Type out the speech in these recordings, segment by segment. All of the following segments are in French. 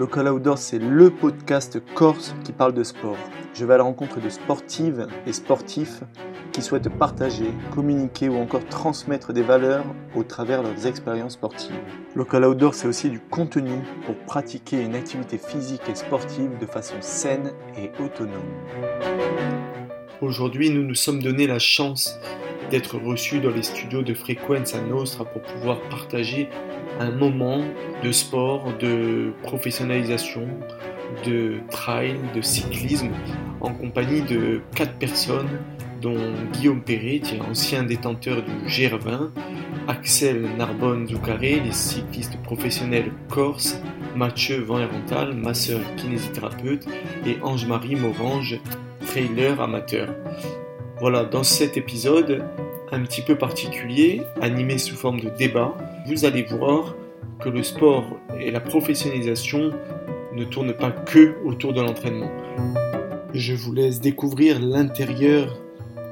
Local Outdoor, c'est le podcast corse qui parle de sport. Je vais à la rencontre de sportives et sportifs qui souhaitent partager, communiquer ou encore transmettre des valeurs au travers de leurs expériences sportives. Local Outdoor, c'est aussi du contenu pour pratiquer une activité physique et sportive de façon saine et autonome. Aujourd'hui, nous nous sommes donné la chance d'être reçus dans les studios de Frequenza Nostra pour pouvoir partager un moment de sport, de professionnalisation, de trail, de cyclisme, en compagnie de quatre personnes, dont Guillaume Perret, ancien détenteur du GR20, Axel Narbonne Zoucaré, les cyclistes professionnels corse, Mathieu Van Herrenthal, masseur kinésithérapeute, et Ange-Marie Morange, trailer amateur. Voilà, dans cet épisode, un petit peu particulier, animé sous forme de débat, vous allez voir que le sport et la professionnalisation ne tournent pas que autour de l'entraînement. Je vous laisse découvrir l'intérieur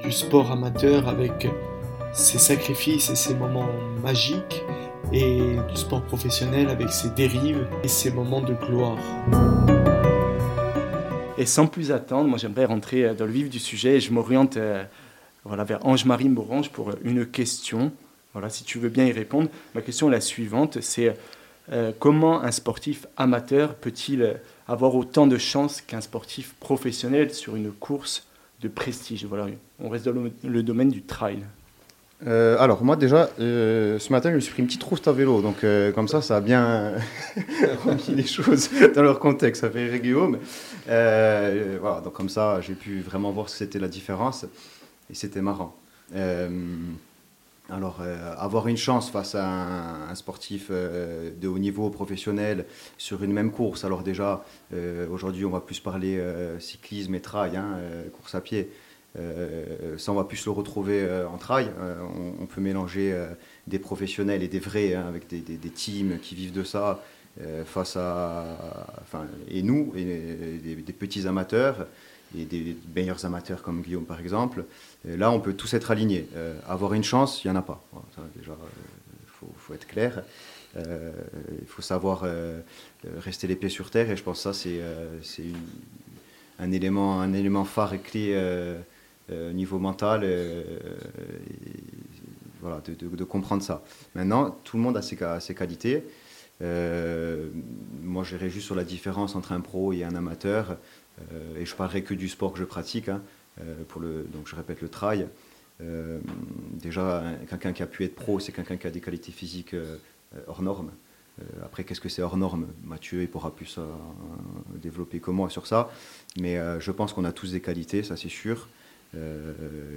du sport amateur avec ses sacrifices et ses moments magiques et du sport professionnel avec ses dérives et ses moments de gloire. Et sans plus attendre, moi j'aimerais rentrer dans le vif du sujet et je m'oriente euh, voilà, vers Ange-Marie Morange pour une question. Voilà, si tu veux bien y répondre. Ma question est la suivante, c'est euh, comment un sportif amateur peut-il avoir autant de chances qu'un sportif professionnel sur une course de prestige? Voilà, on reste dans le, domaine du trail. Euh, alors moi déjà, euh, ce matin je me suis pris une petite rousse à vélo, donc comme ça ça a bien remis les choses dans leur contexte, ça fait Guillaume. voilà, donc comme ça j'ai pu vraiment voir ce que c'était la différence et c'était marrant. Euh, alors, euh, avoir une chance face à un, sportif euh, de haut niveau professionnel sur une même course, alors déjà, aujourd'hui, on va plus parler cyclisme et trail, hein, course à pied. Ça, on va plus le retrouver en trail. On, peut mélanger des professionnels et des vrais, hein, avec des, teams qui vivent de ça, face à. Enfin, et nous, et des, petits amateurs et des meilleurs amateurs comme Guillaume par exemple. là, on peut tous être alignés. Euh, avoir une chance, il n'y en a pas. déjà, il euh, faut, être clair. Euh, il faut savoir rester les pieds sur terre et je pense que ça, c'est un, élément, un élément phare et clé au niveau mental. voilà, de, comprendre ça. Maintenant, tout le monde a ses, qualités. moi, j'irai juste sur la différence entre un pro et un amateur. Euh, et je parlerai que du sport que je pratique, hein, euh, donc je répète le trail. Euh, déjà, quelqu'un qui a pu être pro, c'est quelqu'un qui a des qualités physiques hors normes. après, qu'est-ce que c'est hors normes Mathieu, il pourra plus développer que moi sur ça. Mais je pense qu'on a tous des qualités, ça c'est sûr.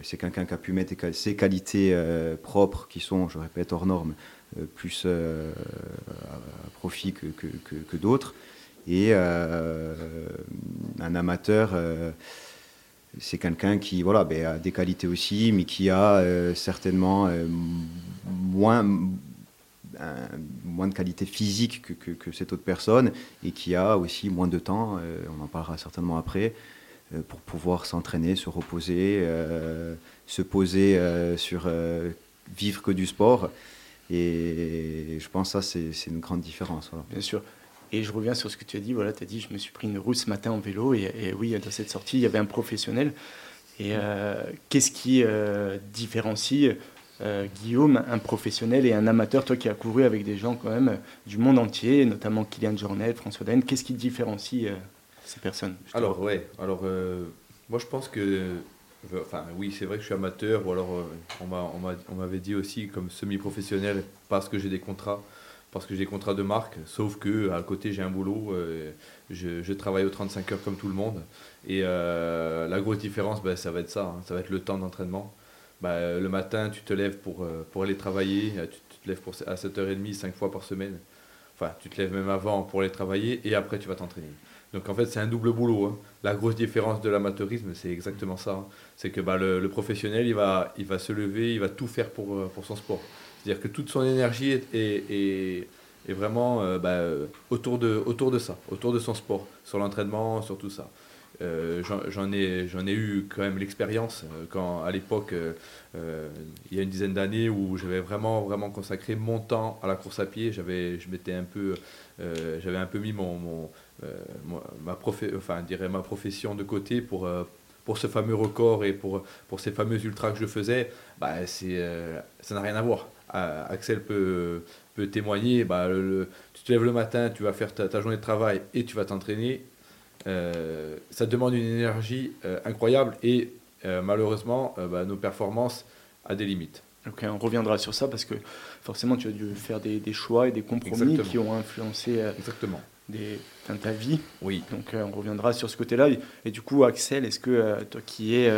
C'est quelqu'un qui a pu mettre ses qualités propres, qui sont, je répète, hors normes, plus à profit que, d'autres. Et euh, un amateur, euh, c'est quelqu'un qui voilà, ben, a des qualités aussi, mais qui a euh, certainement moins, moins de qualité physique que, que, cette autre personne et qui a aussi moins de temps, on en parlera certainement après, pour pouvoir s'entraîner, se reposer, se poser sur vivre que du sport. Et je pense que ça, c'est une grande différence. Voilà. Bien sûr. Et je reviens sur ce que tu as dit. Voilà, tu as dit, je me suis pris une roue ce matin en vélo. Et, oui, dans cette sortie, il y avait un professionnel. Et euh, qu'est-ce qui euh, différencie euh, Guillaume, un professionnel et un amateur, toi qui as couru avec des gens quand même du monde entier, notamment Kylian Jornet, François Daen, qu'est-ce qui différencie ces personnes Alors, ouais, alors moi je pense que Enfin, oui, c'est vrai que je suis amateur, ou alors on m'avait dit aussi comme semi-professionnel parce que j'ai des contrats parce que j'ai des contrats de marque, sauf que à côté j'ai un boulot, euh, je, travaille aux 35 heures comme tout le monde. Et euh, la grosse différence, ben, ça va être ça, hein. ça va être le temps d'entraînement. Ben, le matin, tu te lèves pour, euh, pour aller travailler, tu, te lèves pour, à 7h30, 5 fois par semaine. Enfin, tu te lèves même avant pour aller travailler et après tu vas t'entraîner. Donc en fait, c'est un double boulot. Hein. La grosse différence de l'amateurisme, c'est exactement ça. Hein. C'est que bah, le, professionnel, il va, il va se lever, il va tout faire pour, pour son sport. C'est-à-dire que toute son énergie est, vraiment euh, bah, autour, de, autour de ça, autour de son sport, sur l'entraînement, sur tout ça. euh, j'en ai, ai eu quand même l'expérience euh, quand à l'époque, euh, il y a une dizaine d'années, où j'avais vraiment, vraiment consacré mon temps à la course à pied. J'avais, je m'étais un peu, j'avais un peu mis mon ma, enfin, dirais ma profession de côté pour, pour ce fameux record et pour, pour ces fameux ultras que je faisais. Bah, c'est, ça n'a rien à voir. Axel peut, peut témoigner. Bah, tu te lèves le matin, tu vas faire ta, ta journée de travail et tu vas t'entraîner euh, ça demande une énergie euh, incroyable et euh, malheureusement, bah, nos performances a des limites. Ok, on reviendra sur ça parce que forcément, tu as dû faire des, des choix et des compromis qui ont influencé Exactement. Des, ta vie. Oui. Donc, on reviendra sur ce côté-là. Et, du coup, Axel, est-ce que toi qui es,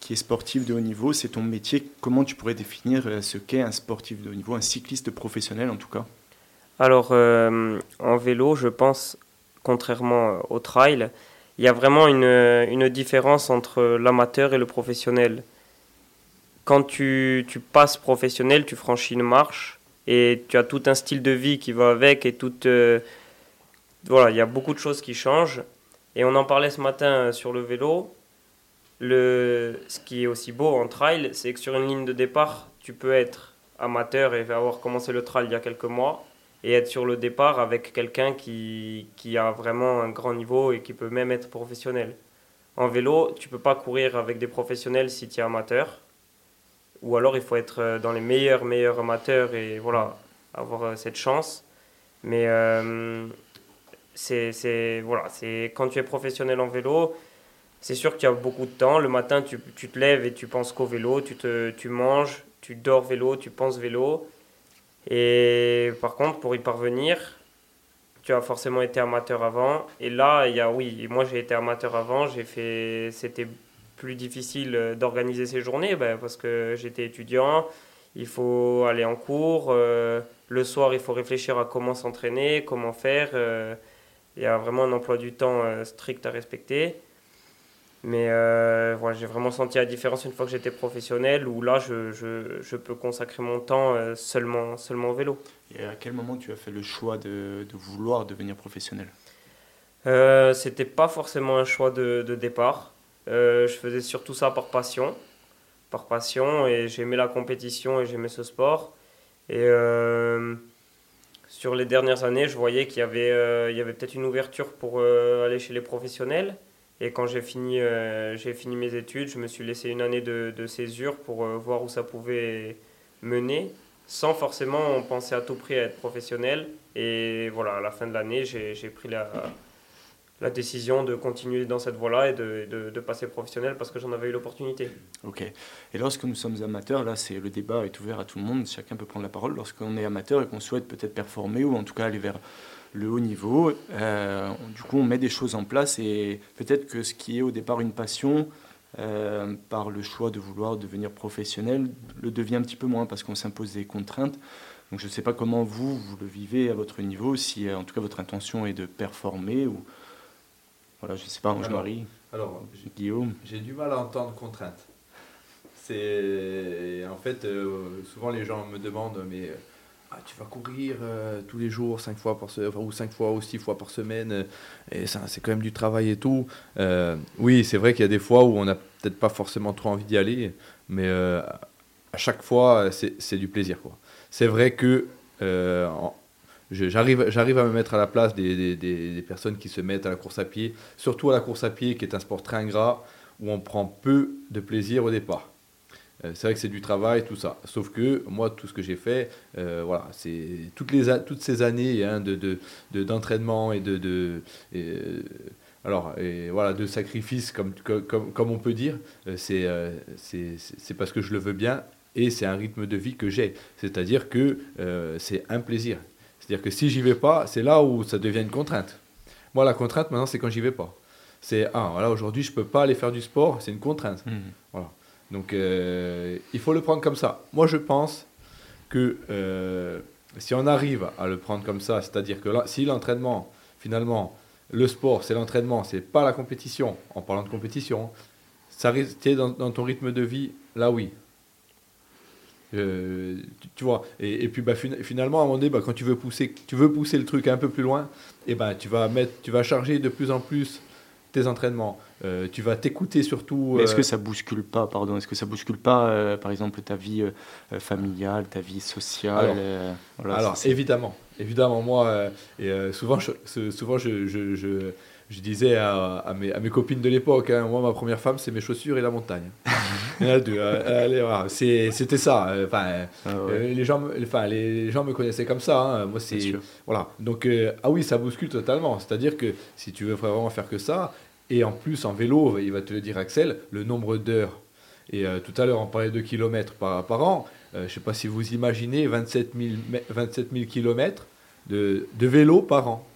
qui est sportif de haut niveau, c'est ton métier, comment tu pourrais définir ce qu'est un sportif de haut niveau, un cycliste professionnel en tout cas? Alors, en vélo, je pense contrairement euh, au trail, il y a vraiment une, une différence entre l'amateur et le professionnel. Quand tu, tu, passes professionnel, tu franchis une marche et tu as tout un style de vie qui va avec et tout. Euh, voilà, il y a beaucoup de choses qui changent. Et on en parlait ce matin euh, sur le vélo. Le, ce qui est aussi beau en trail, c'est que sur une ligne de départ, tu peux être amateur et avoir commencé le trail il y a quelques mois et être sur le départ avec quelqu'un qui, qui, a vraiment un grand niveau et qui peut même être professionnel. En vélo, tu peux pas courir avec des professionnels si tu es amateur. Ou alors il faut être euh, dans les meilleurs, meilleurs amateurs et voilà, avoir euh, cette chance. Mais c'est voilà, quand tu es professionnel en vélo, c'est sûr que tu as beaucoup de temps. Le matin, tu, tu te lèves et tu penses qu'au vélo, tu, te, tu manges, tu dors vélo, tu penses vélo. Et par contre, pour y parvenir, tu as forcément été amateur avant. Et là, il y a, oui, moi j'ai été amateur avant, j'ai fait, c'était plus difficile d'organiser ces journées ben, parce que j'étais étudiant, il faut aller en cours, euh, le soir il faut réfléchir à comment s'entraîner, comment faire. Euh, il y a vraiment un emploi du temps euh, strict à respecter. Mais euh, voilà, j'ai vraiment senti la différence une fois que j'étais professionnel, où là, je, je, je, peux consacrer mon temps euh, seulement, seulement au vélo. Et à quel moment tu as fait le choix de, de vouloir devenir professionnel? Euh, C'était pas forcément un choix de, de départ. Euh, je faisais surtout ça par passion. Par passion, et j'aimais la compétition et j'aimais ce sport. Et sur les dernières années, je voyais qu'il y avait, avait peut-être une ouverture pour aller chez les professionnels. Et quand j'ai fini, euh, j'ai fini mes études, je me suis laissé une année de, de césure pour euh, voir où ça pouvait mener, sans forcément penser à tout prix à être professionnel. Et voilà, à la fin de l'année, j'ai pris la, la décision de continuer dans cette voie-là et de, de, passer professionnel parce que j'en avais eu l'opportunité. Ok. Et lorsque nous sommes amateurs, là, c'est le débat est ouvert à tout le monde, chacun peut prendre la parole. Lorsqu'on est amateur et qu'on souhaite peut-être performer ou en tout cas aller vers le haut niveau. Euh, du coup, on met des choses en place et peut-être que ce qui est au départ une passion, euh, par le choix de vouloir devenir professionnel, le devient un petit peu moins parce qu'on s'impose des contraintes. Donc je ne sais pas comment vous, vous le vivez à votre niveau, si en tout cas votre intention est de performer ou... Voilà, je ne sais pas, Ange-Marie, alors, Guillaume. J'ai du mal à entendre contrainte. C'est en fait euh, souvent les gens me demandent mais ah, tu vas courir euh, tous les jours, cinq fois par ou cinq fois ou six fois par semaine, euh, et ça, c'est quand même du travail et tout. Euh, oui, c'est vrai qu'il y a des fois où on n'a peut-être pas forcément trop envie d'y aller, mais à chaque fois, c'est du plaisir. C'est vrai que j'arrive à me mettre à la place des, des, personnes qui se mettent à la course à pied, surtout à la course à pied, qui est un sport très ingrat, où on prend peu de plaisir au départ. Euh, c'est vrai que c'est du travail, tout ça. Sauf que moi, tout ce que j'ai fait, euh, voilà, c'est toutes, les, toutes ces années hein, de, de, d'entraînement et de, de euh, alors, voilà, de sacrifice, comme, comme, comme on peut dire, c'est, c'est parce que je le veux bien et c'est un rythme de vie que j'ai. C'est-à-dire que c'est un plaisir. C'est-à-dire que si j'y vais pas, c'est là où ça devient une contrainte. Moi, la contrainte maintenant, c'est quand j'y vais pas. C'est ah voilà, aujourd'hui je peux pas aller faire du sport, c'est une contrainte. Mmh. Voilà. Donc euh, il faut le prendre comme ça. Moi je pense que euh, si on arrive à le prendre comme ça, c'est-à-dire que là, si l'entraînement, finalement, le sport, c'est l'entraînement, c'est pas la compétition, en parlant de compétition, ça reste dans, dans ton rythme de vie, là oui. Euh, tu, vois, et, puis bah, finalement, à un moment donné, bah, quand tu veux, pousser, tu veux pousser le truc un peu plus loin, et ben tu, vas mettre, tu vas charger de plus en plus tes entraînements. Euh, tu vas t'écouter surtout. Est-ce que ça bouscule pas, pardon, est-ce que ça bouscule pas, par exemple, ta vie familiale, ta vie sociale Alors, évidemment, évidemment, moi, et souvent, je, souvent je, je, je disais à, mes, à, mes, copines de l'époque, hein, moi, ma première femme, c'est mes chaussures et la montagne. Euh, c'était ça. Euh, enfin, ah euh, les, gens, enfin, les gens me connaissaient comme ça. Hein. Moi, c'est. Voilà. Donc, ah oui, ça bouscule totalement. C'est-à-dire que si tu veux vraiment faire que ça, et en plus, en vélo, il va te le dire, Axel, le nombre d'heures. Et tout à l'heure, on parlait de kilomètres par, par an. je ne sais pas si vous imaginez 27 000, 27 000 kilomètres de, de vélo par an.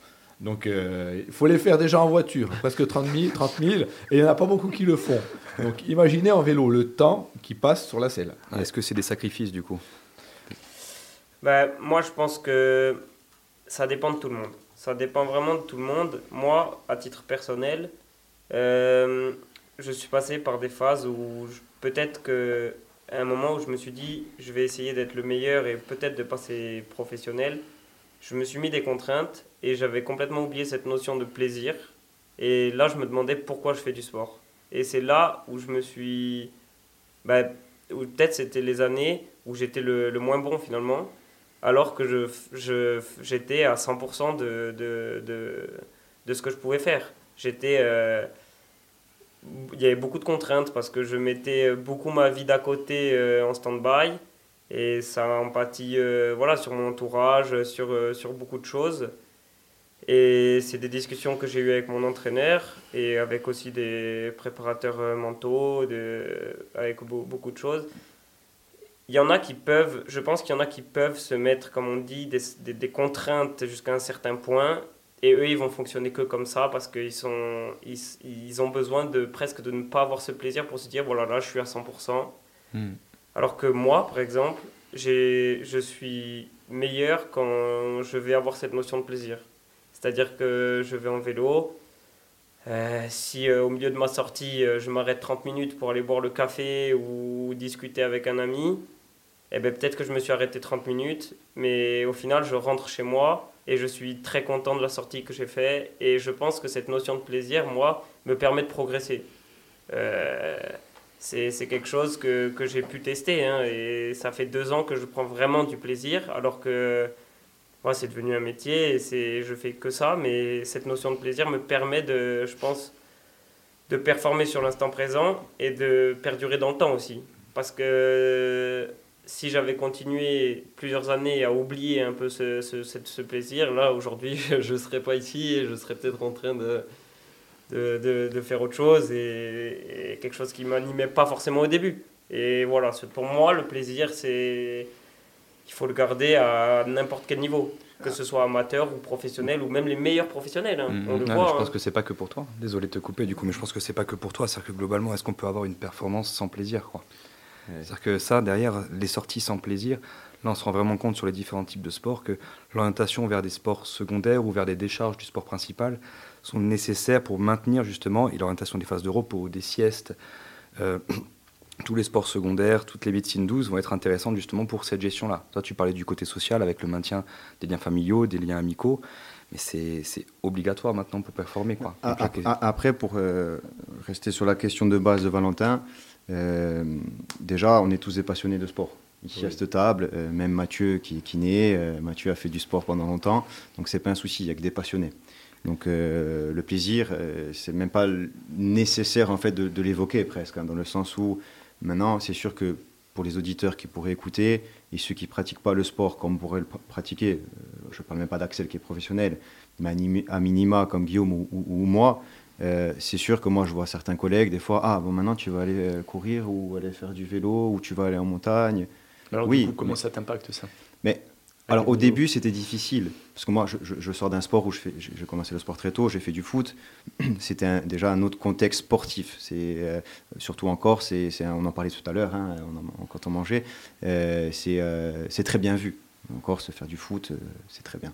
Donc, euh, il faut les faire déjà en voiture, presque 30 000, 30 000, et il n'y en a pas beaucoup qui le font. Donc, imaginez en vélo le temps qui passe sur la selle. Est-ce que c'est des sacrifices du coup? Ben, Moi, je pense que ça dépend de tout le monde. Ça dépend vraiment de tout le monde. Moi, à titre personnel, euh, je suis passé par des phases où peut-être que un moment où je me suis dit, je vais essayer d'être le meilleur et peut-être de passer professionnel je me suis mis des contraintes et j'avais complètement oublié cette notion de plaisir. Et là, je me demandais pourquoi je fais du sport. Et c'est là où je me suis. Bah, peut-être c'était les années où j'étais le, moins bon finalement, alors que je, j'étais à 100% de, de, de, de, ce que je pouvais faire. J'étais. Euh, il y avait beaucoup de contraintes parce que je mettais beaucoup ma vie d'à côté euh, en stand-by et ça empathie euh, voilà, sur mon entourage, sur, euh, sur beaucoup de choses. Et c'est des discussions que j'ai eues avec mon entraîneur et avec aussi des préparateurs euh, mentaux, de, avec beaucoup de choses. Il y en a qui peuvent, je pense qu'il y en a qui peuvent se mettre, comme on dit, des, des, contraintes jusqu'à un certain point. Et eux, ils vont fonctionner que comme ça parce qu'ils sont, ils, ils, ont besoin de presque de ne pas avoir ce plaisir pour se dire, voilà, là, je suis à 100%. Alors que moi, par exemple, je suis meilleur quand je vais avoir cette notion de plaisir. C'est-à-dire que je vais en vélo. Euh, si euh, au milieu de ma sortie, euh, je m'arrête 30 minutes pour aller boire le café ou discuter avec un ami, eh ben, peut-être que je me suis arrêté 30 minutes, mais au final, je rentre chez moi et je suis très content de la sortie que j'ai faite. Et je pense que cette notion de plaisir, moi, me permet de progresser c'est quelque chose que, que j'ai pu tester. Hein, et ça fait deux ans que je prends vraiment du plaisir, alors que moi, c'est devenu un métier et je fais que ça. Mais cette notion de plaisir me permet de, je pense, de performer sur l'instant présent et de perdurer dans le temps aussi. Parce que si j'avais continué plusieurs années à oublier un peu ce, ce, ce plaisir, là, aujourd'hui, je ne serais pas ici et je serais peut-être en train de de, de, faire autre chose et, quelque chose qui m'animait pas forcément au début. Et voilà, pour moi, le plaisir, c'est il faut le garder à n'importe quel niveau, que ce soit amateur ou professionnel ou même les meilleurs professionnels. Hein. Mm. je pense hein. que c'est pas que pour toi. Désolé de te couper du coup, mais je pense que c'est pas que pour toi. C'est-à-dire que globalement, est-ce qu'on peut avoir une performance sans plaisir quoi? C'est-à-dire que ça, derrière les sorties sans plaisir, là, on se rend vraiment compte sur les différents types de sports que l'orientation vers des sports secondaires ou vers des décharges du sport principal, sont nécessaires pour maintenir justement l'orientation des phases de repos, des siestes. Euh, tous les sports secondaires, toutes les médecines douces vont être intéressantes justement pour cette gestion-là. Toi, tu parlais du côté social avec le maintien des liens familiaux, des liens amicaux, mais c'est obligatoire maintenant pour performer. Quoi. Après, pour euh, rester sur la question de base de Valentin, euh, déjà, on est tous des passionnés de sport. Ici à cette table, même Mathieu qui est kiné, Mathieu a fait du sport pendant longtemps, donc c'est pas un souci, il n'y a que des passionnés. Donc euh, le plaisir, euh, c'est même pas nécessaire en fait de, l'évoquer presque, hein, dans le sens où maintenant c'est sûr que pour les auditeurs qui pourraient écouter et ceux qui pratiquent pas le sport comme pourraient le pratiquer, euh, je parle même pas d'Axel qui est professionnel, mais à minima comme Guillaume ou, moi, c'est sûr que moi je vois certains collègues des fois, ah bon maintenant tu vas aller courir ou aller faire du vélo ou tu vas aller en montagne. Alors oui, comment ça t'impacte ça? Mais alors au début c'était difficile, parce que moi je, sors d'un sport où j'ai commencé le sport très tôt, j'ai fait du foot, c'était déjà un autre contexte sportif, c'est euh, surtout en Corse, on en parlait tout à l'heure hein, quand on mangeait, euh, euh, c'est très bien vu. En Corse faire du foot c'est très bien.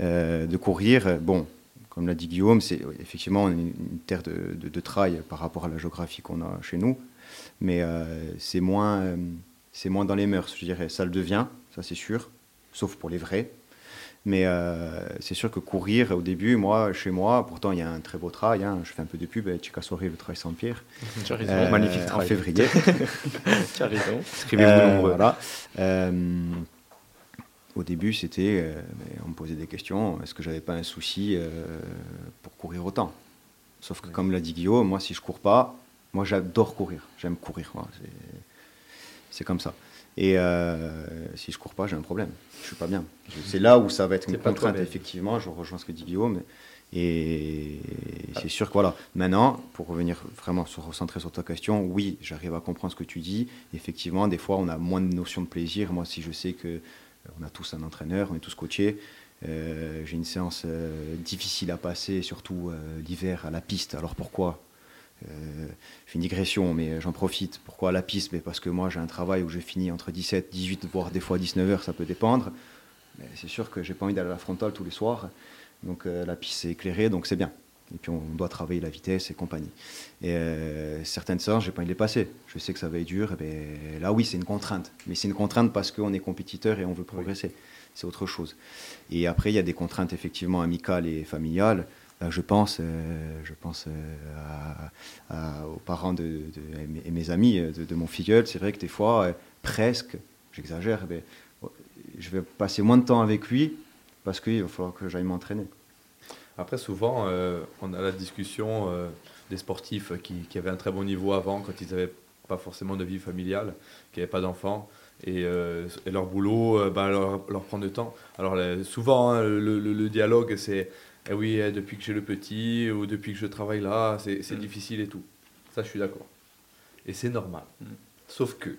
de courir, bon, comme l'a dit Guillaume, c'est effectivement une, terre de, de, de, trail par rapport à la géographie qu'on a chez nous, mais c'est moins, c'est moins dans les mœurs, je dirais, ça le devient, ça c'est sûr sauf pour les vrais. Mais euh, c'est sûr que courir au début, moi, chez moi, pourtant il y a un très beau trail. hein, je fais un peu de pub, Chica Soirée, le trail Saint-Pierre. Tu as raison. euh, Magnifique En travail. février. Tu as raison. Inscrivez-vous Euh, nombreux. voilà. Euh, au début, c'était, euh, on me posait des questions. Est-ce que j'avais pas un souci euh, pour courir autant? Sauf que, comme l'a dit Guillaume, moi, si je cours pas, moi, j'adore courir. J'aime courir. c'est comme ça. Et euh, si je cours pas, j'ai un problème. Je suis pas bien. C'est là où ça va être une contrainte, effectivement. Je rejoins ce que dit Guillaume. Et c'est sûr que voilà. Maintenant, pour revenir vraiment se recentrer sur ta question, oui, j'arrive à comprendre ce que tu dis. Effectivement, des fois, on a moins de notion de plaisir. Moi, si je sais que euh, on a tous un entraîneur, on est tous coachés. euh, j'ai une séance euh, difficile à passer, surtout l'hiver à la piste. Alors pourquoi? Je fais une digression, mais j'en profite. Pourquoi la piste mais Parce que moi, j'ai un travail où je finis entre 17, 18, voire des fois 19 heures, ça peut dépendre. Mais c'est sûr que j'ai pas envie d'aller à la frontale tous les soirs. Donc euh, la piste est éclairée, donc c'est bien. Et puis on doit travailler la vitesse et compagnie. Et euh, certaines séances, j'ai pas envie de les passer. Je sais que ça va être dur. Et ben, là, oui, c'est une contrainte. Mais c'est une contrainte parce qu'on est compétiteur et on veut progresser. C'est autre chose. Et après, il y a des contraintes effectivement amicales et familiales. Je pense, euh, je pense euh, aux parents et mes- amis euh, de, mon filleul. C'est vrai que des fois, presque, j'exagère, mais je vais passer moins de temps avec lui parce qu'il va falloir que j'aille m'entraîner. Après, souvent, on a la discussion des sportifs qui, avaient un très bon niveau avant, quand ils n'avaient pas forcément de vie familiale, qui n'avaient pas d'enfants. Et, leur boulot ben, leur, prend du temps. Alors, souvent, hein, le dialogue, c'est eh oui, eh, depuis que j'ai le petit ou depuis que je travaille là, c'est c'est difficile et tout. Ça, je suis d'accord. Et c'est normal. Sauf que,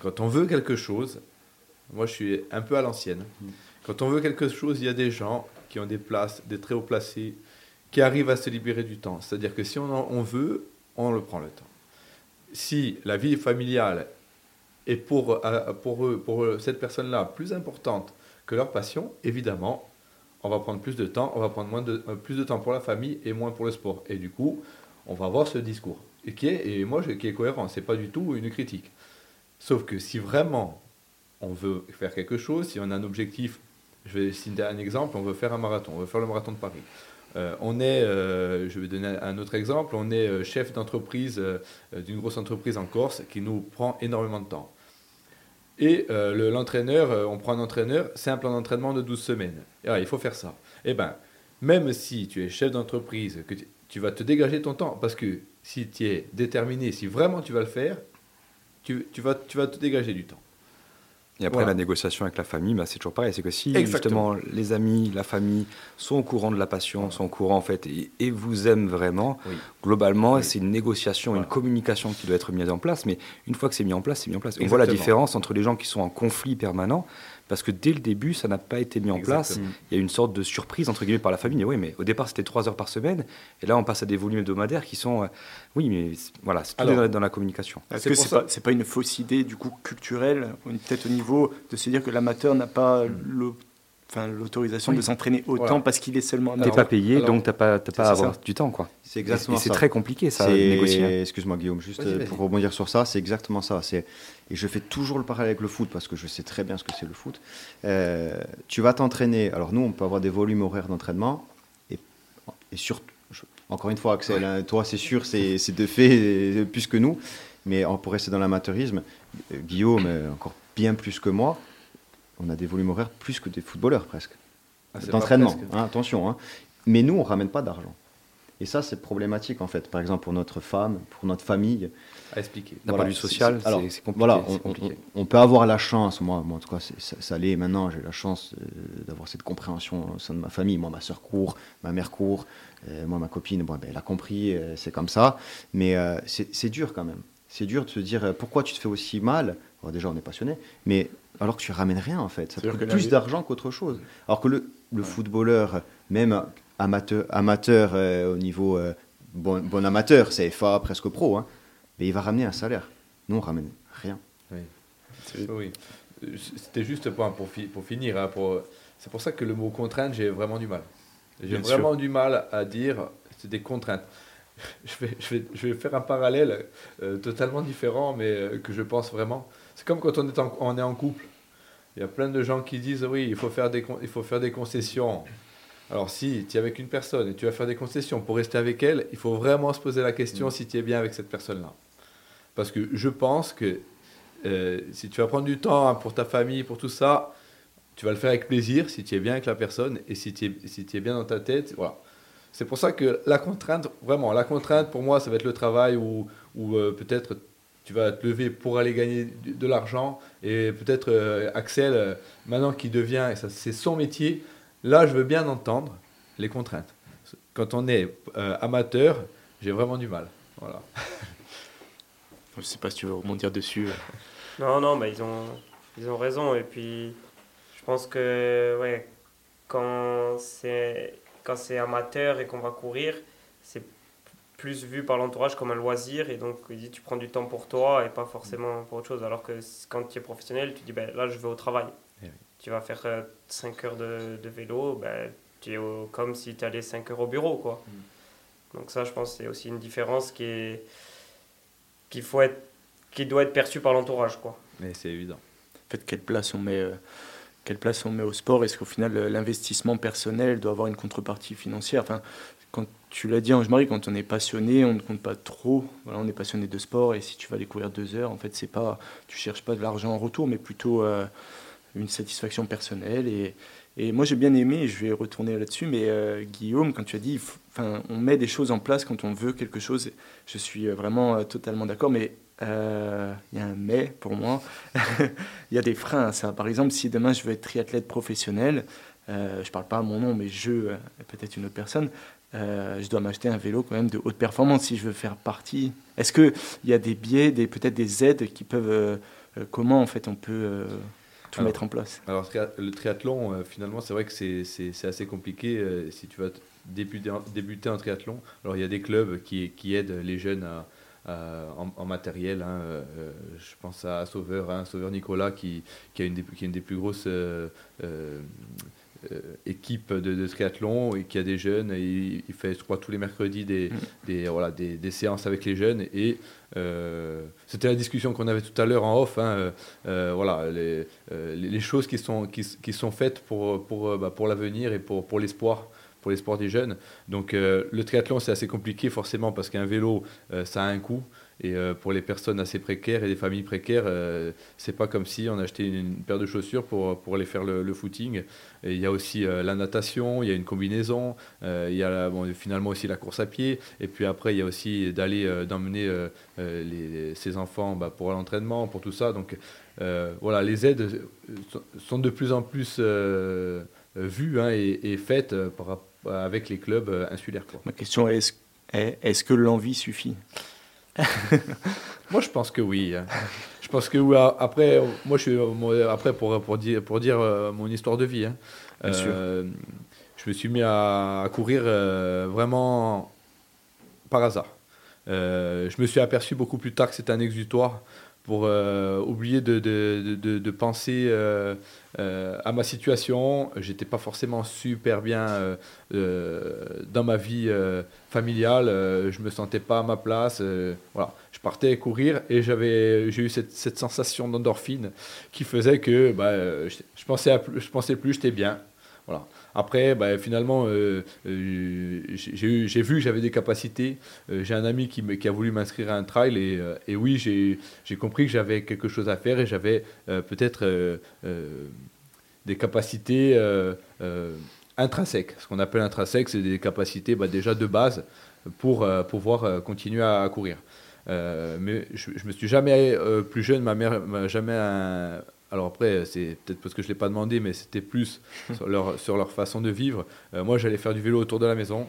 quand on veut quelque chose, moi, je suis un peu à l'ancienne. Quand on veut quelque chose, il y a des gens qui ont des places, des très hauts placés, qui arrivent à se libérer du temps. C'est-à-dire que si on, en- on veut, on le prend le temps. Si la vie familiale est pour, euh, pour, eux, pour eux, cette personne-là plus importante que leur passion, évidemment, on va prendre plus de temps, on va prendre euh, plus de temps pour la famille et moins pour le sport. Et du coup, on va avoir ce discours. Et qui est, et moi, qui est cohérent. C'est pas du tout une critique. Sauf que si vraiment on veut faire quelque chose, si on a un objectif, je vais citer un exemple, on veut faire un marathon, on veut faire le marathon de Paris. Euh, on est, euh, je vais donner un autre exemple, on est chef d'entreprise d'une grosse entreprise en Corse qui nous prend énormément de temps. Et euh, le- l'entraîneur, euh, on prend un entraîneur, c'est un plan d'entraînement de 12 semaines. Et il faut faire ça. Eh bien, même si tu es chef d'entreprise, tu, vas te dégager ton temps, parce que si tu es déterminé, si vraiment tu vas le faire, tu vas te dégager du temps. Et après, Voilà. la négociation avec la famille, bah, c'est toujours pareil. C'est que si Exactement. justement les amis, la famille sont au courant de la passion, sont au courant en fait, et, et vous aiment vraiment, Oui. globalement, Oui. c'est une négociation, Voilà. une communication qui doit être mise en place. Mais une fois que c'est mis en place, c'est mis en place. On voit la Exactement. différence entre les gens qui sont en conflit permanent, parce que dès le début, ça n'a pas été mis en place. Il y a une sorte de surprise, entre guillemets, par la famille. Oui, mais au départ, c'était trois heures par semaine, et là, on passe à des volumes hebdomadaires qui sont. euh, oui, mais voilà, c'est tout Alors- dans, la communication. Est-ce C'est que c'est ça- pas, une fausse idée du coup culturelle, peut-être au niveau de se dire que l'amateur n'a pas l'au- enfin, l'autorisation Oui. de s'entraîner autant Voilà. parce qu'il est seulement T'es pas payé, alors- donc t'as pas, t'as pas à avoir ça. du temps, quoi. C'est exactement et c'est très compliqué, ça, de négocier. hein. Excuse-moi Guillaume, juste Vas-y, euh, vas-y. pour rebondir sur ça, c'est exactement ça. C'est et je fais toujours le parallèle avec le foot parce que je sais très bien ce que c'est le foot. Euh, tu vas t'entraîner. Alors nous, on peut avoir des volumes horaires d'entraînement et, et surtout, encore une fois, Axel, hein, toi, c'est sûr, c'est c'est de fait euh, plus que nous. Mais on pourrait rester dans l'amateurisme. Guillaume, encore bien plus que moi, on a des volumes horaires plus que des footballeurs presque Ah, d'entraînement. hein, attention. hein. Mais nous, on ramène pas d'argent. Et ça, c'est problématique en fait. Par exemple, pour notre femme, pour notre famille. À expliquer. D'un Voilà, point de vue social, c'est- alors, c'est c'est compliqué. Voilà, on, compliqué. on- on peut avoir la chance, moi, moi en tout cas, c'est- ça, ça l'est maintenant, j'ai la chance euh, d'avoir cette compréhension au sein de ma famille. Moi, ma soeur court, ma mère court, euh, moi, ma copine, bon, ben, elle a compris, euh, c'est comme ça. Mais euh, c'est c'est dur quand même. C'est dur de se dire euh, pourquoi tu te fais aussi mal. Alors, déjà, on est passionné, mais alors que tu ramènes rien en fait. Ça te coûte plus d'argent qu'autre chose. Alors que le, le footballeur, même amateur, amateur euh, au niveau euh, bon, bon amateur, CFA, presque pro, hein, mais il va ramener un salaire. Nous, on ramène rien. Oui. C'était juste pour, pour, fi- pour finir. hein, pour- c'est pour ça que le mot contrainte, j'ai vraiment du mal. J'ai vraiment du mal à dire c'est des contraintes. Je vais, je vais, je vais faire un parallèle euh, totalement différent, mais euh, que je pense vraiment. C'est comme quand on est en, on est en couple. Il y a plein de gens qui disent oui, il faut faire des, il faut faire des concessions. Alors si tu es avec une personne et tu vas faire des concessions pour rester avec elle, il faut vraiment se poser la question mm. si tu es bien avec cette personne-là. Parce que je pense que euh, si tu vas prendre du temps pour ta famille, pour tout ça, tu vas le faire avec plaisir si tu es bien avec la personne et si tu es, si es bien dans ta tête. Voilà. C'est pour ça que la contrainte, vraiment, la contrainte pour moi, ça va être le travail ou, ou euh, peut-être tu vas te lever pour aller gagner de, l'argent. Et peut-être euh, Axel, euh, maintenant qui devient, et ça c'est son métier, là je veux bien entendre les contraintes. Quand on est euh, amateur, j'ai vraiment du mal. Voilà. je sais pas si tu veux rebondir dessus. Non, non, mais ils ont, ils ont raison. Et puis, je pense que ouais, quand c'est quand c'est amateur et qu'on va courir, plus vu par l'entourage comme un loisir et donc il dit tu prends du temps pour toi et pas forcément pour autre chose. Alors que quand tu es professionnel tu dis ben, là je vais au travail. Eh tu vas faire 5 euh, heures de, de vélo ben, tu es comme si tu allais 5 heures au bureau quoi. Mm. donc ça je pense c'est aussi une différence qui est qu'il faut être qui doit être perçue par l'entourage quoi. Mais c'est évident. En fait quelle place on met euh, quelle place on met au sport? Est-ce qu'au final, l'investissement personnel doit avoir une contrepartie financière? Enfin, Quand tu l'as dit, Ange-Marie, quand on est passionné, on ne compte pas trop. Voilà, on est passionné de sport et si tu vas courir deux heures, en fait, c'est pas, tu cherches pas de l'argent en retour, mais plutôt euh, une satisfaction personnelle. Et, moi, j'ai bien aimé, je vais retourner là-dessus, mais euh, Guillaume, quand tu as dit, enfin, on met des choses en place quand on veut quelque chose, je suis euh, vraiment totalement d'accord, mais il y a un mais pour moi. Il y a des freins à ça. Par exemple, si demain je veux être triathlète professionnel, je ne parle pas à mon nom, mais je, peut-être une autre personne, euh, je dois m'acheter un vélo quand même de haute performance si je veux faire partie. Est-ce qu'il y a des biais, des, peut-être des aides qui peuvent... Euh, euh, comment en fait on peut tout mettre en place? Alors le triathlon, finalement, c'est vrai que c'est assez compliqué si tu vas débuter, débuter en triathlon. Alors il y a des clubs qui, qui aident les jeunes à, en, matériel. Hein, je pense à Sauveur, hein, Sauveur Nicolas, qui, qui, a une des, qui est une des plus grosses euh, équipe de, triathlon et qui a des jeunes. Et il, fait, je crois, tous les mercredis des, mm. des voilà, des, des, séances avec les jeunes. Et euh, c'était la discussion qu'on avait tout à l'heure en off. Hein, euh, voilà, les, les, choses qui sont, qui, qui sont faites pour, pour, bah, pour l'avenir et pour, pour l'espoir pour l'espoir des jeunes. Donc le triathlon, c'est assez compliqué forcément parce qu'un vélo, ça a un coût. Et euh, pour les personnes assez précaires et des familles précaires, euh, c'est pas comme si on achetait une, paire de chaussures pour, pour aller faire le, footing. il y a aussi euh, la natation, il y a une combinaison, il y a finalement aussi la course à pied. Et puis après, il y a aussi d'aller d'emmener ses enfants bah, pour l'entraînement, pour tout ça. Donc voilà, les aides sont de plus en plus vues hein, et, faites par, avec les clubs insulaires. Ma question est est, est-ce que l'envie suffit? moi, je pense que oui. Hein. Je pense que oui. Après, moi, je suis après pour, pour dire, pour dire euh, mon histoire de vie. Hein. Euh, je me suis mis à, courir euh, vraiment par hasard. je me suis aperçu beaucoup plus tard que c'était un exutoire pour oublier de, de, de, penser euh, à ma situation, j'étais pas forcément super bien euh, euh, dans ma vie familiale, je me sentais pas à ma place. voilà, je partais courir et j'avais, j'ai eu cette, cette sensation d'endorphine qui faisait que bah, je, je, pensais à, je pensais plus, j'étais bien. Voilà. Après, bah, finalement, j'ai vu que j'avais des capacités. j'ai un ami qui, a voulu m'inscrire à un trail et, oui, j'ai compris que j'avais quelque chose à faire et j'avais peut-être des capacités euh, euh, intrinsèques. Ce qu'on appelle intrinsèques, c'est des capacités bah, déjà de base pour euh, pouvoir continuer à, courir. mais je, ne me suis jamais plus jeune, ma mère m'a jamais alors après, c'est peut-être parce que je ne l'ai pas demandé, mais c'était plus sur leur, sur leur façon de vivre. moi, j'allais faire du vélo autour de la maison.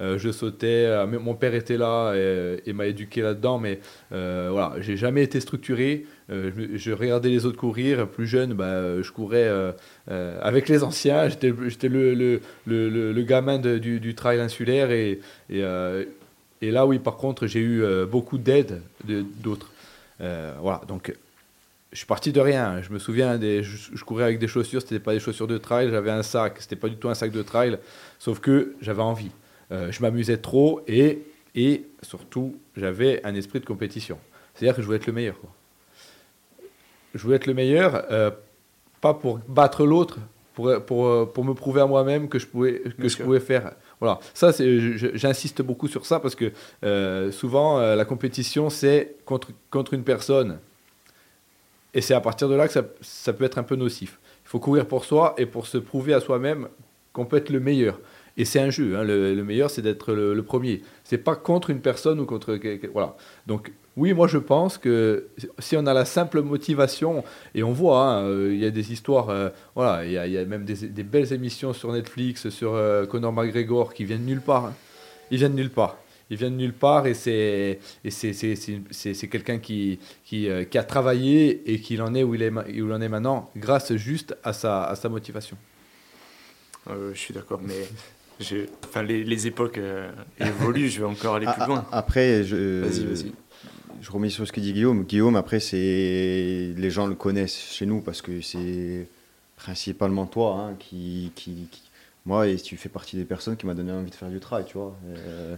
Euh, je sautais. Euh, mon père était là et, m'a éduqué là-dedans, mais euh, voilà, j'ai jamais été structuré. Je, regardais les autres courir. Plus jeune, bah, je courais avec les anciens. J'étais le, le, le, le, gamin du, du, trail insulaire et, et, et, là, oui, par contre, j'ai eu beaucoup d'aide d'autres. voilà, donc je suis parti de rien. Je me souviens, des, je, courais avec des chaussures, c'était pas des chaussures de trail, j'avais un sac, c'était pas du tout un sac de trail, sauf que j'avais envie. Euh, je m'amusais trop et, et surtout, j'avais un esprit de compétition. C'est-à-dire que je voulais être le meilleur. Je voulais être le meilleur, euh, pas pour battre l'autre, pour, pour, pour me prouver à moi-même que je pouvais, que je pouvais faire. Voilà, ça, j'insiste beaucoup sur ça parce que euh, souvent, la compétition, c'est contre, contre une personne. Et c'est à partir de là que ça, ça, peut être un peu nocif. Il faut courir pour soi et pour se prouver à soi-même qu'on peut être le meilleur. Et c'est un jeu. Hein. Le, meilleur, c'est d'être le, le, premier. C'est pas contre une personne ou contre. Voilà. Donc, oui, moi je pense que si on a la simple motivation, et on voit, hein, euh, il y a des histoires, euh, voilà, il y, a même des, belles émissions sur Netflix sur euh, Conor McGregor qui viennent nulle part. Hein. Ils viennent nulle part. Ils viennent nulle part et c'est quelqu'un qui, qui, qui, a travaillé et qui en est où il, est où il en est maintenant grâce juste à sa, à sa motivation. je suis d'accord, mais enfin, les, les époques évoluent, je vais encore aller plus loin. Après, je, vas-y, vas-y je remets sur ce que dit Guillaume. Guillaume, après, c'est les gens le connaissent chez nous parce que c'est principalement toi hein, qui, qui, Moi, et tu fais partie des personnes qui m'a donné envie de faire du travail, tu vois. Euh,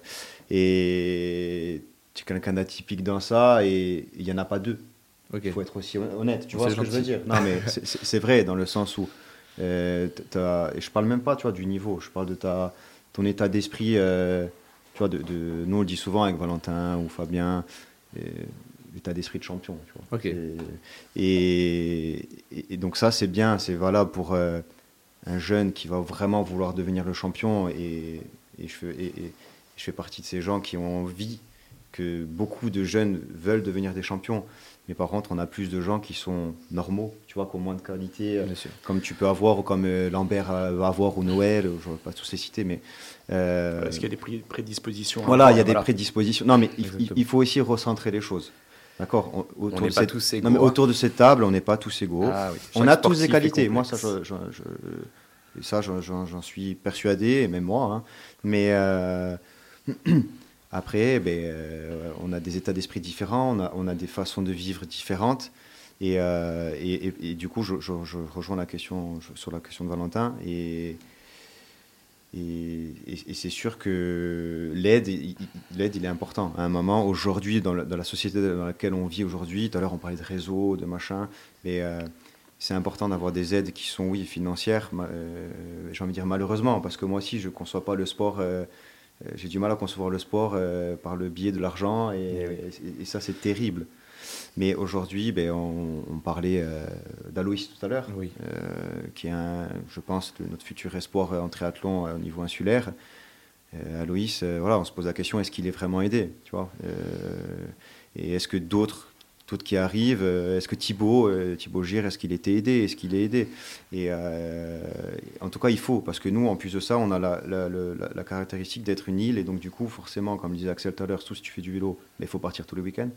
et tu es quelqu'un d'atypique dans ça et il n'y en a pas deux. Il faut être aussi honnête, tu vois ce que je veux dire. Non, mais c'est vrai dans le sens où. Euh, et je parle même pas tu vois, du niveau, je parle de ta, ton état d'esprit. Euh, tu vois, de, de, nous, on le dit souvent avec Valentin ou Fabien l'état d'esprit de champion. Et, et, donc ça, c'est bien, c'est valable pour euh, un jeune qui va vraiment vouloir devenir le champion. Et, je fais, je fais partie de ces gens qui ont envie que beaucoup de jeunes veulent devenir des champions. Mais par contre, on a plus de gens qui sont normaux, tu vois, qui ont moins de qualité, euh, comme tu peux avoir, ou comme euh, Lambert va avoir, ou Noël, je ne vais pas tous les citer, mais... Euh, Est-ce qu'il y a des prédispositions Voilà, il y a des prédispositions. Non, mais il, faut aussi recentrer les choses. D'accord autour, de cette... tous non, mais autour de cette table, on n'est pas tous égaux. Ah on a tous des qualités. Moi, ça, je, je, ça j'en suis persuadé, et même moi. Hein. Mais... Après, ben, euh, on a des états d'esprit différents, on a, on a, des façons de vivre différentes. Et, euh, et, du coup, je, rejoins la question sur la question de Valentin. Et, et, c'est sûr que l'aide, l'aide, il est important. À un moment, aujourd'hui, dans, la société dans laquelle on vit aujourd'hui, tout à l'heure on parlait de réseau, de machin, mais euh, c'est important d'avoir des aides qui sont, oui, financières. j'ai envie de dire malheureusement, parce que moi aussi, je ne conçois pas le sport euh, j'ai du mal à concevoir le sport euh, par le biais de l'argent et, eh ça c'est terrible. Mais aujourd'hui, ben, on, parlait euh, d'Aloïs tout à l'heure, qui est, un, je pense, notre futur espoir en triathlon au niveau insulaire. Aloïs, voilà, on se pose la question est-ce qu'il est vraiment aidé tu vois Et est-ce que d'autres qui arrivent. Euh, est-ce que Thibaut, euh, Thibaut Gire, est-ce qu'il était aidé Est-ce qu'il est aidé? Et euh, en tout cas, il faut, parce que nous, en plus de ça, on a la, la, caractéristique d'être une île, et donc du coup, forcément, comme disait Axel tout à l'heure, si tu fais du vélo, il faut partir tous les week-ends.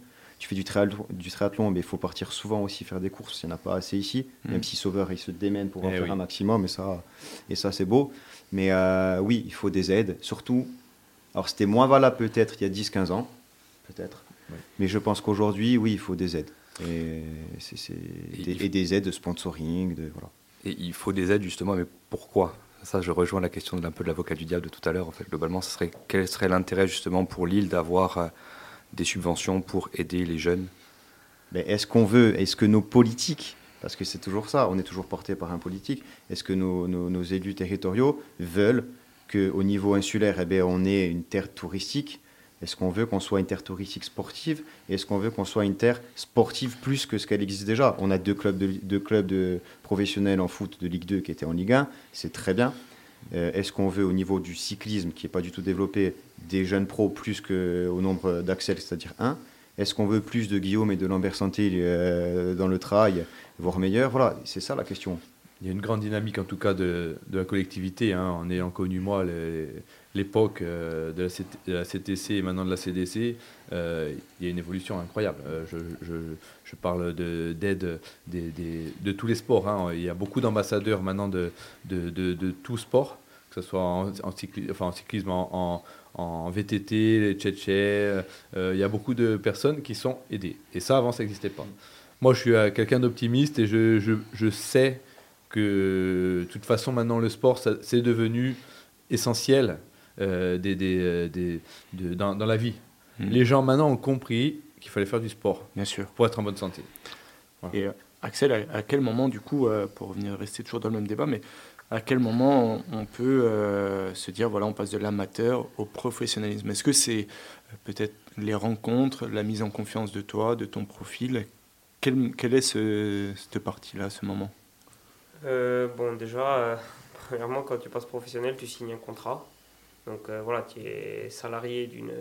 Tu fais du triathlon, du triathlon mais il faut partir souvent aussi faire des courses. Il n'y en a pas assez ici, mmh. même si Sauveur, il se démène pour en eh faire un maximum, et ça, et ça c'est beau. Mais oui, il faut des aides, surtout. Alors, c'était moins valable peut-être il y a 10-15 ans, peut-être. Mais je pense qu'aujourd'hui, oui, il faut des aides. Et, des, des, aides de sponsoring. De, voilà. Et il faut des aides justement, mais pourquoi? Ça, je rejoins la question d'un peu de l'avocat du diable de tout à l'heure. En fait, globalement, ce serait, quel serait l'intérêt justement pour l'île d'avoir euh, des subventions pour aider les jeunes mais Est-ce qu'on veut, est-ce que nos politiques, parce que c'est toujours ça, on est toujours porté par un politique, est-ce que nos, élus territoriaux veulent qu'au niveau insulaire, eh bien, on ait une terre touristique? Est-ce qu'on veut qu'on soit une terre touristique sportive? Est-ce qu'on veut qu'on soit une terre sportive plus que ce qu'elle existe déjà? On a deux clubs, de, deux clubs de professionnels en foot de Ligue 2 qui étaient en Ligue 1, c'est très bien. Euh, est-ce qu'on veut au niveau du cyclisme, qui n'est pas du tout développé, des jeunes pros plus qu'au nombre d'Axel, c'est-à-dire un? Est-ce qu'on veut plus de Guillaume et de Lambert Santé euh, dans le trail, voire meilleur? Voilà, c'est ça la question. Il y a une grande dynamique en tout cas de, la collectivité, hein, en ayant connu moi les l'époque euh, de, la CTC et maintenant de la CDC, euh, il y a une évolution incroyable. Euh, je, parle d'aide de, tous les sports. Hein. Il y a beaucoup d'ambassadeurs maintenant de, tout sport, que ce soit en, cyclisme, en, VTT, les tchétchés. il y a beaucoup de personnes qui sont aidées. Et ça, avant, ça n'existait pas. Moi, je suis quelqu'un d'optimiste et je, sais que de toute façon, maintenant, le sport, c'est devenu essentiel euh, des, des, euh, dans, dans, la vie. Hmm. Les gens maintenant ont compris qu'il fallait faire du sport Bien sûr. pour être en bonne santé. Et euh, Axel, à, quel moment, du coup, pour venir rester toujours dans le même débat, mais à quel moment on, peut se dire, voilà, on passe de l'amateur au professionnalisme? Est-ce que c'est peut-être les rencontres, la mise en confiance de toi, de ton profil? Quelle, est cette partie-là, ce moment? Bon, déjà, premièrement, quand tu passes professionnel, tu signes un contrat. Donc voilà, tu es salarié d'une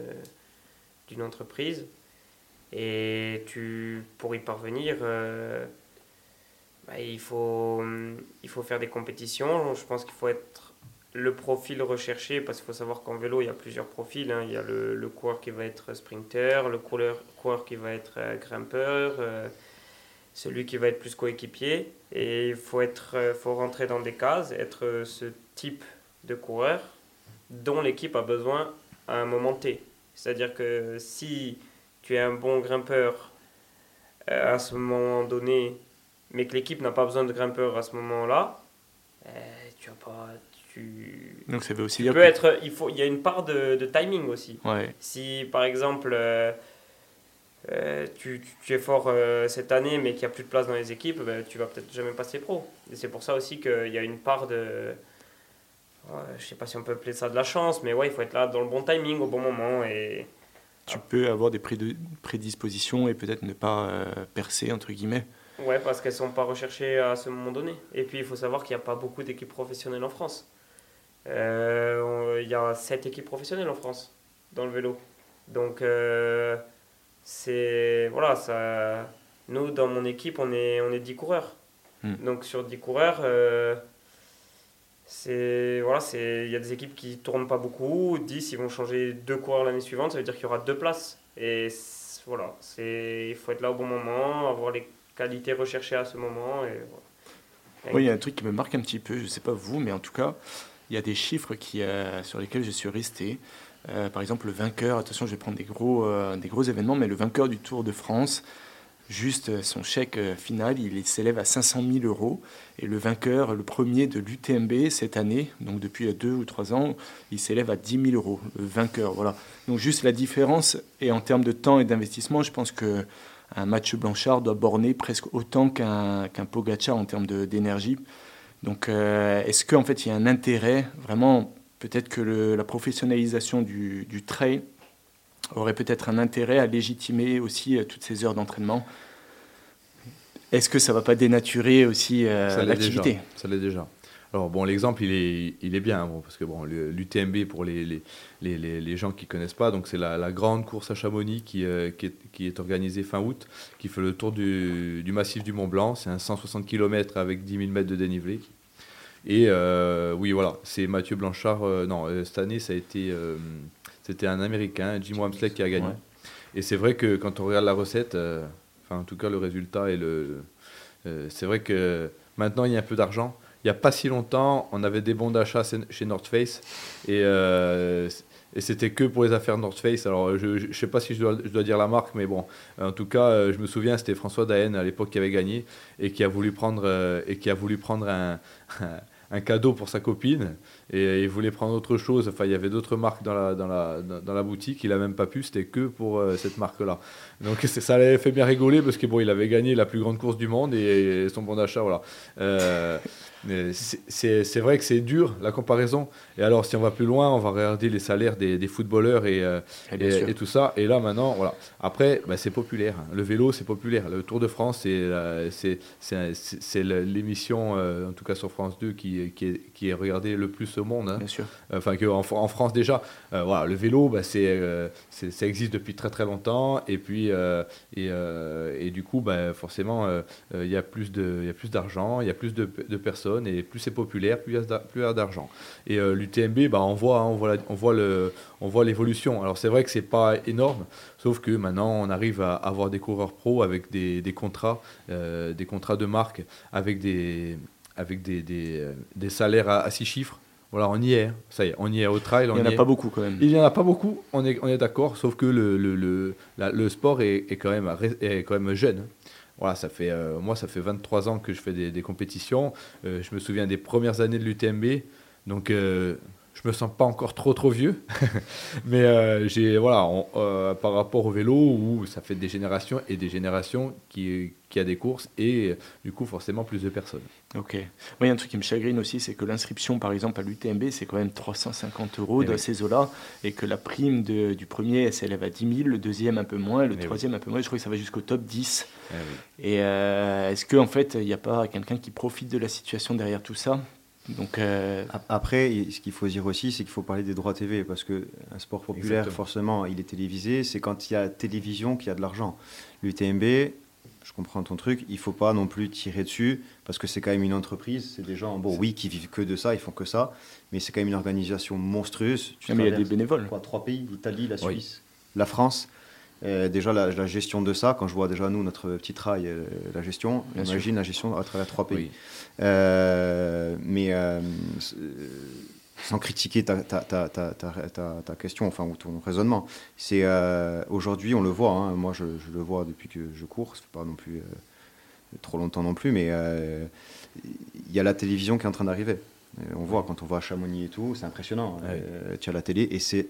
d'une entreprise. Et tu, pour y parvenir, euh, bah, il, faut, il faut faire des compétitions. Je pense qu'il faut être le profil recherché parce qu'il faut savoir qu'en vélo, il y a plusieurs profils. Hein. Il y a le, le, coureur qui va être sprinter, le coureur, coureur qui va être euh, grimpeur, euh, celui qui va être plus coéquipier. Et il faut, être, faut rentrer dans des cases, être ce type de coureur dont l'équipe a besoin à un moment T. C'est-à-dire que si tu es un bon grimpeur euh, à ce moment donné, mais que l'équipe n'a pas besoin de grimpeur à ce moment-là, euh, tu as pas. Tu, Donc ça veut aussi dire. être, il, faut, il y a une part de, de timing aussi. Ouais. Si par exemple. Euh, tu, tu, es fort cette année mais qu'il n'y a plus de place dans les équipes, ben, tu vas peut-être jamais passer pro. Et c'est pour ça aussi qu'il y a une part de, je sais pas si on peut appeler ça de la chance, mais ouais, il faut être là dans le bon timing, au bon moment. Et... Tu peux avoir des prédispositions et peut-être ne pas euh, percer, entre guillemets. Ouais, parce qu'elles ne sont pas recherchées à ce moment donné. Et puis, il faut savoir qu'il n'y a pas beaucoup d'équipes professionnelles en France. Euh, il y a 7 équipes professionnelles en France dans le vélo. Donc, euh, c'est. Voilà, ça. Nous, dans mon équipe, on est, on est 10 coureurs. Hmm. Donc, sur 10 coureurs c'est voilà c'est il y a des équipes qui tournent pas beaucoup 10 ils vont changer deux coureurs l'année suivante ça veut dire qu'il y aura deux places. Et voilà c'est il faut être là au bon moment avoir les qualités recherchées à ce moment et oui il y a un truc qui me marque un petit peu je sais pas vous mais en tout cas il y a des chiffres qui euh, sur lesquels je suis resté. Euh, par exemple le vainqueur attention je vais prendre des gros euh, des gros événements mais le vainqueur du Tour de France Juste euh, son chèque euh, final, il s'élève à 500 000 euros. Et le vainqueur, le premier de l'UTMB cette année, donc depuis deux ou trois ans, il s'élève à 10 000 euros. Le vainqueur, voilà. Donc juste la différence, et en termes de temps et d'investissement, je pense que un match Blanchard doit borner presque autant qu'un Pogacar en termes d'énergie. Donc euh, est-ce qu'en fait il y a un intérêt, vraiment, peut-être que la professionnalisation du, du trail aurait peut-être un intérêt à légitimer aussi euh, toutes ces heures d'entraînement. Est-ce que ça ne va pas dénaturer aussi euh, l'activité? Ça l'est déjà. Alors bon, l'exemple, il est, il est bien, bon, parce que bon, l'UTMB, pour les, les, les, les, gens qui ne connaissent pas, donc c'est la, la, grande course à Chamonix qui, euh, qui, est, qui, est, organisée fin août, qui fait le tour du, du massif du Mont Blanc. C'est un 160 km avec 10 000 mètres de dénivelé. Et oui, voilà, c'est Mathieu Blanchard. non, cette année, ça a été c'était un Américain, Jim Wamsley, qui a gagné. Et c'est vrai que quand on regarde la recette, euh, enfin en tout cas le résultat et le, euh, c'est vrai que maintenant il y a un peu d'argent. Il n'y a pas si longtemps, on avait des bons d'achat chez North Face et, euh, et c'était que pour les affaires North Face. Alors je ne sais pas si je dois, je dois, dire la marque, mais bon, en tout cas, je me souviens, c'était François Daen à l'époque qui avait gagné et qui a voulu prendre, et qui a voulu prendre un, un cadeau pour sa copine et il voulait prendre autre chose. Enfin, il y avait d'autres marques dans la, boutique. Il n'a même pas pu, c'était que pour euh, cette marque-là. Donc ça l'avait fait bien rigoler parce que bon, il avait gagné la plus grande course du monde et, son bon d'achat, voilà. Euh, c'est vrai que c'est dur la comparaison. Et alors, si on va plus loin, on va regarder les salaires des, des footballeurs et, euh, et, tout ça. Et là, maintenant, voilà. Après, bah, c'est populaire. Le vélo, c'est populaire. Le Tour de France, c'est l'émission, euh, en tout cas sur France 2, qui, qui, est, qui est regardée le plus au monde. Hein. Bien sûr. Enfin, que en, France déjà. Euh, voilà, le vélo, bah, ça existe depuis très très longtemps. Et puis, et, et, du coup, bah, forcément, il y a plus d'argent, il y a plus de, de personnes et plus c'est populaire, plus il y a d'argent. Et euh, l'UTMB, bah, on voit, hein, on voit, on voit le, on voit l'évolution. Alors c'est vrai que c'est pas énorme, sauf que maintenant on arrive à avoir des coureurs pro avec des, des contrats, euh, des contrats de marque, avec des, avec des, des, euh, des salaires à, six chiffres. Voilà, on y est. Hein. Ça y est, on y est au trail. Il n'y en a pas beaucoup quand même. Il n'y en a pas beaucoup, on est, on est d'accord, sauf que le, le, le, le sport est, est, quand même, est quand même jeune. Voilà, ça fait, euh, moi, ça fait 23 ans que je fais des, compétitions. Euh, je me souviens des premières années de l'UTMB. Donc, euh, je me sens pas encore trop trop vieux, mais euh, j'ai voilà euh, par rapport au vélo où ça fait des générations et des générations qui qui a des courses et du coup forcément plus de personnes. Ok. Moi, il y a un truc qui me chagrine aussi, c'est que l'inscription par exemple à l'UTMB c'est quand même 350 euros dans ces eaux-là et que la prime de, du premier elle s'élève à 10 000, le deuxième un peu moins, le troisième un peu moins. Je crois que ça va jusqu'au top 10. Et euh, est-ce qu'en en fait il n'y a pas quelqu'un qui profite de la situation derrière tout ça? Donc, euh, Après, ce qu'il faut dire aussi, c'est qu'il faut parler des droits TV, parce qu'un sport populaire, forcément, il est télévisé. C'est quand il y a télévision qu'il y a de l'argent. L'UTMB, je comprends ton truc, il faut pas non plus tirer dessus, parce que c'est quand même une entreprise. C'est des gens, bon, oui, qui vivent que de ça, ils font que ça, mais c'est quand même une organisation monstrueuse. Tu mais il y a des bénévoles. Quoi, trois pays, l'Italie, la Suisse, la France. Euh, déjà, la, gestion de ça, quand je vois déjà nous, notre petit trail, euh, la gestion, imagine la gestion à travers trois pays. Euh, mais sans critiquer ta, ta, ta, ta, question, enfin, ou ton raisonnement, c'est aujourd'hui, on le voit, hein, moi je, le vois depuis que je cours, ça fait pas non plus trop longtemps non plus, mais il y a la télévision qui est en train d'arriver. On voit quand on voit à Chamonix et tout, c'est impressionnant. tu as la télé et c'est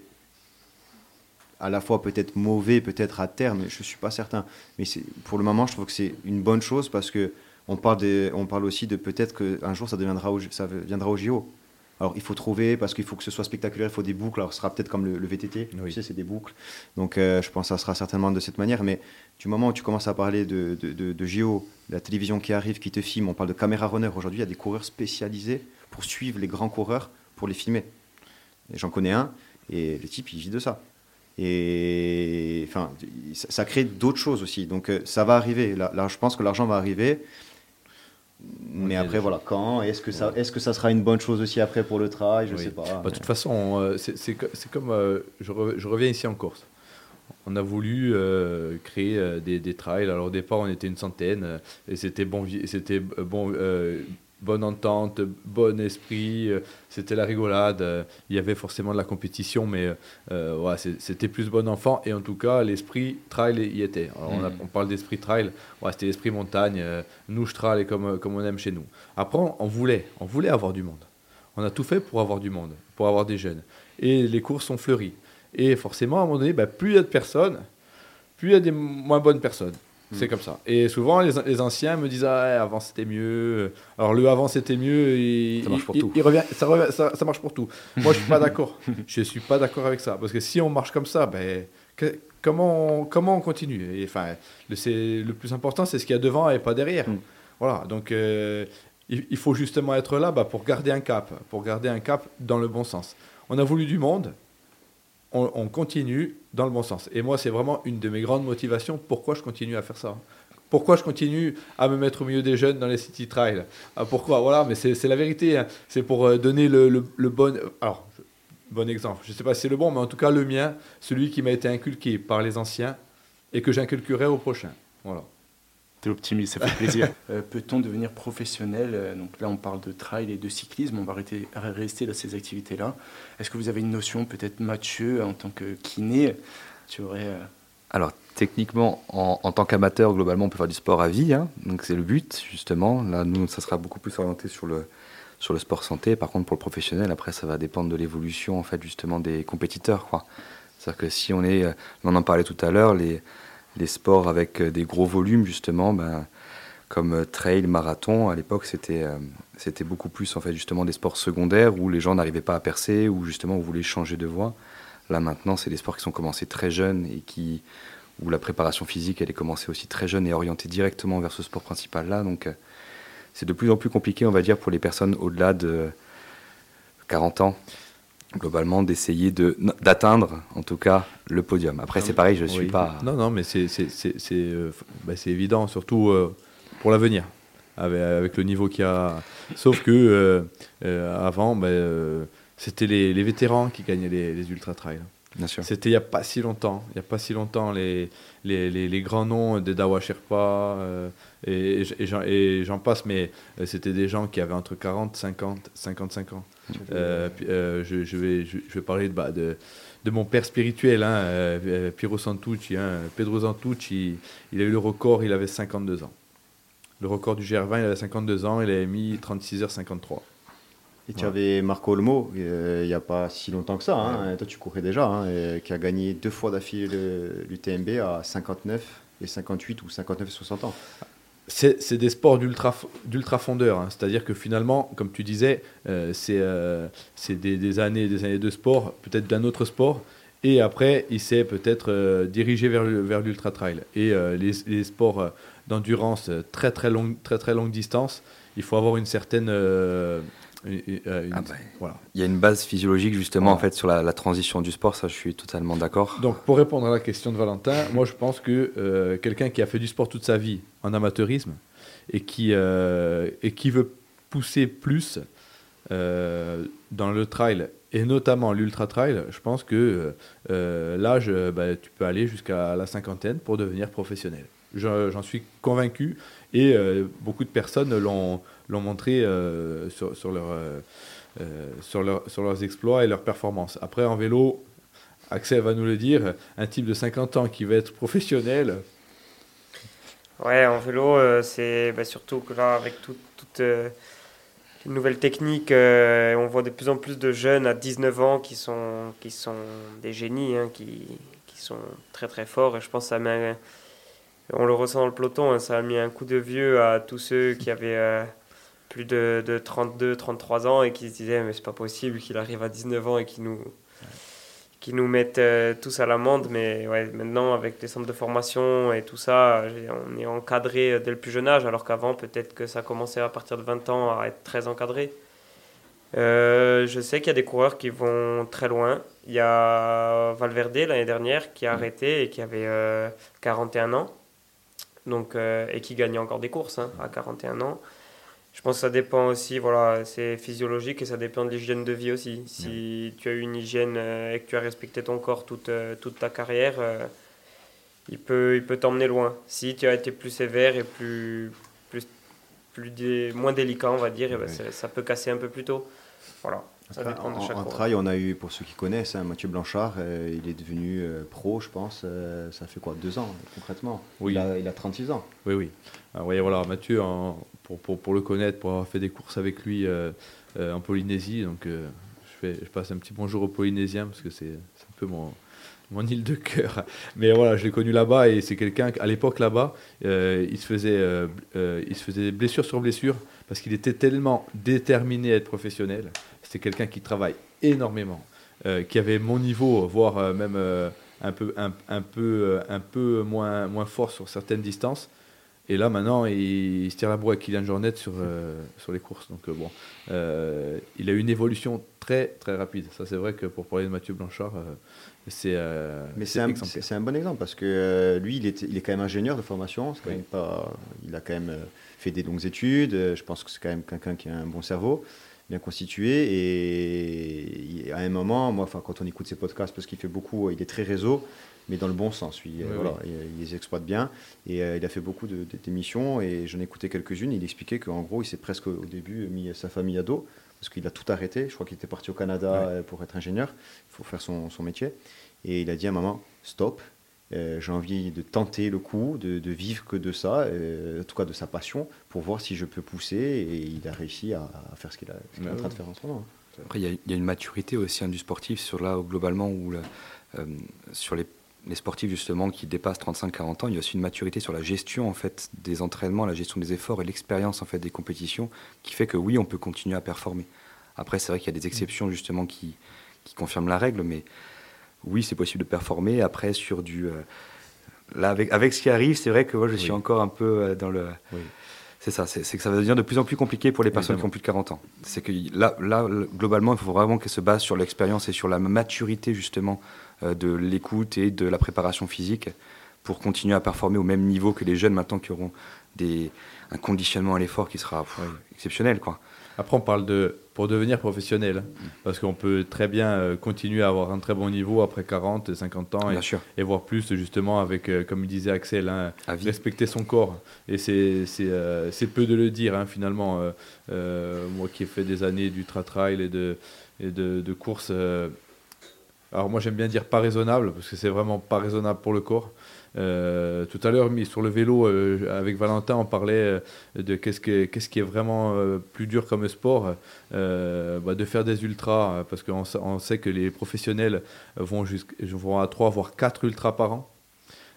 à la fois peut-être mauvais, peut-être à terme, je ne suis pas certain. Mais pour le moment, je trouve que c'est une bonne chose parce que on parle, des, on parle aussi de peut-être qu'un jour ça, deviendra ça viendra au JO. Alors il faut trouver, parce qu'il faut que ce soit spectaculaire, il faut des boucles. Alors ce sera peut-être comme le, VTT, tu sais, c'est des boucles. Donc euh, je pense que ça sera certainement de cette manière. Mais du moment où tu commences à parler de, de, de, JO, la télévision qui arrive, qui te filme, on parle de caméra runner. Aujourd'hui, il y a des coureurs spécialisés pour suivre les grands coureurs, pour les filmer. J'en connais un, et le type, il vit de ça. Et enfin, ça, crée d'autres choses aussi. Donc euh, ça va arriver. Là, je pense que l'argent va arriver. Mais après, voilà, quand? Est-ce que, ça, est que ça sera une bonne chose aussi après pour le travail? Je ne sais pas. Bah, de toute façon, euh, c'est comme. Euh, je, reviens ici en Corse. On a voulu créer des, des, trails. Alors au départ, on était une centaine et c'était bon, c'était bon, bonne entente, bon esprit, euh, c'était la rigolade. Euh, il y avait forcément de la compétition, mais euh, c'était plus bon enfant. Et en tout cas, l'esprit trail y était. Mm. on, parle d'esprit trail, c'était l'esprit montagne, nous trail comme, comme on aime chez nous. Après, on voulait, on voulait avoir du monde. On a tout fait pour avoir du monde, pour avoir des jeunes. Et les courses sont fleuries. Et forcément, à un moment donné, bah, plus il y a de personnes, plus il y a des moins bonnes personnes. C'est comme ça. Et souvent, les, anciens me disent ah, avant c'était mieux. Alors, le avant c'était mieux. Ça marche pour tout. Il revient, ça, ça, marche pour tout. Moi, je suis pas d'accord. je suis pas d'accord avec ça. Parce que si on marche comme ça, ben, comment, on, comment on continue? Et, enfin, le, le plus important, c'est ce qu'il y a devant et pas derrière. Mm. Voilà. Donc, euh, il, faut justement être là bah, pour garder un cap. Pour garder un cap dans le bon sens. On a voulu du monde on, continue dans le bon sens. Et moi, c'est vraiment une de mes grandes motivations. Pourquoi je continue à faire ça pourquoi je continue à me mettre au milieu des jeunes dans les city trials ah, Pourquoi Voilà, mais c'est la vérité. Hein. C'est pour euh, donner le, bon. Alors, bon exemple. Je ne sais pas si c'est le bon, mais en tout cas le mien, celui qui m'a été inculqué par les anciens et que j'inculquerai au prochain. Voilà. T'es optimiste, ça fait plaisir. Euh, peut-on devenir professionnel euh, Donc là, on parle de trail et de cyclisme. On va rester dans ces activités-là. Est-ce que vous avez une notion, peut-être Mathieu, en tant que kiné Tu aurais. Euh, Alors, techniquement, en, tant qu'amateur, globalement, on peut faire du sport à vie. Hein. donc, c'est le but, justement. Là, nous, ça sera beaucoup plus orienté sur le, sur le sport santé. Par contre, pour le professionnel, après, ça va dépendre de l'évolution, en fait, justement, des compétiteurs. C'est-à-dire que si on est. On en parlait tout à l'heure, les les sports avec euh, des gros volumes, justement, ben, comme euh, trail, marathon, à l'époque, c'était euh, c'était beaucoup plus en fait justement des sports secondaires où les gens n'arrivaient pas à percer, ou justement on voulait changer de voie. Là maintenant, c'est des sports qui sont commencés très jeunes et où la préparation physique elle est commencée aussi très jeune et orientée directement vers ce sport principal là. Donc c'est de plus en plus compliqué, on va dire, pour les personnes au-delà de 40 ans globalement d'essayer de d'atteindre en tout cas le podium. Après c'est pareil, je ne suis pas. Non non mais c'est c'est euh, bah, évident surtout euh, pour l'avenir avec, le niveau qu'il y a. Sauf que euh, avant bah, c'était les, les, vétérans qui gagnaient les, les ultra trails. C'était il n'y a pas si longtemps. Il y a pas si longtemps les, les, les, grands noms des Dawa Sherpa et, et j'en passe, mais c'était des gens qui avaient entre 40, 50, 55 ans. Euh, euh, je, je, vais, je, vais parler de, bah, de, de, mon père spirituel, hein, euh, Piero Santucci. Hein. Pedro Santucci, il a eu le record, il avait 52 ans. Le record du GR20, il avait 52 ans, il avait mis 36h53. Et tu avais Marco Olmo, il n'y a pas si longtemps que ça, hein, toi tu courais déjà, hein, qui a gagné deux fois d'affilée l'UTMB à 59 et 58 ou 59 et 60 ans. C'est des sports d'ultra fondeur, hein. c'est-à-dire que finalement, comme tu disais, euh, c'est des, des, années des années de sport, peut-être d'un autre sport, et après il s'est peut-être euh, dirigé vers, vers l'ultra trail. Et euh, les, sports d'endurance très très très très longue distance, il faut avoir une certaine euh, ah bah, il y a une base physiologique justement en fait sur la, transition du sport, ça je suis totalement d'accord. Donc pour répondre à la question de Valentin, moi je pense que euh, quelqu'un qui a fait du sport toute sa vie en amateurisme et qui, euh, et qui veut pousser plus dans le trail et notamment l'ultra trail, je pense que l'âge, bah, tu peux aller jusqu'à la cinquantaine pour devenir professionnel. J'en suis convaincu et beaucoup de personnes l'ont l'ont montré euh, sur, sur, leur, euh, euh, sur, leur, sur leurs exploits et leurs performances. Après, en vélo, Axel va nous le dire, un type de 50 ans qui va être professionnel. Ouais, en vélo, c'est bah, surtout que là, avec toutes toute, les nouvelles techniques, on voit de plus en plus de jeunes à 19 ans qui sont, qui sont des génies, hein, qui, qui, sont très très forts. Et je pense que ça met, on le ressent dans le peloton, hein, ça a mis un coup de vieux à tous ceux qui avaient plus de, de 32, 33 ans et qui se disaient mais c'est pas possible qu'il arrive à 19 ans et qu'il nous, qui nous mettent euh, tous à l'amende. Mais ouais, maintenant, avec les centres de formation et tout ça, on est encadré dès le plus jeune âge, alors qu'avant, peut-être que ça commençait à partir de 20 ans à être très encadré. Euh, je sais qu'il y a des coureurs qui vont très loin. Il y a Valverde l'année dernière qui a arrêté et qui avait 41 euh, ans. Donc, et qui gagne encore des courses hein, à 41 ans. Je pense que ça dépend aussi, voilà, c'est physiologique et ça dépend de l'hygiène de vie aussi. Si tu as eu une hygiène euh, et que tu as respecté ton corps toute, euh, toute ta carrière, euh, il peut il peut t'emmener loin. Si tu as été plus sévère et plus, plus, plus moins délicat, on va dire, eh ben, ça peut casser un peu plus tôt. Voilà. Ça dépend de chaque en, trail, on a eu, pour ceux qui connaissent, hein, Mathieu Blanchard, il est devenu pro, je pense, ça fait quoi, deux ans concrètement? Oui. il, a, il a 36 ans. Oui, oui. Alors, voyez, voilà, Mathieu, en, pour, pour, le connaître, pour avoir fait des courses avec lui euh, euh, en Polynésie. Donc euh, je, fais, je passe un petit bonjour aux Polynésiens parce que c'est un peu mon, mon île de cœur. Mais voilà, je l'ai connu là-bas et c'est quelqu'un, à l'époque là-bas, il, se faisait, il se faisait blessure sur blessure parce qu'il était tellement déterminé à être professionnel. C'était quelqu'un qui travaille énormément, qui avait mon niveau, voire même un peu, un, un, peu, un peu moins, moins fort sur certaines distances. Et là, maintenant, il, se tire la boue avec Kylian Jornet sur, euh, sur les courses. Donc, euh, bon, euh, il a eu une évolution très, très rapide. Ça, c'est vrai que pour parler de Mathieu Blanchard, c'est. Mais c'est un, un, bon exemple parce que lui, il est, il est quand même ingénieur de formation. Quand même pas, il a quand même fait des longues études. Je pense que c'est quand même quelqu'un qui a un bon cerveau bien constitué et à un moment, moi, enfin, quand on écoute ses podcasts, parce qu'il fait beaucoup, il est très réseau, mais dans le bon sens. Oui, voilà, Il, les exploite bien. Et euh, il a fait beaucoup d'émissions et j'en ai écouté quelques-unes. Il expliquait qu'en gros, il s'est presque au début mis sa famille à dos parce qu'il a tout arrêté. Je crois qu'il était parti au Canada euh, pour être ingénieur. Il faut faire son, son, métier. Et il a dit à maman stop. Euh, j'ai envie de tenter le coup, de, vivre que de ça, en tout cas de sa passion, pour voir si je peux pousser. Et il a réussi à, faire ce qu'il est en train de faire en ce moment. Après, il y, a une maturité aussi hein, du sportif sur là, globalement, où sur les les sportifs justement qui dépassent 35-40 ans, il y a aussi une maturité sur la gestion en fait des entraînements, la gestion des efforts et l'expérience en fait des compétitions qui fait que oui, on peut continuer à performer. Après, c'est vrai qu'il y a des exceptions justement qui, qui confirment la règle, mais oui, c'est possible de performer. Après, sur du euh, là avec, avec ce qui arrive, c'est vrai que moi, je suis encore un peu euh, dans le C'est ça, c'est que ça va devenir de plus en plus compliqué pour les personnes qui ont plus de 40 ans. C'est que là, là, globalement, il faut vraiment qu'elles se basent sur l'expérience et sur la maturité justement de l'écoute et de la préparation physique pour continuer à performer au même niveau que les jeunes maintenant qui auront des, un conditionnement à l'effort qui sera exceptionnel. Quoi. Après, on parle de pour devenir professionnel, parce qu'on peut très bien euh, continuer à avoir un très bon niveau après 40, 50 ans, et, et voir plus justement avec, euh, comme disait Axel, hein, respecter son corps. Et c'est c'est peu de le dire hein, finalement. moi qui ai fait des années d'ultra trail et de, et de, de courses alors moi j'aime bien dire pas raisonnable, parce que c'est vraiment pas raisonnable pour le corps. Euh, tout à l'heure, sur le vélo, euh, avec Valentin, on parlait de qu'est-ce qui, qu'est-ce qui est vraiment plus dur comme sport, bah, de faire des ultras, parce qu'on on sait que les professionnels vont, vont à 3 voire 4 ultras par an.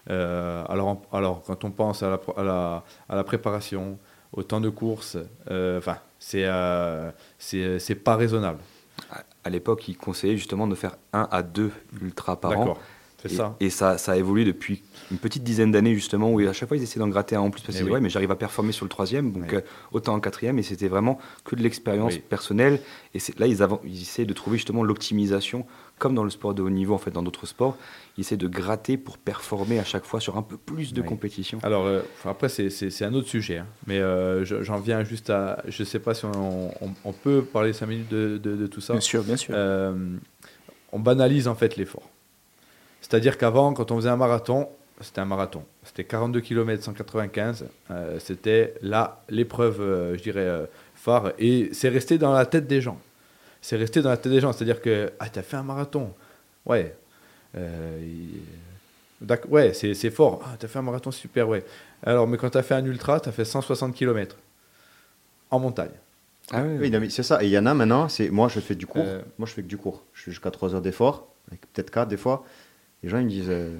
alors, alors, quand on pense à la, à la, à la préparation, au temps de course, enfin, c'est, c'est, c'est pas raisonnable à l'époque, il conseillait justement de faire un à deux ultras par an. C'est ça. Et ça, ça a évolué depuis une petite dizaine d'années justement où à chaque fois ils essayaient d'en gratter un en plus parce qu'ils eh disaient mais j'arrive à performer sur le troisième donc euh, autant en quatrième. Et c'était vraiment que de l'expérience personnelle. Et là ils, ils essayaient de trouver justement l'optimisation comme dans le sport de haut niveau, en fait, dans d'autres sports, il essaie de gratter pour performer à chaque fois sur un peu plus de compétition. Alors, euh, après, c'est un autre sujet, hein. mais euh, j'en viens juste à. Je ne sais pas si on, peut parler cinq minutes de, tout ça. Bien sûr, bien sûr. Euh, on banalise en fait l'effort. C'est-à-dire qu'avant, quand on faisait un marathon, c'était un marathon. C'était 42 km 195. c'était là l'épreuve, je dirais, phare. Et c'est resté dans la tête des gens c'est resté dans la tête des gens. C'est-à-dire que, ah, tu as fait un marathon. Ouais. Euh, ouais, c'est fort. Ah, tu as fait un marathon, super, ouais. Alors, mais quand tu as fait un ultra, tu as fait 160 km en montagne. Ah oui, oui c'est ça. Et il y en a maintenant, c'est moi je fais du cours. Euh. Moi je fais que du cours. Je fais jusqu'à 3 heures d'effort, peut-être 4 des fois. Les gens ils me disent euh,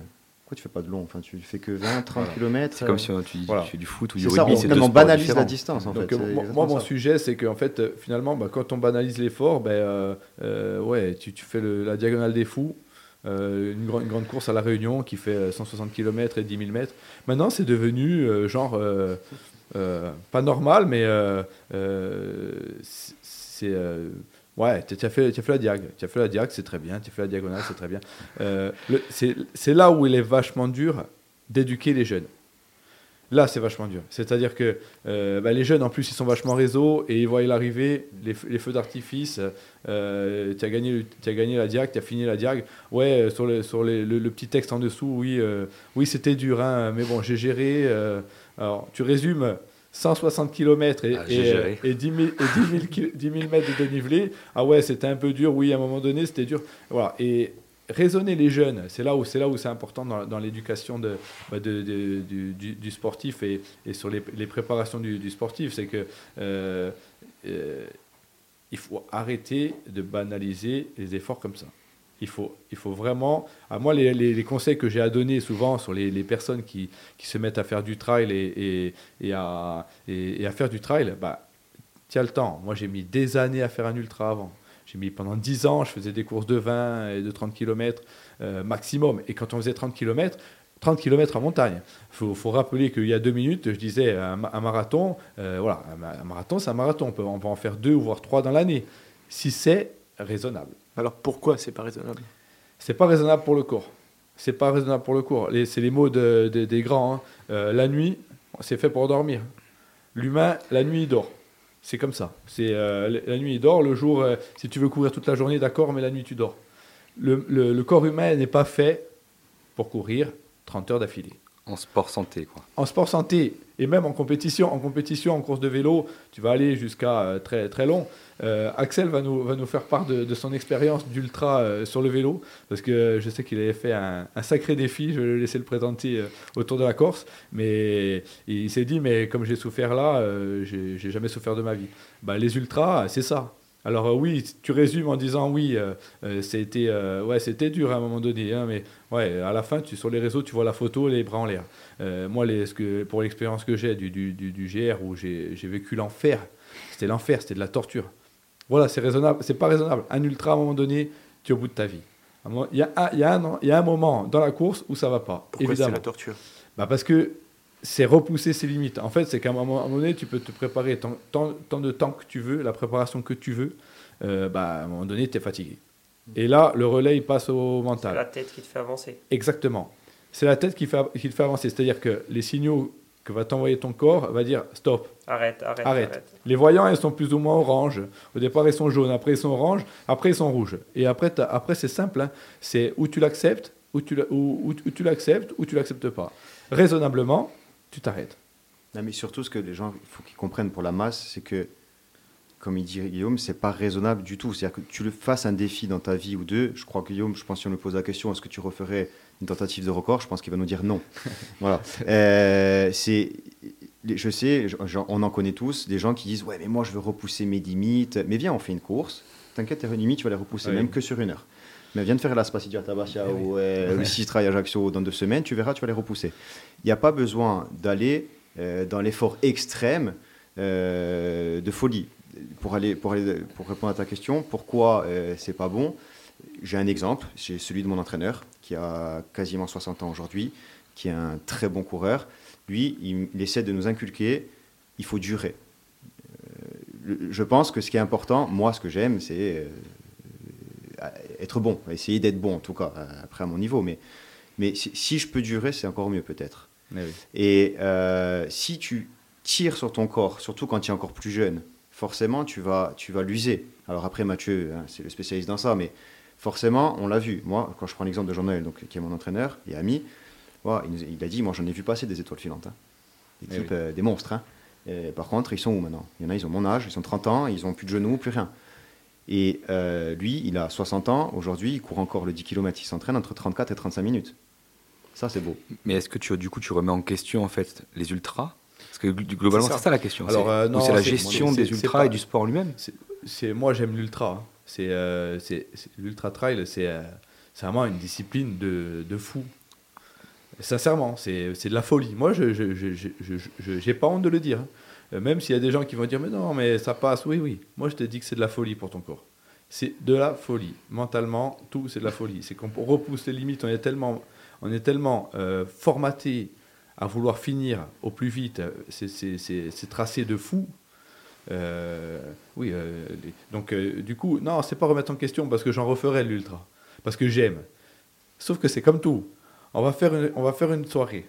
pourquoi tu fais pas de long Enfin, tu fais que 20, 30 km. C'est comme si tu, fais du foot ou du rugby. C'est on, banalise la distance en fait. moi, mon sujet, c'est qu'en fait, euh, finalement, bah, quand on banalise l'effort, ben, euh, euh, ouais, tu, tu fais la diagonale des fous. une, grande, une, grande course à La Réunion qui fait 160 km et 10 000 mètres. Maintenant, c'est devenu genre pas normal, mais c'est Ouais, tu as, as fait la diag. Tu fait la diag, c'est très bien. Tu fait la diagonale, c'est très bien. Euh, c'est là où il est vachement dur d'éduquer les jeunes. Là, c'est vachement dur. C'est-à-dire que euh, bah, les jeunes, en plus, ils sont vachement réseau et ils voient l'arrivée, les, feux d'artifice. Euh, tu as, gagné, la diag, tu as fini la diag. Ouais, sur, le, sur le, le, petit texte en dessous, oui, oui c'était dur, hein, mais bon, j'ai géré. alors, tu résumes 160 km et, 10, 000, mètres de dénivelé. Ah ouais, c'était un peu dur, oui, à un moment donné, c'était dur. Voilà. Et raisonner les jeunes, c'est là où c'est là où c'est important dans, l'éducation de, bah, du, sportif et, sur les, préparations du, sportif, c'est que euh, euh, il faut arrêter de banaliser les efforts comme ça. Il faut, il faut vraiment. À moi, les, conseils que j'ai à donner souvent sur les, personnes qui, qui, se mettent à faire du trail et, à, faire du trail, bah, tiens le temps. Moi, j'ai mis des années à faire un ultra avant. J'ai mis pendant 10 ans, je faisais des courses de 20 et de 30 km euh, maximum. Et quand on faisait 30 km, 30 km en montagne. Il faut, faut, rappeler qu'il y a deux minutes, je disais un, marathon, euh, voilà, un, marathon, c'est un marathon. On peut, on peut en faire deux ou voire trois dans l'année, si c'est raisonnable. Alors pourquoi c'est pas raisonnable? C'est pas raisonnable pour le corps. C'est pas raisonnable pour le corps. C'est les mots des grands. Hein. Euh, la nuit, c'est fait pour dormir. L'humain, la nuit, il dort. C'est comme ça. Euh, la nuit, il dort. Le jour, euh, si tu veux courir toute la journée, d'accord, mais la nuit, tu dors. Le, corps humain n'est pas fait pour courir 30 heures d'affilée. En sport santé, quoi. En sport santé, et même en compétition, en compétition, en course de vélo, tu vas aller jusqu'à très très long. Euh, Axel va nous, va nous faire part de, son expérience d'ultra euh, sur le vélo, parce que je sais qu'il avait fait un, sacré défi, je vais le laisser le présenter euh, autour de la Corse, mais il s'est dit, mais comme j'ai souffert là, j'ai jamais souffert de ma vie. Bah, les ultras, c'est ça. Alors oui, tu résumes en disant oui, c'était ouais, c'était dur à un moment donné, hein, mais ouais, à la fin, tu, sur les réseaux, tu vois la photo, les bras en l'air. moi, les, ce que, pour l'expérience que j'ai du, du, du, du, GR où j'ai vécu l'enfer, c'était l'enfer, c'était de la torture. Voilà, c'est raisonnable. C'est pas raisonnable. Un ultra, à un moment donné, tu es au bout de ta vie. Il y, a il, y a un, il y a un moment dans la course où ça va pas. Pourquoi c'est la torture? Bah Parce que c'est repousser ses limites. En fait, c'est qu'à un moment donné, tu peux te préparer tant, tant, de temps que tu veux, la préparation que tu veux. Euh, bah, à un moment donné, tu es fatigué. Et là, le relais, il passe au mental. C'est la tête qui te fait avancer. Exactement. C'est la tête qui, fait, qui te fait avancer. C'est-à-dire que les signaux que va t'envoyer ton corps va dire stop. Arrête, arrête, arrête, Les voyants, ils sont plus ou moins orange. Au départ, ils sont jaunes, après, ils sont orange, après, ils sont rouges. Et après, après c'est simple. Hein. C'est où tu l'acceptes, ou tu l'acceptes, ou tu l'acceptes pas. Raisonnablement, tu t'arrêtes. Non, mais surtout, ce que les gens, il faut qu'ils comprennent pour la masse, c'est que comme il dit Guillaume, c'est pas raisonnable du tout. C'est-à-dire que tu le fasses un défi dans ta vie ou deux. Je crois que Guillaume, je pense si on lui pose la question, est-ce que tu referais une tentative de record Je pense qu'il va nous dire non. voilà. Euh, c'est, je sais, on en connaît tous, des gens qui disent ouais, mais moi je veux repousser mes limites. Mais viens, on fait une course. T'inquiète, tes limites, tu vas les repousser même que sur une heure. Mais viens de faire la Spacidia Tabacia eh ou euh, le Citra Ajaccio dans deux semaines, tu verras, tu vas les repousser. Il n'y a pas besoin d'aller euh, dans l'effort extrême euh, de folie. Pour, aller, pour, aller, pour répondre à ta question, pourquoi euh, c'est pas bon? J'ai un exemple, c'est celui de mon entraîneur qui a quasiment 60 ans aujourd'hui, qui est un très bon coureur. Lui, il, essaie de nous inculquer, il faut durer. je pense que ce qui est important, moi, ce que j'aime, c'est être bon, essayer d'être bon en tout cas, après à mon niveau. Mais, mais si, je peux durer, c'est encore mieux peut-être. Eh Et si tu tire sur ton corps, surtout quand tu es encore plus jeune, forcément, tu vas, tu vas l'user. Alors après, Mathieu, hein, c'est le spécialiste dans ça, mais forcément, on l'a vu. Moi, quand je prends l'exemple de Jean-Noël, donc, qui est mon entraîneur et ami, il, a dit, moi j'en ai vu passer des étoiles filantes, hein. des, eh euh, des monstres. Hein. par contre, ils sont où maintenant? Il y en a, ils ont mon âge, ils sont 30 ans, ils ont plus de genoux, plus rien. Et euh, lui, il a 60 ans, aujourd'hui, il court encore le 10 km, il s'entraîne entre 34 et 35 minutes. Ça, c'est beau. Mais est-ce que tu, du coup, tu remets en question en fait les ultras? Parce que globalement, c'est ça. la question. Alors, euh, c'est la gestion des ultras et du sport lui-même? C'est Moi, j'aime l'ultra. Hein. Euh, c'est L'ultra trail, c'est euh, vraiment une discipline de, de fou. Sincèrement, c'est de la folie. Moi, je n'ai pas honte de le dire. Hein. Même s'il y a des gens qui vont dire, mais non, mais ça passe. Oui, oui. Moi, je te dis que c'est de la folie pour ton corps. C'est de la folie. Mentalement, tout, c'est de la folie. C'est qu'on repousse les limites. On est tellement, on est tellement formaté à vouloir finir au plus vite ces tracés de fou. Euh, oui, euh, donc euh, du coup, non, c'est pas remettre en question parce que j'en referai l'ultra, parce que j'aime. Sauf que c'est comme tout. On va faire une, on va faire une soirée.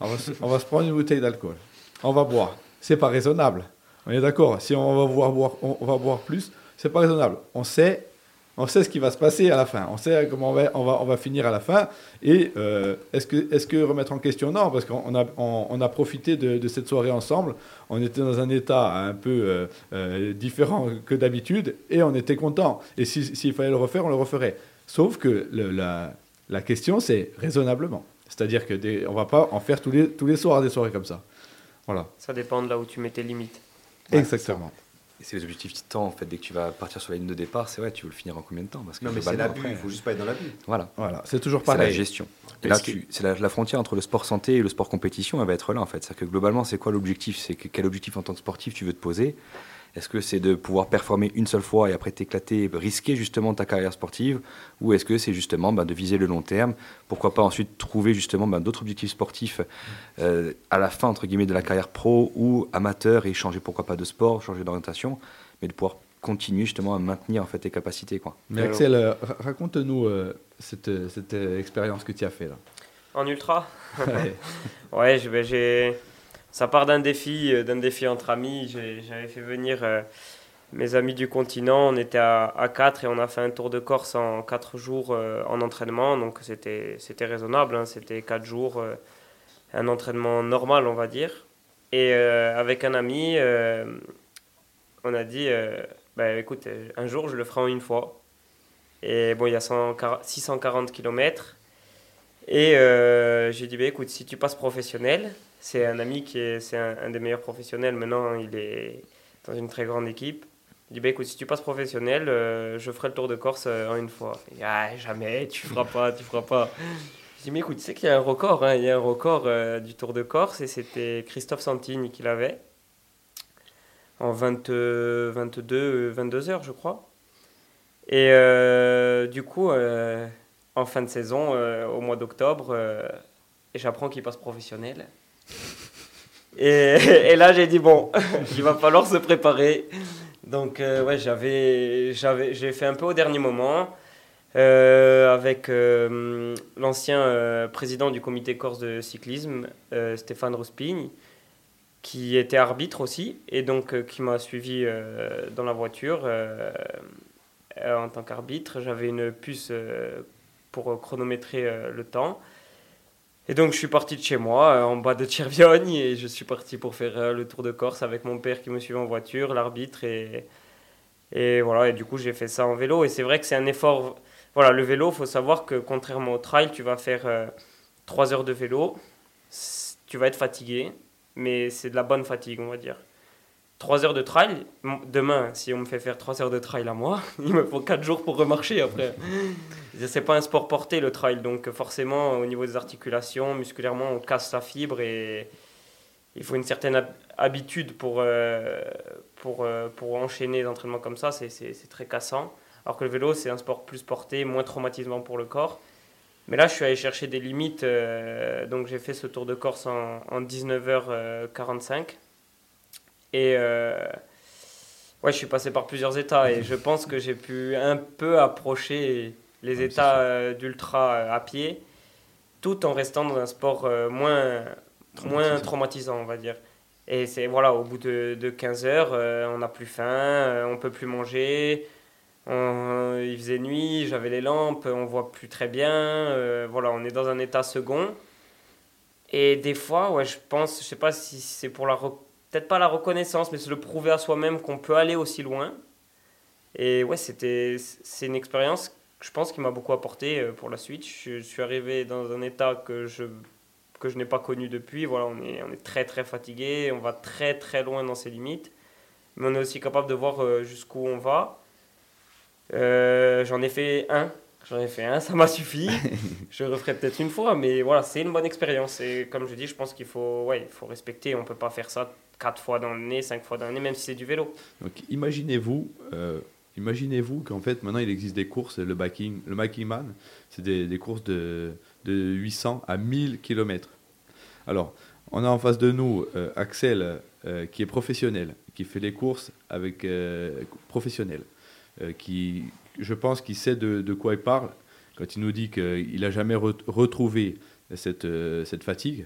On va, on va se prendre une bouteille d'alcool. On va boire. C'est pas raisonnable. On est d'accord. Si on va boire, on, on va boire plus, c'est pas raisonnable. On sait on sait ce qui va se passer à la fin. On sait comment on va, on va, on finir à la fin. Et euh, est-ce que, est que remettre en question? Non, parce qu'on a, on, a profité de, cette soirée ensemble. On était dans un état un peu euh, euh, différent que d'habitude et on était content. Et s'il fallait le refaire, on le referait. Sauf que la, question, c'est raisonnablement. C'est-à-dire qu'on ne va pas en faire tous les, tous les soirs des soirées comme ça. Voilà. Ça dépend de là où tu mets tes limites. Exactement. Et c'est les objectifs de temps, en fait, dès que tu vas partir sur la ligne de départ, c'est vrai, tu veux le finir en combien de temps? Parce que Non, mais c'est l'abus, il faut juste pas être dans l'abus. Voilà. voilà. C'est toujours pareil. C'est la gestion. Et là, c'est la, frontière entre le sport santé et le sport compétition, elle va être là, en fait. C'est-à-dire que globalement, c'est quoi l'objectif? C'est quel objectif en tant que sportif tu veux te poser? Est-ce que c'est de pouvoir performer une seule fois et après t'éclater, risquer justement ta carrière sportive Ou est-ce que c'est justement ben, de viser le long terme? Pourquoi pas ensuite trouver justement ben, d'autres objectifs sportifs euh, à la fin entre guillemets de la carrière pro ou amateur et changer pourquoi pas de sport, changer d'orientation mais de pouvoir continuer justement à maintenir en fait tes capacités. Quoi. Mais Axel, euh, raconte-nous euh, cette, cette expérience que tu as fait là. En ultra? Ouais, j'ai, ça part d'un défi, d'un défi entre amis. J'avais fait venir mes amis du continent. On était à, à 4 et on a fait un tour de Corse en 4 jours en entraînement. Donc c'était, raisonnable. Hein. C'était 4 jours, un entraînement normal, on va dire. Et avec un ami, on a dit, euh, bah, écoute, euh, un jour, je le ferai en une fois. Et bon, il y a 640 km. Et euh, j'ai dit, bah, écoute, si tu passes professionnel, c'est un ami qui est, c'est un, des meilleurs professionnels maintenant, il est dans une très grande équipe. Il dit, bah, écoute, si tu passes professionnel, je ferai le tour de Corse en une fois. Il dit, ah, jamais, tu feras pas, tu feras pas. Je dis, mais écoute, tu sais qu'il y a un record, hein, il y a un record du Tour de Corse et c'était Christophe Santini qui l'avait en 22, 22 heures, je crois. Et euh, du coup, euh, en fin de saison, euh, au mois d'octobre, j'apprends qu'il passe professionnel. Et, et là, j'ai dit, bon, il va falloir se préparer. Donc, ouais, j'avais, j'avais, j'ai fait un peu au dernier moment. avec l'ancien président du comité corse de cyclisme, Stéphane Rospigne, qui était arbitre aussi, et donc euh, qui m'a suivi euh, dans la voiture euh, en tant qu'arbitre. J'avais une puce pour chronométrer le temps. Et donc je suis parti de chez moi, en bas de Cerviogne, et je suis parti pour faire le tour de Corse avec mon père qui me suivait en voiture, l'arbitre et, Et voilà, et du coup, j'ai fait ça en vélo. Et c'est vrai que c'est un effort. Voilà, le vélo, faut savoir que contrairement au trail, tu vas faire 3 heures de vélo. Tu vas être fatigué, mais c'est de la bonne fatigue, on va dire. 3 heures de trail, demain, si on me fait faire 3 heures de trail à moi, il me faut 4 jours pour remarcher après. c'est pas un sport porté le trail, donc forcément, au niveau des articulations, musculairement, on casse sa fibre et il faut une certaine habitude pour, euh, pour, euh, pour enchaîner les entraînements comme ça, c'est très cassant. Alors que le vélo, c'est un sport plus porté, moins traumatisant pour le corps. Mais là, je suis allé chercher des limites, euh, donc j'ai fait ce tour de Corse en, en 19h45. Et ouais, je suis passé par plusieurs états et je pense que j'ai pu un peu approcher les états d'ultra à pied, tout en restant dans un sport moins moins traumatisant, on va dire. Et c'est voilà, au bout de, de 15 heures, euh, on n'a plus faim, euh, on peut plus manger. il faisait nuit, j'avais les lampes, on voit plus très bien. Euh, voilà, on est dans un état second. Et des fois, ouais, je pense, je sais pas si c'est pour la peut-être pas la reconnaissance, mais c'est le prouver à soi-même qu'on peut aller aussi loin. Et ouais, c'était c'est une expérience, je pense, qui m'a beaucoup apporté pour la suite. je suis arrivé dans un état que je que je n'ai pas connu depuis. Voilà, on est, on est très très fatigué, on va très très loin dans ses limites, mais on est aussi capable de voir euh, jusqu'où on va. Euh, j'en ai fait un, j'en ai fait un, ça m'a suffi. je referai peut-être une fois, mais voilà, c'est une bonne expérience. Et comme je dis, je pense qu'il faut, ouais, il faut respecter. On peut pas faire ça quatre fois dans l'année, cinq fois dans l'année, même si c'est du vélo. Donc imaginez-vous. Euh, imaginez-vous qu'en fait maintenant il existe des courses, le biking, le biking man, c'est des, courses de, de 800 à 1000 km. Alors, on a en face de nous euh, Axel, euh, qui est professionnel, qui fait les courses avec professionnel, qui, je pense qu'il sait de, quoi il parle quand il nous dit qu'il n'a jamais retrouvé cette, cette fatigue.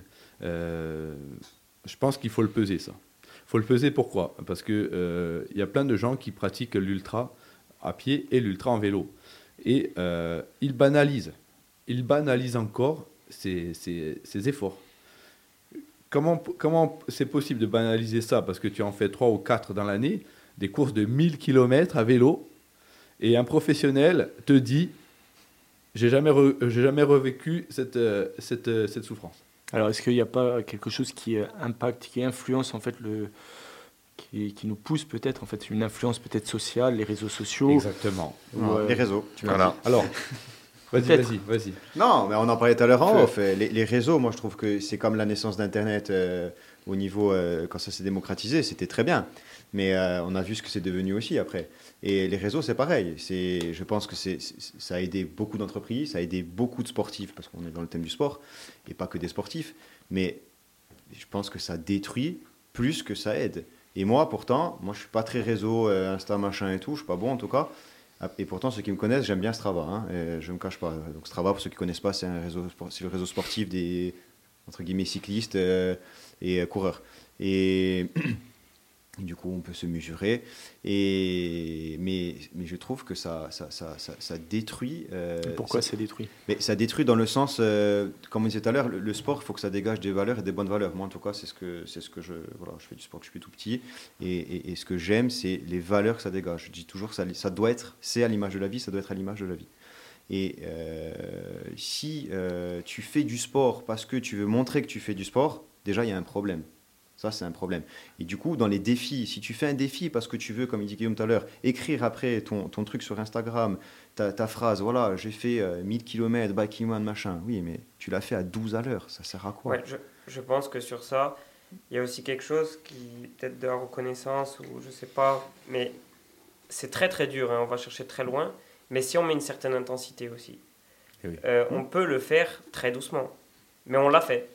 Je pense qu'il faut le peser, ça. Il faut le peser pourquoi? Parce qu'il il y a plein de gens qui pratiquent l'ultra à pied et l'ultra en vélo. Et ils banalisent. Ils banalisent encore ces, efforts. Comment, comment c'est possible de banaliser ça? Parce que tu en fais 3 ou 4 dans l'année, des courses de 1000 km à vélo, et un professionnel te dit J'ai jamais, jamais revécu cette, euh, cette, euh, cette souffrance. Alors, est-ce qu'il n'y a pas quelque chose qui impacte, qui influence en fait le. Qui, qui nous pousse peut-être, en fait, une influence peut-être sociale, les réseaux sociaux? Exactement. les réseaux. Tu voilà. Alors, Vas-y, vas-y, vas-y. Non, mais on en parlait tout à l'heure en off. Les, les, réseaux, moi, je trouve que c'est comme la naissance d'Internet euh, au niveau, euh, quand ça s'est démocratisé, c'était très bien. Mais euh, on a vu ce que c'est devenu aussi après. Et les réseaux, c'est pareil. C'est, je pense que c'est, ça a aidé beaucoup d'entreprises, ça a aidé beaucoup de sportifs, parce qu'on est dans le thème du sport, et pas que des sportifs. Mais je pense que ça détruit plus que ça aide. Et moi, pourtant, moi, je suis pas très réseau, Insta, machin et tout, je suis pas bon en tout cas. Ah, et pourtant, ceux qui me connaissent, j'aime bien Strava. Hein, et je ne me cache pas. Donc Strava, pour ceux qui ne connaissent pas, c'est un réseau, le réseau sportif des entre guillemets cyclistes euh, et coureurs. Et du coup, on peut se mesurer. Et, mais, mais je trouve que ça, ça, ça, ça, détruit. Euh, pourquoi ça, détruit? Mais Ça détruit dans le sens, euh, comme on disait tout à l'heure, le, sport, il faut que ça dégage des valeurs et des bonnes valeurs. Moi, en tout cas, c'est ce que, c'est ce que je. Voilà, je fais du sport que je suis tout petit. Et, et, ce que j'aime, c'est les valeurs que ça dégage. Je dis toujours, ça, ça doit être, c'est à l'image de la vie, ça doit être à l'image de la vie. Et euh, si tu fais du sport parce que tu veux montrer que tu fais du sport, déjà, il y a un problème. Ça, c'est un problème. Et du coup, dans les défis, si tu fais un défi parce que tu veux, comme il dit Guillaume tout à l'heure, écrire après ton, ton, truc sur Instagram, ta, ta phrase, voilà, j'ai fait 1000 km, biking one, machin. Oui, mais tu l'as fait à 12 à l'heure. Ça sert à quoi? Ouais, je, je, pense que sur ça, il y a aussi quelque chose qui, peut-être de la reconnaissance ou je sais pas, mais c'est très très dur. Hein, on va chercher très loin. Mais si on met une certaine intensité aussi, eh euh, on peut le faire très doucement. Mais on l'a fait.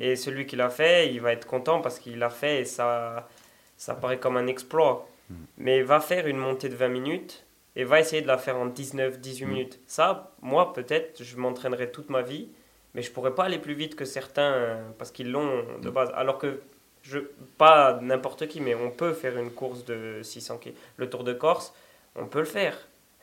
Et celui qui l'a fait, il va être content parce qu'il l'a fait et ça, ça paraît comme un exploit. Mm. Mais va faire une montée de 20 minutes et va essayer de la faire en 19-18 mm. minutes. Ça, moi, peut-être, je m'entraînerai toute ma vie, mais je pourrais pas aller plus vite que certains euh, parce qu'ils l'ont de mm. base. Alors que, je, pas n'importe qui, mais on peut faire une course de 600 km. Le Tour de Corse, on peut le faire.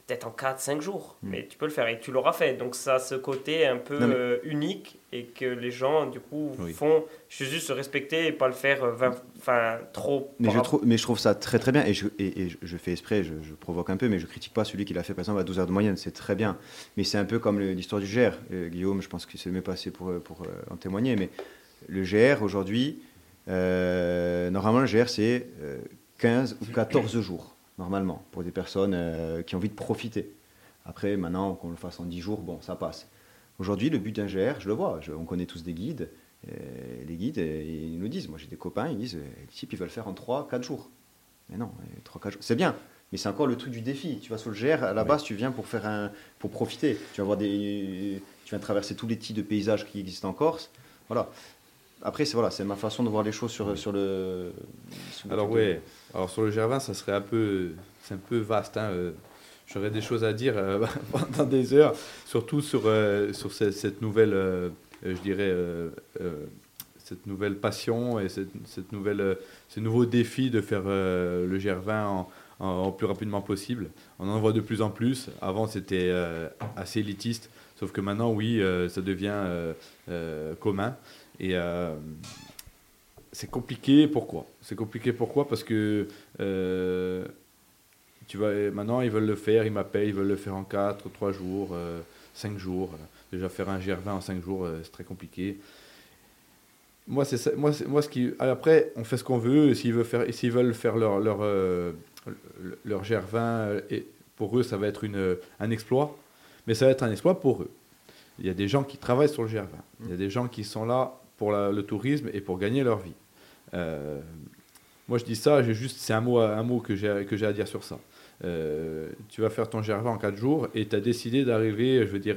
Peut-être en 4-5 jours, Mm. mais tu peux le faire et tu l'auras fait. Donc ça a ce côté un peu Non, mais- euh, unique et que les gens du coup Oui. font juste se respecter et pas le faire euh, enfin trop. Mais je, trouve, mais je trouve ça très très bien et je, et, et je- fais exprès, je, je provoque un peu, mais je critique pas celui qui l'a fait par exemple à 12 heures de moyenne, c'est très bien. Mais c'est un peu comme l'histoire du GR. Euh, Guillaume, je pense que c'est mieux passé pour, pour euh, en témoigner, mais le GR aujourd'hui, normalement le GR c'est euh, 15 ou 14 jours, normalement, pour des personnes euh, qui ont envie de profiter. Après, maintenant, qu'on le fasse en 10 jours, bon, ça passe. Aujourd'hui, le but d'un GR, je le vois, je- on connaît tous des guides, euh, les guides, euh, ils nous disent, moi j'ai des copains, ils disent, les types, ils veulent faire en 3-4 jours. Mais non, 3-4 jours, c'est bien, mais c'est encore le truc du défi. Tu vas sur le GR, à la base, tu viens pour, faire un, pour profiter. Tu vas, voir des, tu viens traverser tous les types de paysages qui existent en Corse. Voilà. Après, c'est voilà, ma façon de voir les choses sur, sur le. sur le Alors de- ouais, alors sur le Gervin, ça serait un peu, c'est un peu vaste. hein, euh, J'aurais des choses à dire euh, pendant des heures, surtout sur euh, sur cette, nouvelle, je dirais, cette nouvelle passion et cette, cette nouvelle, ce nouveau défi de faire le Gervin en, plus rapidement possible. On en voit de plus en plus. Avant, c'était assez élitiste, sauf que maintenant, oui, ça devient commun. Et c'est compliqué, pourquoi? C'est compliqué, pourquoi? Parce que euh, tu vois, maintenant, ils veulent le faire, ils m'appellent, ils veulent le faire en 4, 3 jours, 5 jours. Déjà, faire un GR20 en 5 jours, euh, c'est très compliqué. Moi, c'est moi, moi, ce qui. Après, on fait ce qu'on veut. S'ils veulent faire, s'ils veulent faire leur, leur, euh, leur GR20, euh, et pour eux, ça va être une, un exploit. Mais ça va être un exploit pour eux. Il y a des gens qui travaillent sur le GR20. Il y a des gens qui sont là pour la- le tourisme et pour gagner leur vie. Euh, moi, je dis ça, c'est un mot, que j'ai à dire sur ça. Euh, tu vas faire ton GR20 en 4 jours et tu as décidé d'arriver, je veux dire,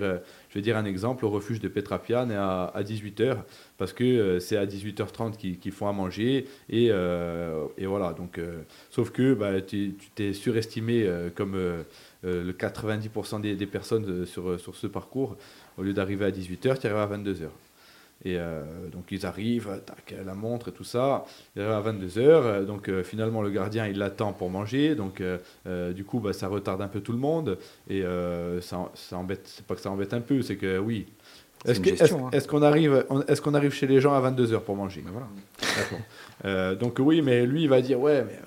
je un exemple, au refuge de Petrapiane à, à 18h, parce que euh, c'est à 18h30 qu'ils font à manger, et, voilà. Donc, sauf que bah, tu t'es surestimé comme le 90% des, personnes sur, sur ce parcours. Au lieu d'arriver à 18h, tu arrives à 22h. Et euh, donc ils arrivent, tac, la montre et tout ça. Il arrive à 22h, euh, donc euh, finalement le gardien il l'attend pour manger, donc du coup bah, ça retarde un peu tout le monde et ça, ça embête, c'est pas que ça embête un peu, c'est que oui. Est-ce hein. qu'on arrive, on- est-ce qu'on arrive chez les gens à 22h pour manger? Ben voilà. Donc oui, mais lui, il va dire ouais, mais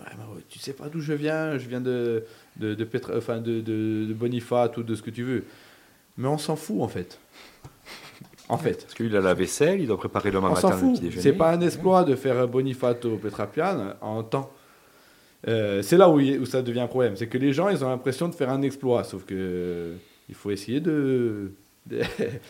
tu sais pas d'où je viens, je viens de de de, enfin, de, de, de Boniface ou de ce que tu veux. Mais on s'en fout en fait. En fait, Parce qu'il a la vaisselle, il doit préparer le on matin le petit déjeuner. C'est pas un exploit de faire Bonifato Petrapian en temps. Euh, c'est là où, il- où ça devient un problème. C'est que les gens, ils ont l'impression de faire un exploit, sauf que euh, il faut essayer de. de-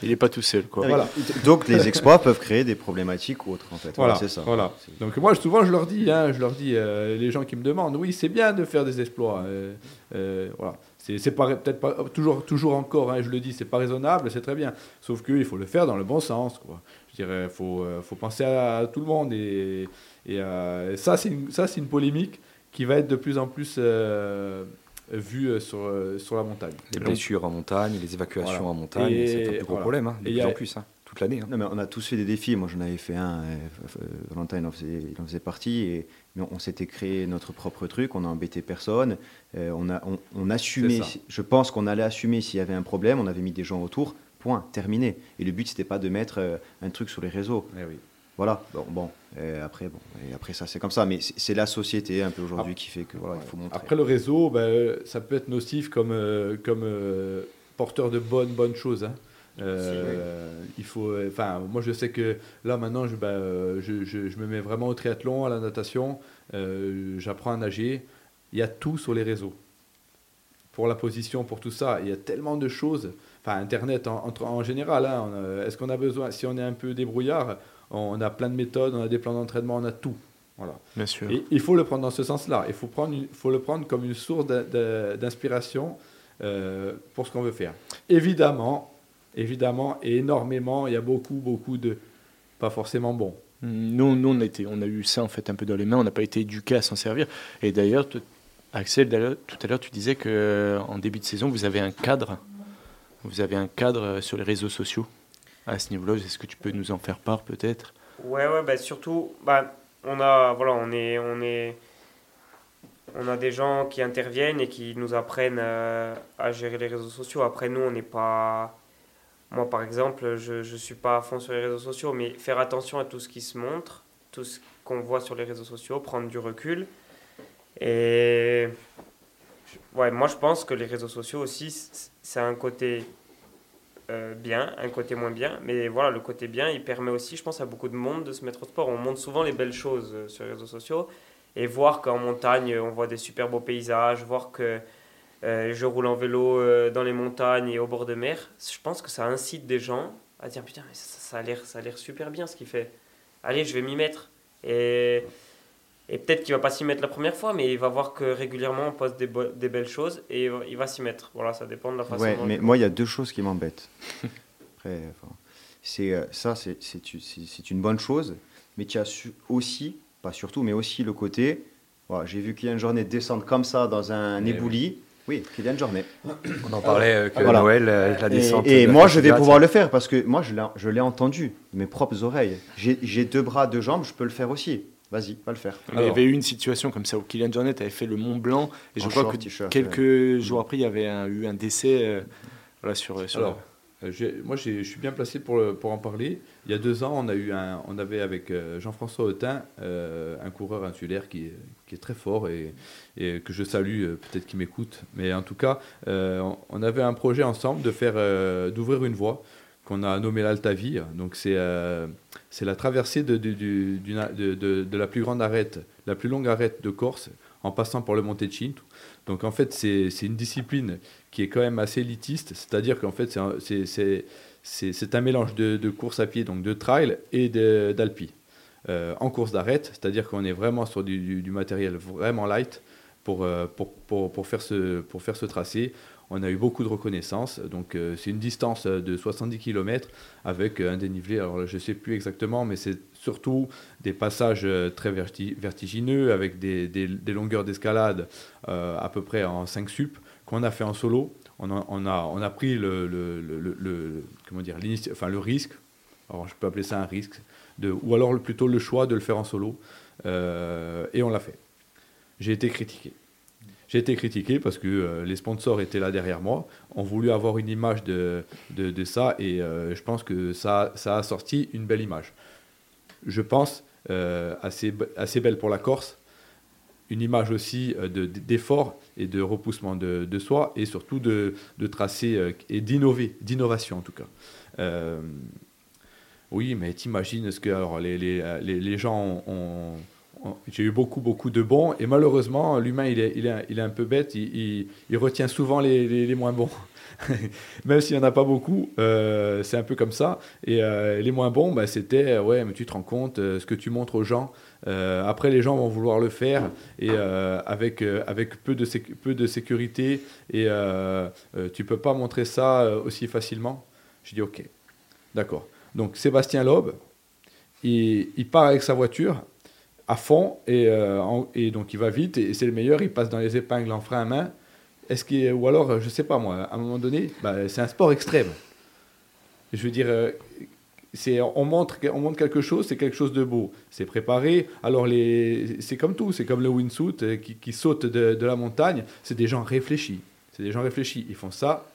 Il n'est pas tout seul, quoi. Voilà. Donc les exploits peuvent créer des problématiques ou autres en fait. Voilà, c'est ça. voilà. Donc moi, je- souvent, je leur dis, hein, je leur dis, euh, les gens qui me demandent, oui, c'est bien de faire des exploits. euh, euh, voilà. C'est peut-être pas toujours, toujours encore. hein, je le dis, c'est pas raisonnable, c'est très bien. Sauf qu'il faut le faire dans le bon sens, quoi. Je dirais, faut, euh, faut penser à, tout le monde et, et, euh, ça, c'est une, ça, c'est une polémique qui va être de plus en plus euh, vue euh, sur, euh, sur la montagne. Les blessures en montagne, les évacuations Voilà. en montagne, c'est un plus gros voilà. problème, hein, de Et plus y a- en plus, hein, toute l'année. hein. On a tous fait des défis. Moi, j'en avais fait un. euh, euh, Valentin, il en faisait, il en faisait partie. Et, mais on s'était créé notre propre truc. On a embêté personne. Euh, on, a, on, on assumait. Je pense qu'on allait assumer s'il y avait un problème. On avait mis des gens autour. Point. Terminé. Et le but, c'était pas de mettre euh, un truc sur les réseaux. eh oui. Voilà. Bon. bon. Et après, bon. Et après, ça, c'est comme ça. Mais c'est la société un peu aujourd'hui qui fait que voilà, il faut montrer. Après le réseau, ben, ça peut être nocif comme, euh, comme euh, porteur de bonnes, bonnes choses. hein. Euh, il faut, euh, enfin, moi je sais que là maintenant, je, ben, euh, je, je- je me mets vraiment au triathlon, à la natation, euh, j'apprends à nager. Il y a tout sur les réseaux. Pour la position, pour tout ça, il y a tellement de choses. Enfin, Internet en, en- en général, hein, est-ce qu'on a besoin, si on est un peu débrouillard, on a plein de méthodes, on a des plans d'entraînement, on a tout. Voilà. Bien sûr. Et il faut le prendre dans ce sens-là. Il faut, prendre une- faut le prendre comme une source d'in- d'in- d'inspiration euh, pour ce qu'on veut faire. Évidemment, évidemment, et énormément, il y a beaucoup, beaucoup de pas forcément bons. Nous, nous on, a été, on a eu ça en fait un peu dans les mains, on n'a pas été éduqués à s'en servir. Et d'ailleurs, Axel, tout à l'heure, tu disais que en début de saison, vous avez un cadre. Vous avez un cadre sur les réseaux sociaux à ce niveau-là. Est-ce que tu peux nous en faire part peut-être? Ouais, ouais, bah surtout, bah, on a, voilà, on est, on est, on a des gens qui interviennent et qui nous apprennent euh, à gérer les réseaux sociaux. Après, nous, on n'est pas. Moi, par exemple, je ne suis pas à fond sur les réseaux sociaux, mais faire attention à tout ce qui se montre, tout ce qu'on voit sur les réseaux sociaux, prendre du recul. Et. Ouais, moi, je pense que les réseaux sociaux aussi, c'est un côté euh, bien, un côté moins bien. Mais voilà, le côté bien, il permet aussi, je pense, à beaucoup de monde de se mettre au sport. On montre souvent les belles choses euh, sur les réseaux sociaux et voir qu'en montagne, on voit des super beaux paysages, voir que euh, je roule en vélo dans les montagnes et au bord de mer, je pense que ça incite des gens à dire putain, mais ça, ça a l'air, ça a l'air super bien ce qu'il fait. Allez, je vais m'y mettre. Et et peut-être qu'il va pas s'y mettre la première fois, mais il va voir que régulièrement on poste des, des belles choses et il va s'y mettre. Voilà, ça dépend de la façon. Ouais, mais moi il y a deux choses qui m'embêtent. Après, c'est euh, ça, c'est une bonne chose, mais tu as aussi, pas surtout, mais aussi le côté. Voilà, J'ai vu qu'il y a une journée descendre comme ça dans un ébouli. Oui, a une journée. On en parlait euh, que Noël, euh, la descente. Et, moi, je vais pouvoir le faire parce que moi, je l'ai entendu de mes propres oreilles. J'ai deux bras, deux jambes, je peux le faire aussi. Vas-y, va le faire. Il y avait eu une situation comme ça où Kylian Jornet avait fait le Mont Blanc et je crois que quelques jours après, il y avait eu un décès euh, voilà, sur. sur Alors, euh, moi, je suis bien placé pour, en parler. Il y a deux ans, on, avait avec euh, Jean-François Autin un coureur insulaire qui est, très fort et, que je salue, peut-être qu'il m'écoute. Mais en tout cas, on avait un projet ensemble de d'ouvrir une voie qu'on a nommée l'Altavie. Donc, c'est la traversée de, de, la plus grande arête, la plus longue arête de Corse, en passant par le Monte Cinto. Donc en fait, c'est une discipline qui est quand même assez élitiste, c'est-à-dire qu'en fait, c'est un, mélange de, course à pied, donc de trail et d'alpi. Euh, en course d'arête, c'est-à-dire qu'on est vraiment sur du, matériel vraiment light pour, euh, pour, pour, pour, faire ce, pour faire ce tracé. On a eu beaucoup de reconnaissance. Donc, euh, c'est une distance de 70 km avec un dénivelé. Alors, je ne sais plus exactement, mais c'est surtout des passages très vertigineux avec des, longueurs d'escalade à peu près en 5 sup qu'on a fait en solo. On a, pris le, risque, je peux appeler ça un risque, ou alors plutôt le choix de le faire en solo. et on l'a fait. J'ai été critiqué. J'ai été critiqué parce que euh, les sponsors étaient là derrière moi, ont voulu avoir une image de, ça et euh, je pense que ça a sorti une belle image. Je pense euh, assez, assez belle pour la Corse, une image aussi d'effort et de repoussement de, de, soi et surtout de, de tracer et d'innover, d'innovation en tout cas. oui, mais t'imagines ce que alors, les, les, les, gens ont j'ai eu beaucoup, beaucoup de bons. Et malheureusement, l'humain, il est, il, est, il est, un peu bête. Il, il, retient souvent les, les, moins bons. Même s'il n'y en a pas beaucoup, euh, c'est un peu comme ça. Et euh, les moins bons, bah, c'était, ouais, mais tu te rends compte, euh, ce que tu montres aux gens. après, les gens vont vouloir le faire et avec, avec peu, de peu de sécurité. Et tu peux pas montrer ça aussi facilement. Je dis, ok, d'accord. Donc, Sébastien Loeb, il, part avec sa voiture à fond et, euh, et, donc il va vite et c'est le meilleur, il passe dans les épingles en frein à main. Est-ce qu'il ou alors je sais pas moi, à un moment donné, bah, c'est un sport extrême. Je veux dire, euh, c'est on montre on montre quelque chose, c'est quelque chose de beau, c'est préparé. Alors les c'est comme tout, c'est comme le wingsuit euh, qui, qui saute de, de la montagne, c'est des gens réfléchis. C'est des gens réfléchis, ils font ça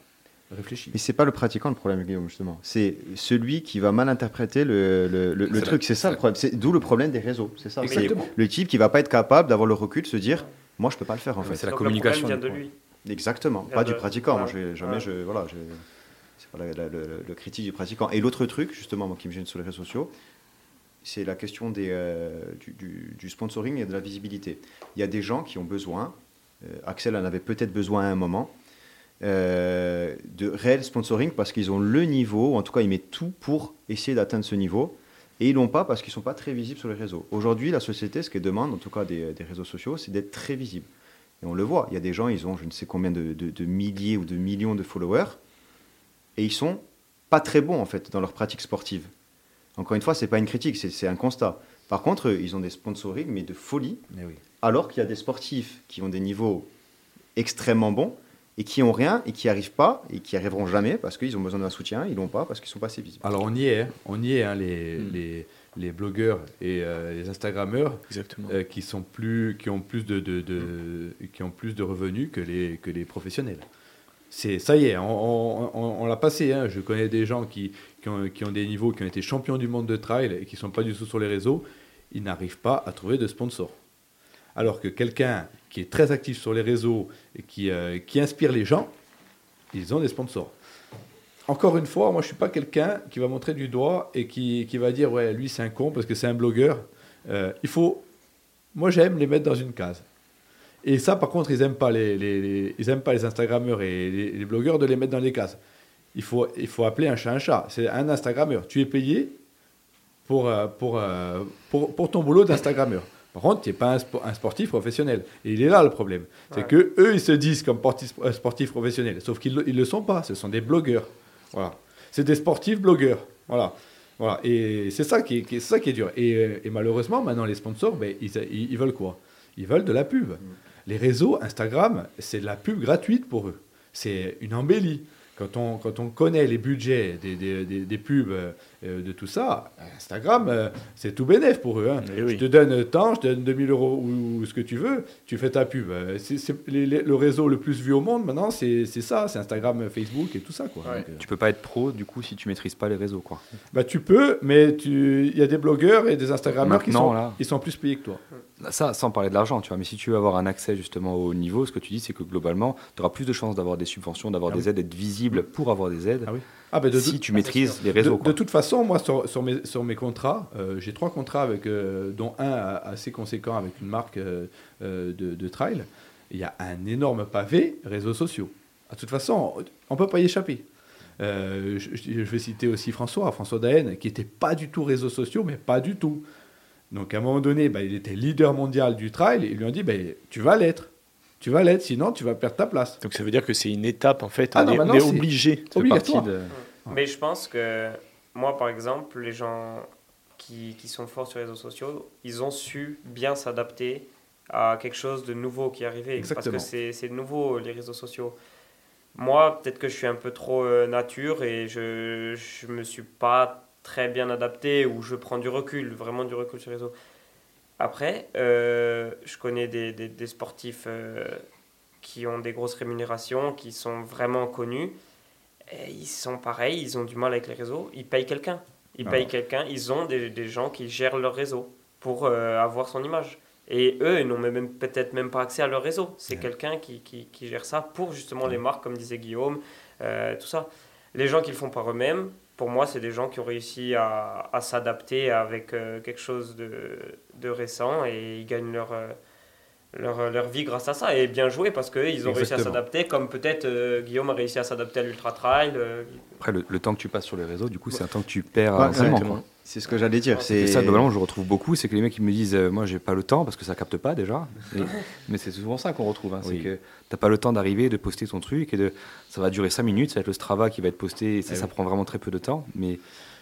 réfléchis. Mais c'est pas le pratiquant le problème, Guillaume, justement. C'est celui qui va mal interpréter le, le, le, truc. C'est ça le problème. C'est d'où le problème des réseaux. C'est ça. Le type qui va pas être capable d'avoir le recul, de se dire, moi, je peux pas le faire en fait. C'est la communication. vient de lui. Exactement. Pas du pratiquant. Moi, je vais jamais, je voilà, c'est pas le, critique du pratiquant. Et l'autre truc, justement, moi, qui me gêne sur les réseaux sociaux, c'est la question des, euh, du, du, sponsoring et de la visibilité. Il y a des gens qui ont besoin. Euh, Axel en avait peut-être besoin à un moment euh, de réel sponsoring parce qu'ils ont le niveau, en tout cas ils mettent tout pour essayer d'atteindre ce niveau, et ils l'ont pas parce qu'ils sont pas très visibles sur les réseaux. Aujourd'hui, la société, ce qu'elle demande, en tout cas des, réseaux sociaux, c'est d'être très visible. Et on le voit, il y a des gens, ils ont je ne sais combien de, milliers ou de millions de followers, et ils sont pas très bons en fait dans leur pratique sportive. Encore une fois, c'est pas une critique, c'est un constat. Par contre, ils ont des sponsorings, mais de folie, mais oui. alors qu'il y a des sportifs qui ont des niveaux extrêmement bons, et qui ont rien et qui n'y arrivent pas et qui arriveront jamais parce qu'ils ont besoin d'un soutien, ils l'ont pas parce qu'ils sont pas assez visibles. Alors on y est, hein. on y est. Hein, les, hmm. les, les blogueurs et les Instagrammeurs Exactement. qui, sont plus, qui, ont plus de, de, de, qui ont plus de revenus que les, que les professionnels. C'est, ça y est, on, on, on l'a passé. Hein. Je connais des gens qui, qui, ont, qui, ont, des niveaux, qui ont été champions du monde de trail et qui ne sont pas du tout sur les réseaux. Ils n'arrivent pas à trouver de sponsors. Alors que quelqu'un qui est très actif sur les réseaux et qui, euh, qui inspire les gens, ils ont des sponsors. Encore une fois, moi je ne suis pas quelqu'un qui va montrer du doigt et qui, qui va dire ouais lui c'est un con parce que c'est un blogueur. Euh, il faut, moi j'aime les mettre dans une case. Et ça par contre ils n'aiment pas les, les, ils aiment pas les Instagrammeurs et les, les, blogueurs de les mettre dans les cases. Il faut, il faut appeler un chat un chat. C'est un Instagrammeur. Tu es payé pour, euh, pour, pour, pour ton boulot d'Instagrammeur. Par contre, tu n'es pas un, sportif professionnel. Et il est là le problème. C'est ouais. que eux, ils se disent comme sportifs professionnels, sauf qu'ils ne le sont pas. Ce sont des blogueurs. Voilà. C'est des sportifs blogueurs. Voilà. Voilà. Et c'est ça qui est, est, ça qui est dur. Et, et, malheureusement, maintenant, les sponsors, ben, ils, ils, veulent quoi? Ils veulent de la pub. Les réseaux, Instagram, c'est de la pub gratuite pour eux. C'est une embellie. Quand on, quand on connaît les budgets des, des, des, des pubs, euh, de tout ça, Instagram, euh, c'est tout bénéf pour eux. Hein. Oui. Je te donne tant, je te donne 2000 euros ou, ou, ce que tu veux, tu fais ta pub. Euh, c est, c est, les, les, le réseau le plus vu au monde maintenant, c'est ça, c'est Instagram, Facebook et tout ça. Quoi. Ouais. Donc, tu peux pas être pro du coup si tu maîtrises pas les réseaux. Quoi. Bah, tu peux, mais il y a des blogueurs et des Instagrammeurs qui sont, là, ils sont plus payés que toi. Ça, sans parler de l'argent, tu vois. Mais si tu veux avoir un accès justement au niveau, ce que tu dis, c'est que globalement, tu auras plus de chances d'avoir des subventions, d'avoir ah des oui. aides, d'être visible pour avoir des aides. Ah oui. Ah ben de si tout, tu maîtrises les réseaux. De, de, toute façon, moi, sur, sur, mes, sur mes contrats, euh, j'ai trois contrats, avec, euh, dont un assez conséquent avec une marque euh, de, de, trail. Il y a un énorme pavé réseaux sociaux. De toute façon, on ne peut pas y échapper. Je, je, vais citer aussi François, François Daen, qui n'était pas du tout réseaux sociaux, mais pas du tout. Donc à un moment donné, bah, il était leader mondial du trail, et ils lui ont dit, bah, tu vas l'être. Tu vas l'être, sinon tu vas perdre ta place. Donc ça veut dire que c'est une étape, en fait, ah, on, non, est, on est obligé. Obligatoire. De... Mais je pense que moi, par exemple, les gens qui, qui, sont forts sur les réseaux sociaux, ils ont su bien s'adapter à quelque chose de nouveau qui est arrivé. Exactement. Parce que c'est nouveau, les réseaux sociaux. Moi, peut-être que je suis un peu trop euh, nature et je ne me suis pas très bien adapté ou je prends du recul, vraiment du recul sur les réseaux. Après, euh, je connais des, des, des sportifs euh, qui ont des grosses rémunérations, qui sont vraiment connus. Et ils sont pareils, ils ont du mal avec les réseaux. Ils payent quelqu'un. Ils ah. payent quelqu'un. Ils ont des, des, gens qui gèrent leur réseau pour euh, avoir son image. Et eux, ils n'ont même, peut-être même pas accès à leur réseau. C'est ouais. quelqu'un qui, qui, qui, gère ça pour justement ouais. les marques, comme disait Guillaume, tout ça. Les gens qui le font par eux-mêmes, pour moi, c'est des gens qui ont réussi à, à s'adapter avec euh, quelque chose de, de, récent et ils gagnent leur, euh, leur, leur, vie grâce à ça. Et bien joué parce qu'ils ont Exactement. réussi à s'adapter, comme peut-être euh, Guillaume a réussi à s'adapter à l'ultra trail. euh. Après, le, le, temps que tu passes sur les réseaux, du coup, c'est un temps que tu perds ouais, enseignement. C'est ce que j'allais dire. C'est ça, globalement, je retrouve beaucoup. C'est que les mecs qui me disent, euh, moi, j'ai pas le temps parce que ça capte pas déjà. Et, mais c'est souvent ça qu'on retrouve. Hein, oui. C'est que t'as pas le temps d'arriver, de poster ton truc et de, ça va durer 5 minutes. Ça va être le Strava qui va être posté. Et ça, eh ça oui. prend vraiment très peu de temps. Mais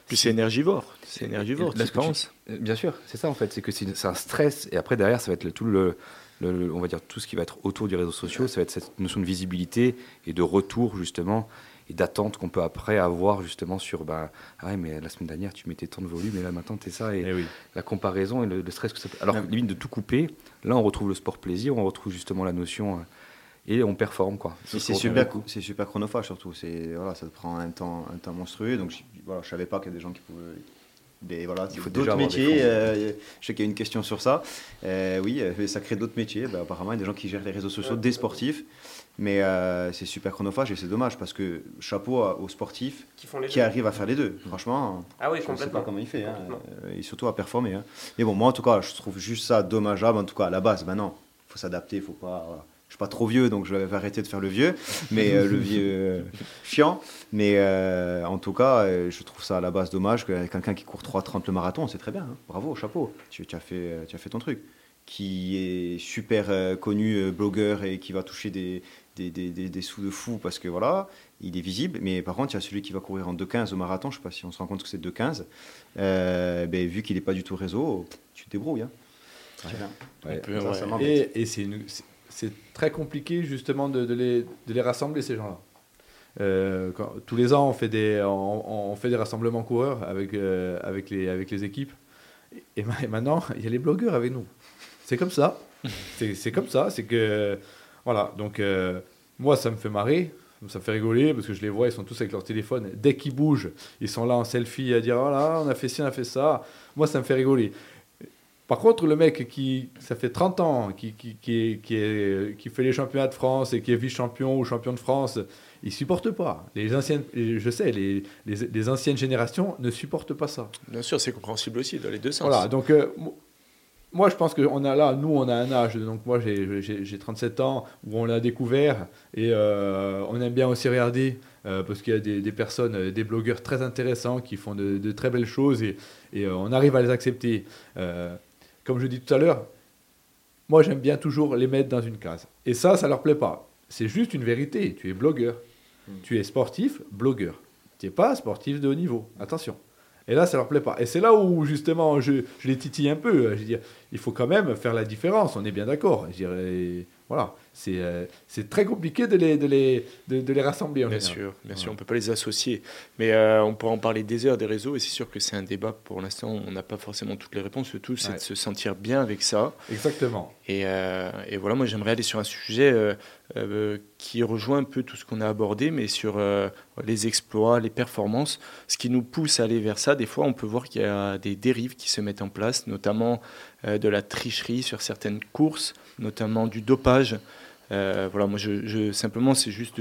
puis c'est énergivore. C'est énergivore. tu penses tu... Bien sûr, c'est ça en fait. C'est que c'est un stress. Et après derrière, ça va être le, tout le, le, le, on va dire tout ce qui va être autour du réseau social. Ça va être cette notion de visibilité et de retour justement et d'attente qu'on peut après avoir justement sur bah ah ouais mais la semaine dernière tu mettais tant de volume et là maintenant tu es ça et, et oui. la comparaison et le, le, stress que ça peut alors ouais. limite de tout couper là on retrouve le sport plaisir on retrouve justement la notion euh, et on performe quoi c'est super c'est super chronophage surtout c'est voilà ça te prend un temps un temps monstrueux donc je, voilà je savais pas qu'il y a des gens qui pouvaient des, voilà, il faut d'autres métiers. Euh, je sais qu'il y a une question sur ça. Euh, oui, euh, ça crée d'autres métiers. Bah, apparemment, il y a des gens qui gèrent les réseaux sociaux, des sportifs. Mais euh, c'est super chronophage et c'est dommage parce que chapeau aux sportifs qui, qui arrivent à faire les deux. Franchement, ah oui, je ne sais pas comment il fait. Hein, et surtout à performer. Hein. Mais bon, moi en tout cas, je trouve juste ça dommageable. En tout cas, à la base, maintenant, il faut s'adapter. Faut pas. Voilà. Je suis pas trop vieux, donc je vais arrêter de faire le vieux, mais euh, le vieux euh, chiant. Mais en tout cas, je trouve ça à la base dommage que quelqu'un qui court 3,30 le marathon, c'est très bien. Hein. Bravo, chapeau. Tu, tu, as fait, tu as fait ton truc. Qui est super connu, blogueur, et qui va toucher des, des, des, des, des, sous de fou parce que voilà, il est visible. Mais par contre, il y a celui qui va courir en 2,15 au marathon. Je ne sais pas si on se rend compte que c'est 2,15. Euh, ben, vu qu'il n'est pas du tout réseau, tu te débrouilles. Hein. Ouais. Ouais. Ça, ça et, et c'est très compliqué justement de, de, les, de les, rassembler ces gens-là. Euh, tous les ans, on fait des, on, on, fait des rassemblements coureurs avec, euh, avec, les, avec les équipes. Et, maintenant, il y a les blogueurs avec nous. C'est comme ça. C'est comme ça. C'est que. Voilà. Donc, euh, moi, ça me fait marrer. Ça me fait rigoler parce que je les vois, ils sont tous avec leur téléphone. Dès qu'ils bougent, ils sont là en selfie à dire voilà, oh on a fait ci, on a fait ça. Moi, ça me fait rigoler. Par contre, le mec qui, ça fait 30 ans, qui, qui, qui, est, qui fait les championnats de France et qui est vice-champion ou champion de France, il supporte pas. Les anciennes, je sais, les, les, anciennes générations ne supportent pas ça. Bien sûr, c'est compréhensible aussi dans les deux sens. Voilà, donc euh, moi je pense qu'on a là, nous on a un âge, donc moi j'ai 37 ans où on l'a découvert et euh, on aime bien aussi regarder euh, parce qu'il y a des, des, personnes, des blogueurs très intéressants qui font de, de très belles choses et, et on arrive à les accepter comme je dis tout à l'heure, moi j'aime bien toujours les mettre dans une case. Et ça, ça leur plaît pas. C'est juste une vérité. Tu es blogueur. Hmm. Tu es sportif, blogueur. Tu n'es pas sportif de haut niveau. Attention. Et là, ça leur plaît pas. Et c'est là où, justement, je, je, les titille un peu. Je veux dire, il faut quand même faire la différence. On est bien d'accord. Je dirais, voilà. Euh, c'est très compliqué de les, de les, de, les rassembler. bien sûr, bien sûr, on ne peut pas les associer. Mais euh, on pourrait en parler des heures des réseaux, et c'est sûr que c'est un débat. Pour l'instant, on n'a pas forcément toutes les réponses. Le tout, c'est de se sentir bien avec ça. Exactement. Et, euh, et voilà, moi, j'aimerais aller sur un sujet qui rejoint un peu tout ce qu'on a abordé, mais sur les exploits, les performances. Ce qui nous pousse à aller vers ça, des fois, on peut voir qu'il y a des dérives qui se mettent en place, notamment de la tricherie sur certaines courses, notamment du dopage. Euh, voilà, moi, je, simplement, c'est juste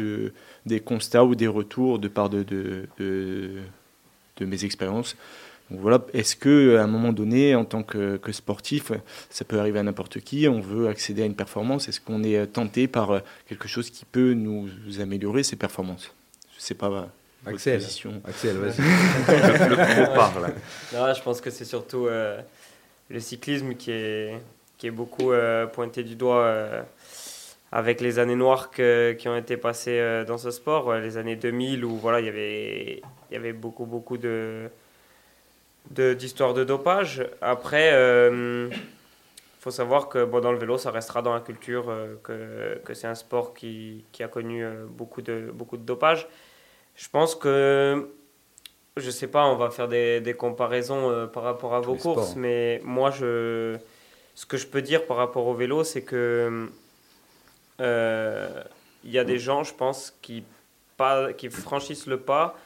des constats ou des retours de part de, de, de, mes expériences. Donc voilà, est-ce que à un moment donné, en tant que, sportif, ça peut arriver à n'importe qui, on veut accéder à une performance, est-ce qu'on est tenté par quelque chose qui peut nous, améliorer ces performances? Je sais pas. Axel, Axel, vas-y. le, parle. Non, je pense que c'est surtout euh, le cyclisme qui est, qui est beaucoup euh, pointé du doigt avec les années noires qui ont été passées euh, dans ce sport, les années 2000 où voilà, il y avait, il y avait beaucoup, beaucoup d'histoires de, dopage. Après, il euh, faut savoir que bon, dans le vélo, ça restera dans la culture, euh, que, que c'est un sport qui, qui a connu beaucoup, de, beaucoup de dopage. Je pense que, je sais pas, on va faire des, des comparaisons par rapport à vos courses, mais moi, je, ce que je peux dire par rapport au vélo, c'est que il euh, y a des gens, je pense, qui, pas, qui franchissent le pas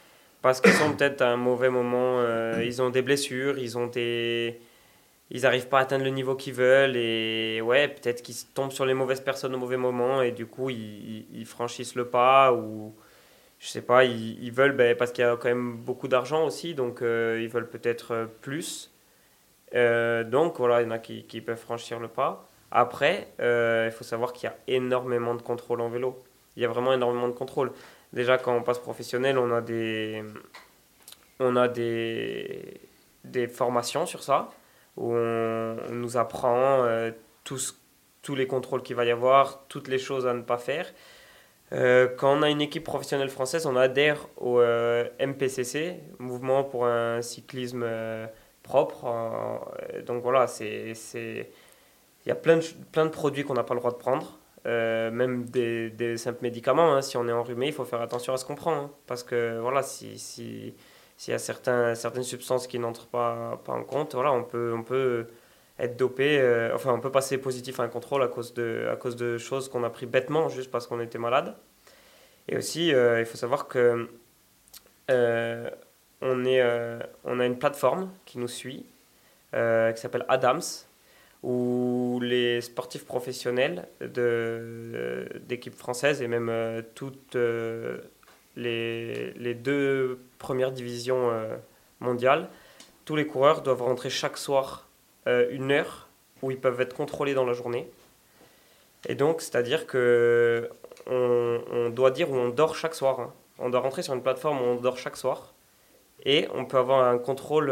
parce qu'ils sont peut-être à un mauvais moment, euh, ils ont des blessures, ils ont des ils n'arrivent pas à atteindre le niveau qu'ils veulent et ouais peut-être qu'ils tombent sur les mauvaises personnes au mauvais moment et du coup ils, ils franchissent le pas ou je sais pas ils, veulent ben, parce qu'il y a quand même beaucoup d'argent aussi donc euh, ils veulent peut-être plus donc voilà il y en a qui, peuvent franchir le pas après, euh, il faut savoir qu'il y a énormément de contrôle en vélo. Il y a vraiment énormément de contrôle. Déjà, quand on passe professionnel, on a des, on a des, des formations sur ça, où on, nous apprend euh, tous, tous les contrôles qu'il va y avoir, toutes les choses à ne pas faire. Euh, quand on a une équipe professionnelle française, on adhère au MPCC, Mouvement pour un cyclisme propre. donc voilà, il y a plein de, plein de produits qu'on n'a pas le droit de prendre. Euh, même des, des, simples médicaments, hein. si on est enrhumé, il faut faire attention à ce qu'on prend. Hein. parce que voilà, si, si, s'il y a certains, certaines substances qui n'entrent pas, pas en compte, voilà, on, peut, on peut être dopé, euh, enfin on peut passer positif à un contrôle à cause de, à cause de choses qu'on a pris bêtement juste parce qu'on était malade. Et aussi, euh, il faut savoir que on, est, on a une plateforme qui nous suit, qui s'appelle Adams, où les sportifs professionnels d'équipes françaises et même euh, toutes euh, les, les, deux premières divisions euh, mondiales, tous les coureurs doivent rentrer chaque soir une heure où ils peuvent être contrôlés dans la journée. Et donc, c'est-à-dire que on, doit dire où on dort chaque soir. Hein. On doit rentrer sur une plateforme où on dort chaque soir. Et on peut avoir un contrôle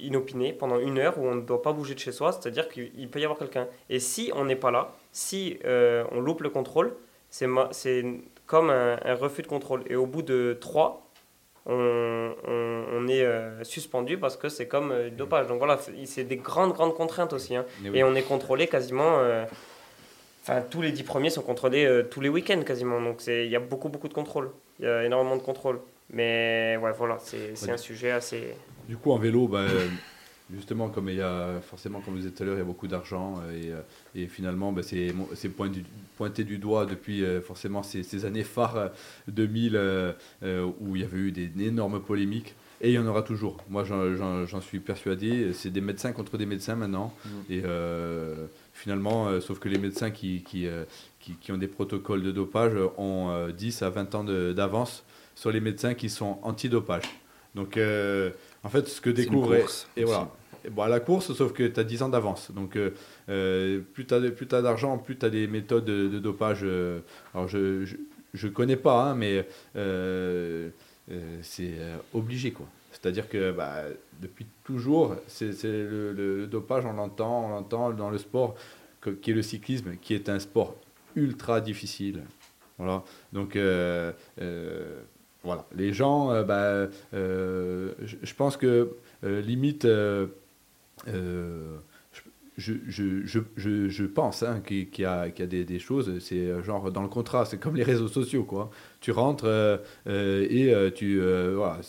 inopiné pendant une heure où on ne doit pas bouger de chez soi, c'est-à-dire qu'il peut y avoir quelqu'un. Et si on n'est pas là, si euh, on loupe le contrôle, c'est comme un, refus de contrôle. Et au bout de trois, on, on, est euh, suspendu parce que c'est comme euh, dopage. Donc voilà, c'est des grandes, grandes contraintes aussi. Hein. Et on est contrôlé quasiment. Enfin, tous les dix premiers sont contrôlés tous les week-ends quasiment. Donc il y a beaucoup, beaucoup de contrôle. Il y a énormément de contrôle. Mais ouais, voilà, c'est un sujet assez. Du coup, en vélo, bah, justement, comme il y a forcément, comme vous disiez tout à l'heure, il y a beaucoup d'argent et, euh, et finalement, ben, c'est c'est pointé, du- pointé du doigt depuis euh, forcément ces, ces années phares euh, 2000 euh, euh, où il y avait eu des énormes polémiques. Et il y en aura toujours. Moi, j'en- suis persuadé. C'est des médecins contre des médecins maintenant. Et euh, finalement, euh, sauf que les médecins qui, qui, euh, qui, qui ont des protocoles de dopage ont euh, 10 à 20 ans d'avance sur les médecins qui sont anti-dopage. Donc, euh, en fait, ce que découvre. course Et voilà. Et bon, à la course, sauf que tu as 10 ans d'avance. Donc, euh, euh, plus tu as, d'argent, plus tu as des méthodes de, de dopage. euh, alors, je je ne connais pas, hein, mais euh, euh, c'est obligé. quoi. C'est-à-dire que bah, depuis toujours, c'est c'est le, le- le dopage, on l'entend, on l'entend dans le sport, que- qui est le cyclisme, qui est un sport ultra difficile. Voilà. Donc, euh, euh, voilà. Les gens, euh, bah, euh, je, pense que euh, limite, je, je, je, je, pense hein, qu'il y a, qu'il y a des, choses, c'est genre dans le contrat, c'est comme les réseaux sociaux. Quoi. Tu rentres et tu, voilà,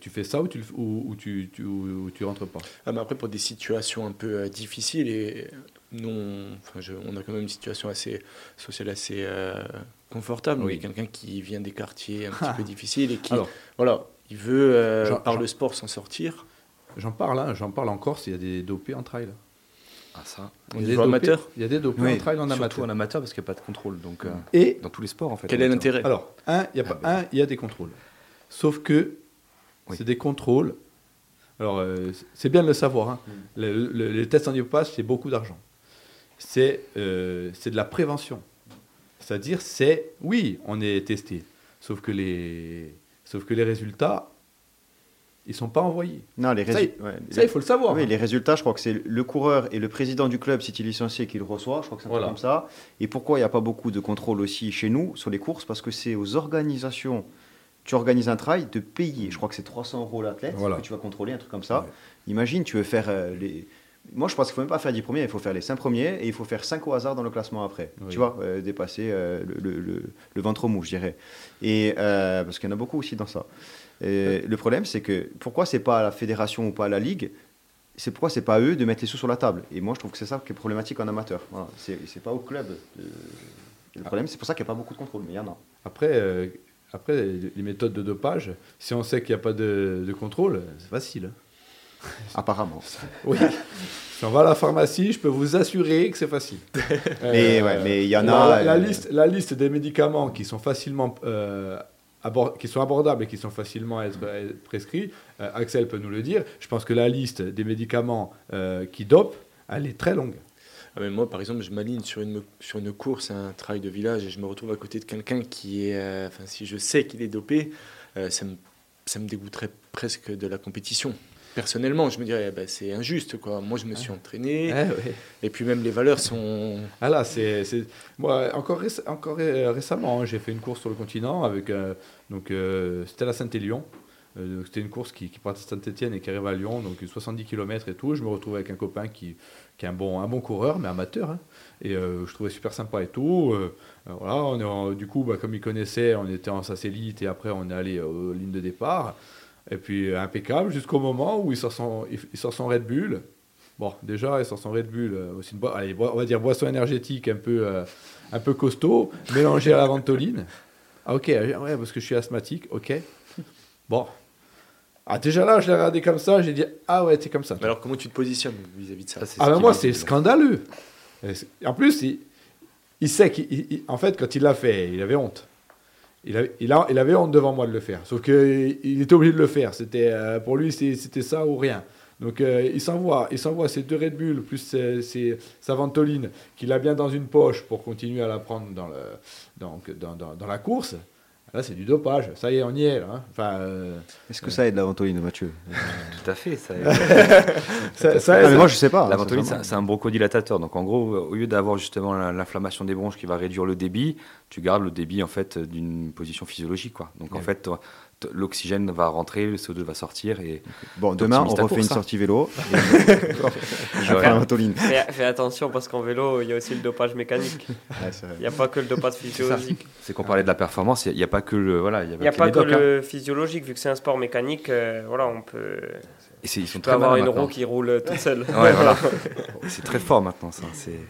tu fais ça ou tu, ou, ou tu, tu, ou, tu rentres pas. Ah, mais après, pour des situations un peu difficiles, et nous, on, enfin, je- on a quand même une situation assez sociale assez euh, confortable. Oui. Quelqu'un qui vient des quartiers un petit peu difficiles et qui, Alors. voilà, il veut, euh, Jean- par Jean- le sport, s'en sortir. J'en parle, hein, j'en parle en Corse, il y a des dopés en trail. Ah, ça. Il y a niveau des dopés- amateur? Il y a des dopés Oui, en trail en surtout amateur. en amateur parce qu'il n'y a pas de contrôle. Donc, euh, Et dans tous les sports, en fait. Quel est l'intérêt? Alors, un, il y a, Ah ben. un, il y a des contrôles. Sauf que Oui. c'est des contrôles. Alors, euh, c'est bien de le savoir. hein. Le- le- les tests antidopage, c'est beaucoup d'argent. C'est euh, c'est de la prévention. C'est-à-dire, c'est, oui, on est testé. Sauf que les, sauf que les résultats, ils sont pas envoyés. Non, les Ça, résultats. ouais, Ça, les- il faut le savoir. Oui, hein. les résultats, je crois que c'est le coureur et le président du club, si tu licencié, qui le reçoit. Je crois que c'est un peu Voilà. comme ça. Et pourquoi il n'y a pas beaucoup de contrôle aussi chez nous sur les courses? Parce que c'est aux organisations. Tu organises un trail de payer. Je crois que c'est 300 euros l'athlète Voilà. que tu vas contrôler, un truc comme ça. Ouais. Imagine, tu veux faire euh, les. Moi, je pense qu'il faut même pas faire 10 premiers, il faut faire les 5 premiers et il faut faire 5 au hasard dans le classement après. Oui. Tu vois, euh, dépasser euh, le, le- le- le ventre mou, je dirais. Et, euh, parce qu'il y en a beaucoup aussi dans ça. Et le problème, c'est que pourquoi c'est pas à la fédération ou pas à la ligue c'est pourquoi c'est pas à eux de mettre les sous sur la table. Et moi, je trouve que c'est ça qui est problématique en amateur. Voilà. C'est pas au club. de- Le problème, c'est pour ça qu'il n'y a pas beaucoup de contrôle, mais il y en a. Après, après, les méthodes de dopage, si on sait qu'il n'y a pas de, de contrôle, c'est facile. Apparemment. Oui. si on va à la pharmacie, je peux vous assurer que c'est facile. Mais Euh, ouais, mais il y en la, a. la euh, liste, la liste des médicaments qui sont facilement euh, qui sont abordables et qui sont facilement à être, à être prescrits, euh, Axel peut nous le dire. Je pense que la liste des médicaments euh, qui dopent, elle est très longue. Ah, mais moi, par exemple, je m'aligne sur une, sur une course, un trail de village, et je me retrouve à côté de quelqu'un qui est. euh, Enfin, si je sais qu'il est dopé, euh, ça, me, ça me dégoûterait presque de la compétition. Personnellement, je me dirais, ben, c'est injuste, quoi. Moi, je me suis entraîné, Eh ouais. et puis même les valeurs sont. Ah là, c'est, c'est- moi encore, réc- encore euh, récemment, hein, j'ai fait une course sur le continent avec euh, donc euh, c'était à la Saint-Élion. Euh, c'était une course qui, qui part de Saint-Étienne et qui arrive à Lyon, donc 70 km et tout. Je me retrouve avec un copain qui, qui est un bon, un bon coureur, mais amateur. hein. et euh, je trouvais super sympa et tout. Euh, euh, voilà, on est en- du coup, bah, comme il connaissait, on était en satellite et après on est allé aux lignes de départ. Et puis euh, impeccable jusqu'au moment où il sort son, il, il sort son Red Bull. Bon, déjà, il sort son Red Bull, euh, aussi une allez, on va dire boisson énergétique un peu, euh, un peu costaud, mélangée à la ventoline. Ah ok, ouais, parce que je suis asthmatique, ok. Bon. Ah déjà là, je l'ai regardé comme ça, j'ai dit, ah ouais, t'es comme ça. Mais alors, comment tu te positionnes vis-à-vis de ça, Ah ben moi, est c'est scandaleux. En plus, il, il sait qu'en fait, quand il l'a fait, il avait honte. Il avait, il, il avait honte devant moi de le faire. Sauf qu'il était obligé de le faire. C'était, euh, pour lui, c'était ça ou rien. Donc euh, il s'envoie, il s'envoie ses deux Red Bull plus sa ventoline qu'il a bien dans une poche pour continuer à la prendre dans la course. Là, c'est du dopage. Ça y est, on y est. Là, hein. Enfin, euh, Est-ce que ça aide la ventoline, Mathieu? Tout à fait. Ça, ça, ça Ah, aide. mais Moi, je sais pas. La Ça, ventoline, c'est un- bronchodilatateur. Donc en gros, au lieu d'avoir justement la- l'inflammation des bronches qui va réduire le débit, tu gardes le débit en fait d'une position physiologique. Quoi. Donc en fait, l'oxygène va rentrer, le CO2 va sortir. Et bon, demain, on refait une sortie vélo. fais, attention parce qu'en vélo, il y a aussi le dopage mécanique. il n'y a pas que le dopage physiologique. C'est qu'on parlait de la performance, il n'y a, pas que le. Voilà, il n'y a, pas que, le physiologique, vu que c'est un sport mécanique, euh, voilà, on peut. Et ils sont très avoir une roue qui roule toute seule. ouais, voilà. c'est très fort maintenant, ça. C'est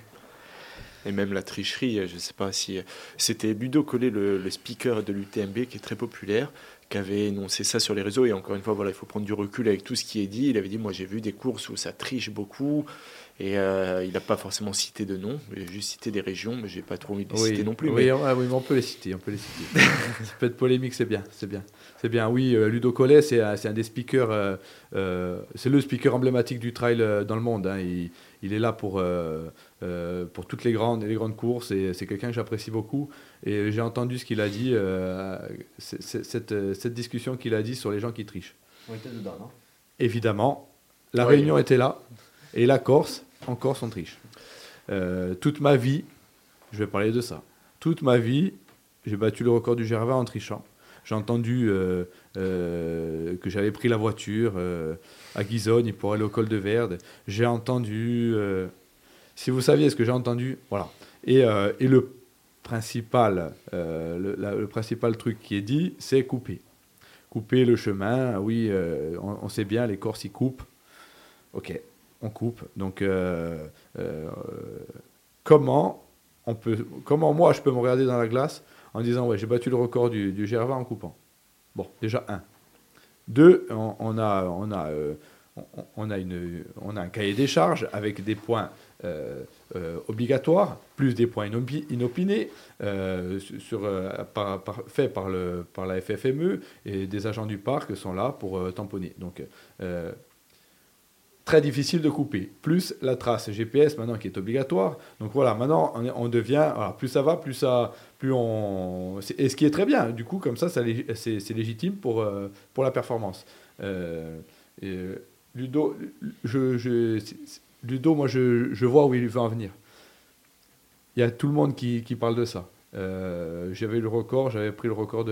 et même la tricherie. Je ne sais pas si c'était Ludo Collet, le, le, speaker de l'UTMB, qui est très populaire, qui avait énoncé ça sur les réseaux. Et encore une fois, voilà, il faut prendre du recul avec tout ce qui est dit. Il avait dit, moi j'ai vu des courses où ça triche beaucoup. Et euh, il n'a pas forcément cité de nom, il a juste cité des régions, mais j'ai pas trop envie de les citer non plus. Oui, mais... on peut les citer, on peut les citer. ça peut être polémique, c'est bien, c'est bien. C'est bien, oui, euh, Ludo Collet, c'est un des speakers, euh, c'est le speaker emblématique du trail dans le monde. Hein. Il, il, est là pour, pour toutes les grandes, les grandes courses et c'est quelqu'un que j'apprécie beaucoup. Et j'ai entendu ce qu'il a dit, cette, cette, discussion qu'il a dit sur les gens qui trichent. On était dedans, non? Évidemment, la réunion était là. Et la Corse, en Corse, on triche. Euh, toute ma vie, je vais parler de ça. Toute ma vie, j'ai battu le record du Gervais en trichant. J'ai entendu euh, euh, que j'avais pris la voiture à Guizogne pour aller au col de Verde. J'ai entendu. Si vous saviez ce que j'ai entendu, voilà. Et, et le, principal, le, principal truc qui est dit, c'est couper. Couper le chemin, oui, on, on, sait bien, les Corses, ils coupent. Ok, on coupe. Donc, euh, euh, comment, on peut, comment moi je peux me regarder dans la glace en disant ouais j'ai battu le record du, du Gervais en coupant? Bon, déjà un. Deux, on, a, on a, euh, on, a un cahier des charges avec des points obligatoires, plus des points inopinés, sur, par, fait par, le, par la FFME, et des agents du parc sont là pour tamponner. Donc, très difficile de couper. Plus la trace GPS maintenant qui est obligatoire. Donc voilà, maintenant on, devient, plus ça va, plus ça, plus on. Et ce qui est très bien. Du coup, comme ça, c'est légitime pour, euh, la performance. Euh, Ludo, moi, je, vois où il veut en venir. Il y a tout le monde qui, parle de ça. Euh, j'avais le record, j'avais pris le record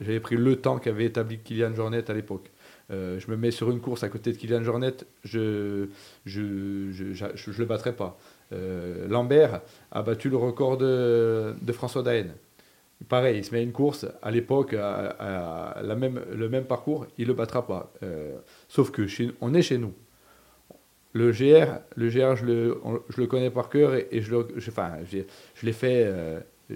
j'avais pris le temps qu'avait établi Kylian Jornet à l'époque. Euh, je me mets sur une course à côté de Kylian Jornet, je, je, le battrai pas. Euh, Lambert a battu le record de, de François Daen. Pareil, il se met à une course, à l'époque, à, la même, le même parcours, il ne le battra pas. Euh, sauf que chez, on est chez nous. Le GR, le GR je, le, je le connais par cœur et, je, le, enfin, je l'ai fait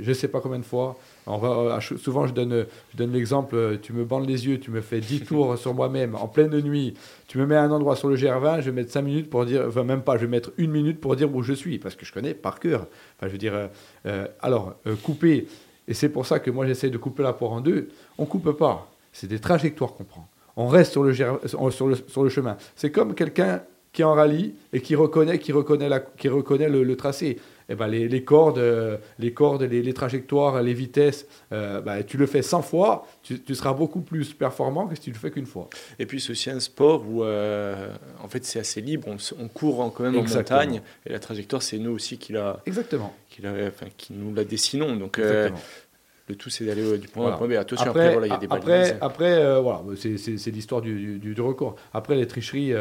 je ne sais pas combien de fois. On va, euh, souvent, je donne, je donne l'exemple, euh, tu me bandes les yeux, tu me fais 10 tours sur moi-même en pleine nuit, tu me mets à un endroit sur le GR20, je vais mettre 5 minutes pour dire, enfin même pas, je vais mettre une minute pour dire où je suis, parce que je connais par cœur. Enfin, je veux dire, euh, alors, couper, et c'est pour ça que moi j'essaie de couper la poire en deux, on coupe pas, c'est des trajectoires qu'on prend. On reste sur le, le chemin. C'est comme quelqu'un qui est en rallye et qui reconnaît, qui reconnaît, la, qui reconnaît le tracé eh ben les, cordes, euh, les, cordes les, trajectoires, les vitesses, euh, bah, tu le fais 100 fois, tu, seras beaucoup plus performant que si tu le fais qu'une fois. Et puis c'est aussi un sport où euh, en fait c'est assez libre, on, court quand même en montagne et la trajectoire c'est nous aussi qui la, Exactement. Qui, la, enfin, qui nous la dessinons. Donc le tout c'est d'aller du point A au point B. Attention, après, voilà, il y a des Après, après voilà, c'est l'histoire du, du, record. Après les tricheries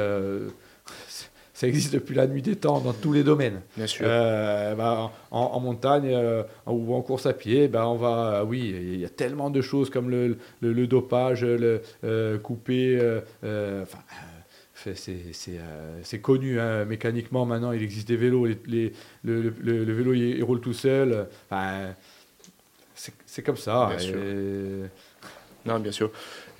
ça existe depuis la nuit des temps dans tous les domaines. Bien sûr. Euh, bah, en, montagne euh, ou en course à pied, bah, on va, euh, oui, il y a tellement de choses comme le, le, dopage, le couper. enfin, c'est connu hein. mécaniquement maintenant. Il existe des vélos, les, le, le, vélo il, roule tout seul. Enfin, c'est comme ça. Bien sûr. Non, bien sûr.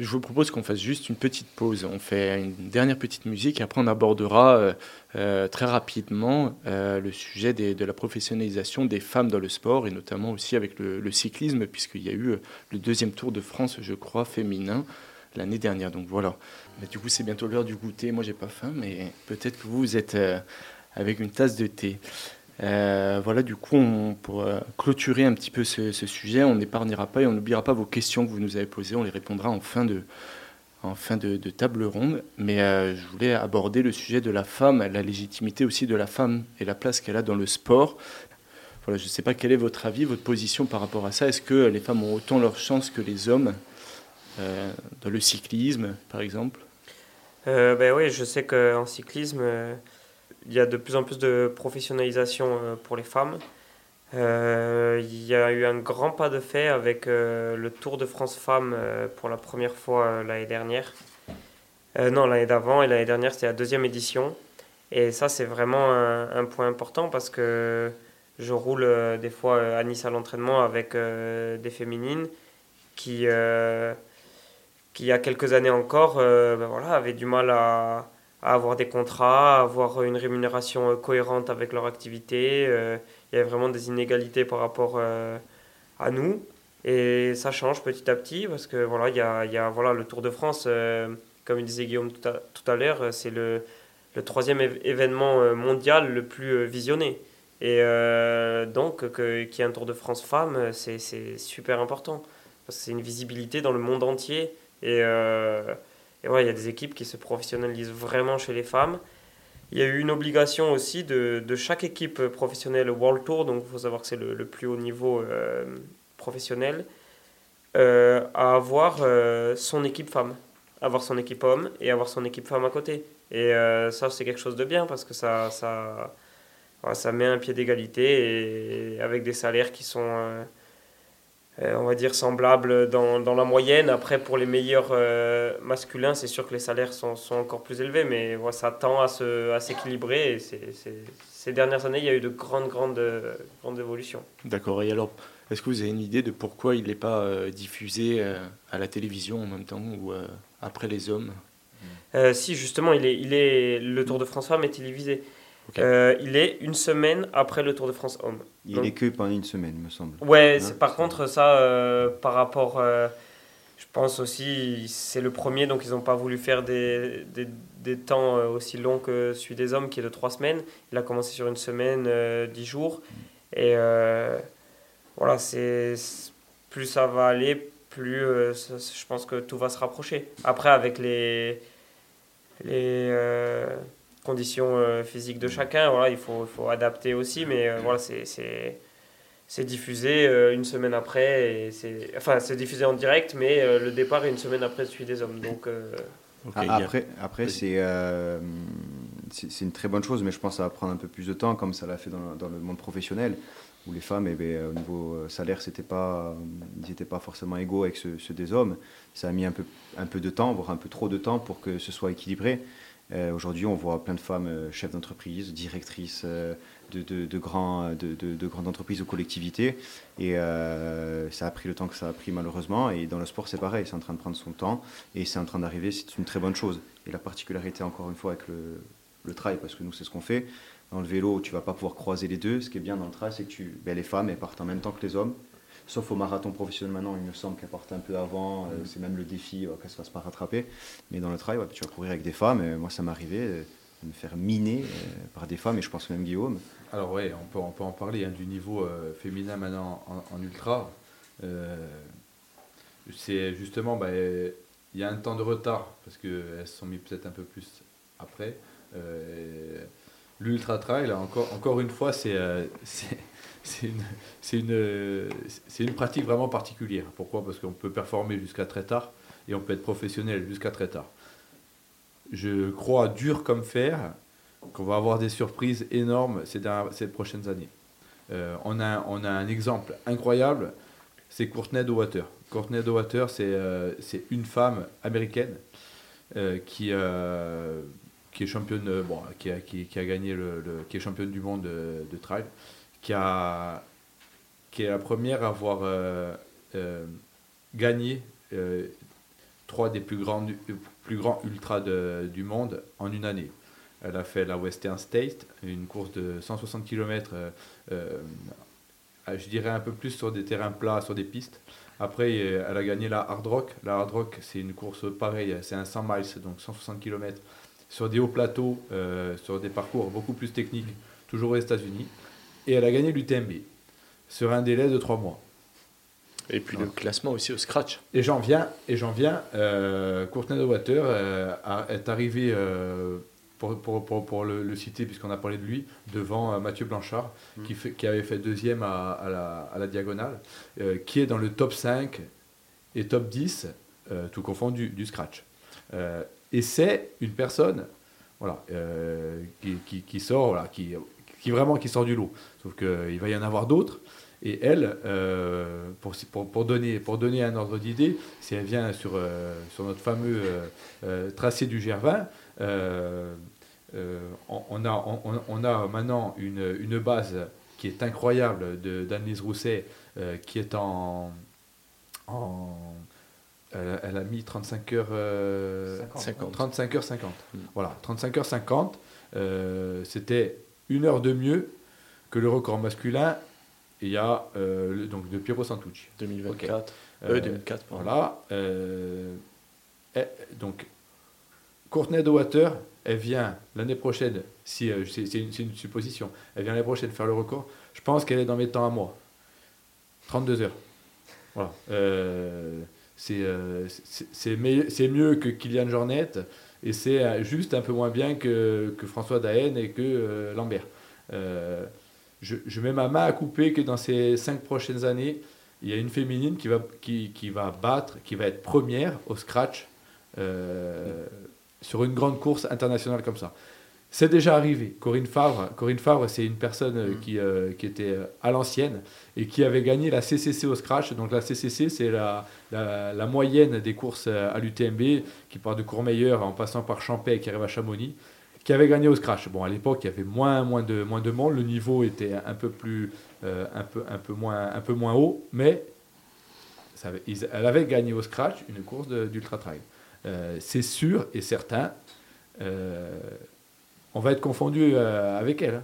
Je vous propose qu'on fasse juste une petite pause. On fait une dernière petite musique et après on abordera euh, euh, très rapidement euh, le sujet de la professionnalisation des femmes dans le sport et notamment aussi avec le, cyclisme puisqu'il y a eu le deuxième Tour de France, je crois, féminin l'année dernière. Donc voilà. Du coup, c'est bientôt l'heure du goûter. Moi, j'ai pas faim, mais peut-être que vous êtes avec une tasse de thé. Euh, voilà, du coup, on, pour clôturer un petit peu ce, sujet, on n'épargnera pas et on n'oubliera pas vos questions que vous nous avez posées. On les répondra en fin de, en fin de, table ronde. Mais euh, je voulais aborder le sujet de la femme, la légitimité aussi de la femme et la place qu'elle a dans le sport. Voilà, je ne sais pas quel est votre avis, votre position par rapport à ça. Est-ce que les femmes ont autant leur chance que les hommes dans le cyclisme, par exemple? Ben Oui, je sais qu'en cyclisme, il y a de plus en plus de professionnalisation pour les femmes. il y a eu un grand pas de fait avec le Tour de France Femmes pour la première fois l'année dernière. non, l'année d'avant et l'année dernière, c'était la deuxième édition. Et ça, c'est vraiment un, point important parce que je roule euh, des fois euh, à Nice à l'entraînement avec euh, des féminines qui, qui, il y a quelques années encore, ben voilà, avaient du mal à, avoir des contrats, à avoir une rémunération cohérente avec leur activité. il y avait vraiment des inégalités par rapport à nous. Et ça change petit à petit parce que voilà, il y a, a voilà, le Tour de France, comme disait Guillaume tout à, à l'heure, c'est le troisième événement euh, mondial le plus euh, visionné. Et euh, donc, qu'il y ait un Tour de France femme, c'est super important. Parce que c'est une visibilité dans le monde entier. Et, et ouais, il y a des équipes qui se professionnalisent vraiment chez les femmes. Il y a eu une obligation aussi de, de chaque équipe professionnelle World Tour, donc il faut savoir que c'est le, plus haut niveau professionnel, à avoir son équipe femme, avoir son équipe homme et avoir son équipe femme à côté. Et euh, ça, c'est quelque chose de bien parce que ça, ça, ça met un pied d'égalité et avec des salaires qui sont, euh, euh, on va dire, semblables dans, dans, la moyenne. Après, pour les meilleurs masculins, c'est sûr que les salaires sont, sont encore plus élevés, mais voilà, ça tend à s'équilibrer. Ces dernières années, il y a eu de grandes, grandes, grandes évolutions. D'accord. Et alors, est-ce que vous avez une idée de pourquoi il n'est pas diffusé à la télévision en même temps ou après les hommes? Euh, si, justement, il est, il est, le Tour de France Femmes est télévisé. Euh, il est une semaine après le Tour de France Homme. Il est que pendant une semaine, me semble. Ouais, hein par contre, ça, euh, par rapport. je pense aussi, c'est le premier, donc ils n'ont pas voulu faire des, des, des, temps aussi longs que celui des hommes, qui est de trois semaines. Il a commencé sur une semaine, dix jours. Et voilà, c'est plus ça va aller, plus je pense que tout va se rapprocher. Après, avec les les euh, conditions euh, physiques de chacun. Voilà, il faut, il faut adapter aussi, mais euh, voilà, c'est c'est diffusé une semaine après et c'est enfin c'est diffusé en direct mais le départ est une semaine après celui des hommes donc ah, après après c'est c'est une très bonne chose mais je pense que ça va prendre un peu plus de temps comme ça l'a fait dans, dans, le monde professionnel où les femmes eh bien, au niveau salaire c'était pas ils n'étaient pas forcément égaux avec ceux, ceux, des hommes ça a mis un peu un peu de temps, voire un peu trop de temps pour que ce soit équilibré. Euh, aujourd'hui, on voit plein de femmes euh, chefs d'entreprise, directrices euh, de, grands, de, de, grandes entreprises ou collectivités. Et ça a pris le temps que ça a pris malheureusement. Et dans le sport, c'est pareil, c'est en train de prendre son temps et c'est en train d'arriver. C'est une très bonne chose. Et la particularité, encore une fois, avec le, trail, parce que nous, c'est ce qu'on fait. Dans le vélo, tu vas pas pouvoir croiser les deux. Ce qui est bien dans le trail, c'est que tu, ben, les femmes partent en même temps que les hommes. Sauf au marathon professionnel maintenant, il me semble qu'elle parte un peu avant. Euh, mm. c'est même le défi qu'elle se fasse pas rattraper. Mais dans le trail, tu vas courir avec des femmes. Et moi, ça m'est arrivé euh, de me faire miner euh, par des femmes, et je pense même Guillaume. Alors oui, on peut, on peut en parler hein, du niveau féminin maintenant en, ultra. c'est justement, bah, il y a un temps de retard parce qu'elles se sont mis peut-être un peu plus après. L'ultra trail, encore, une fois, c'est c'est une, pratique vraiment particulière. Pourquoi? Parce qu'on peut performer jusqu'à très tard et on peut être professionnel jusqu'à très tard. Je crois dur comme fer qu'on va avoir des surprises énormes ces, prochaines années. Euh, on, a, un exemple incroyable, c'est Courtney Dowater. Courtney Dowater, c'est euh, c'est une femme américaine euh, qui, qui est championne, bon, qui, a, qui, a gagné le, qui est championne du monde de, de trail qui, a, qui est la première à avoir euh, euh, gagné euh, trois des plus grands, plus grands ultras du monde en une année. Elle a fait la Western State, une course de 160 km, je dirais un peu plus sur des terrains plats, sur des pistes. Après, elle a gagné la Hard Rock. La Hard Rock, c'est une course pareille, c'est un 100 miles, donc 160 km, sur des hauts plateaux, sur des parcours beaucoup plus techniques, toujours aux États-Unis et elle a gagné l'UTMB sur un délai de trois mois. Et puis le classement aussi au scratch. Et j'en viens, et j'en viens. Euh, Courtney de Water euh, est arrivé, euh, pour, pour, pour, pour le, citer puisqu'on a parlé de lui, devant euh, Mathieu Blanchard, mm. qui, fait, qui avait fait deuxième à, à, la, à la, diagonale, qui est dans le top 5 et top 10 tout confondu, du scratch. Et c'est une personne voilà, qui, qui, sort, voilà, qui, vraiment qui sort du lot. Sauf qu'il va y en avoir d'autres. Et elle, pour, pour, donner, pour donner un ordre d'idée, si elle vient sur, sur notre fameux tracé du GR20, on, a, maintenant une, base qui est incroyable d'Annelise Rousset, qui est en elle, a mis 35 heures, 50. 35 heures 50. Voilà, 35 heures 50. C'était une heure de mieux que le record masculin il y a euh, donc de Piero Santucci. 2024. Euh, 2004, Voilà. Euh, donc, Courtney de Water, elle vient l'année prochaine, si euh, c'est une, une, supposition, elle vient l'année prochaine faire le record. Je pense qu'elle est dans mes temps à moi. 32 heures. Voilà. C'est mieux que Kylian Jornet et c'est juste un peu moins bien que, que François Daen et que Lambert je, mets ma main à couper que dans ces cinq prochaines années, il y a une féminine qui va, qui, qui va battre, qui va être première au scratch euh, sur une grande course internationale comme ça. C'est déjà arrivé. Corinne Favre, Corinne Favre, c'est une personne euh, qui, euh, qui, était à l'ancienne et qui avait gagné la CCC au scratch. Donc la CCC, c'est la, la, moyenne des courses à l'UTMB qui part de Courmayeur en passant par Champais et qui arrive à Chamonix qui avait gagné au scratch. Bon, à l'époque, il y avait moins, moins, de, moins de monde, le niveau était un peu, plus, euh, un peu, un peu, moins, un peu moins haut, mais ça elle avait gagné au scratch une course d'ultra trail. Euh, c'est sûr et certain, euh, on va être confondu avec elle,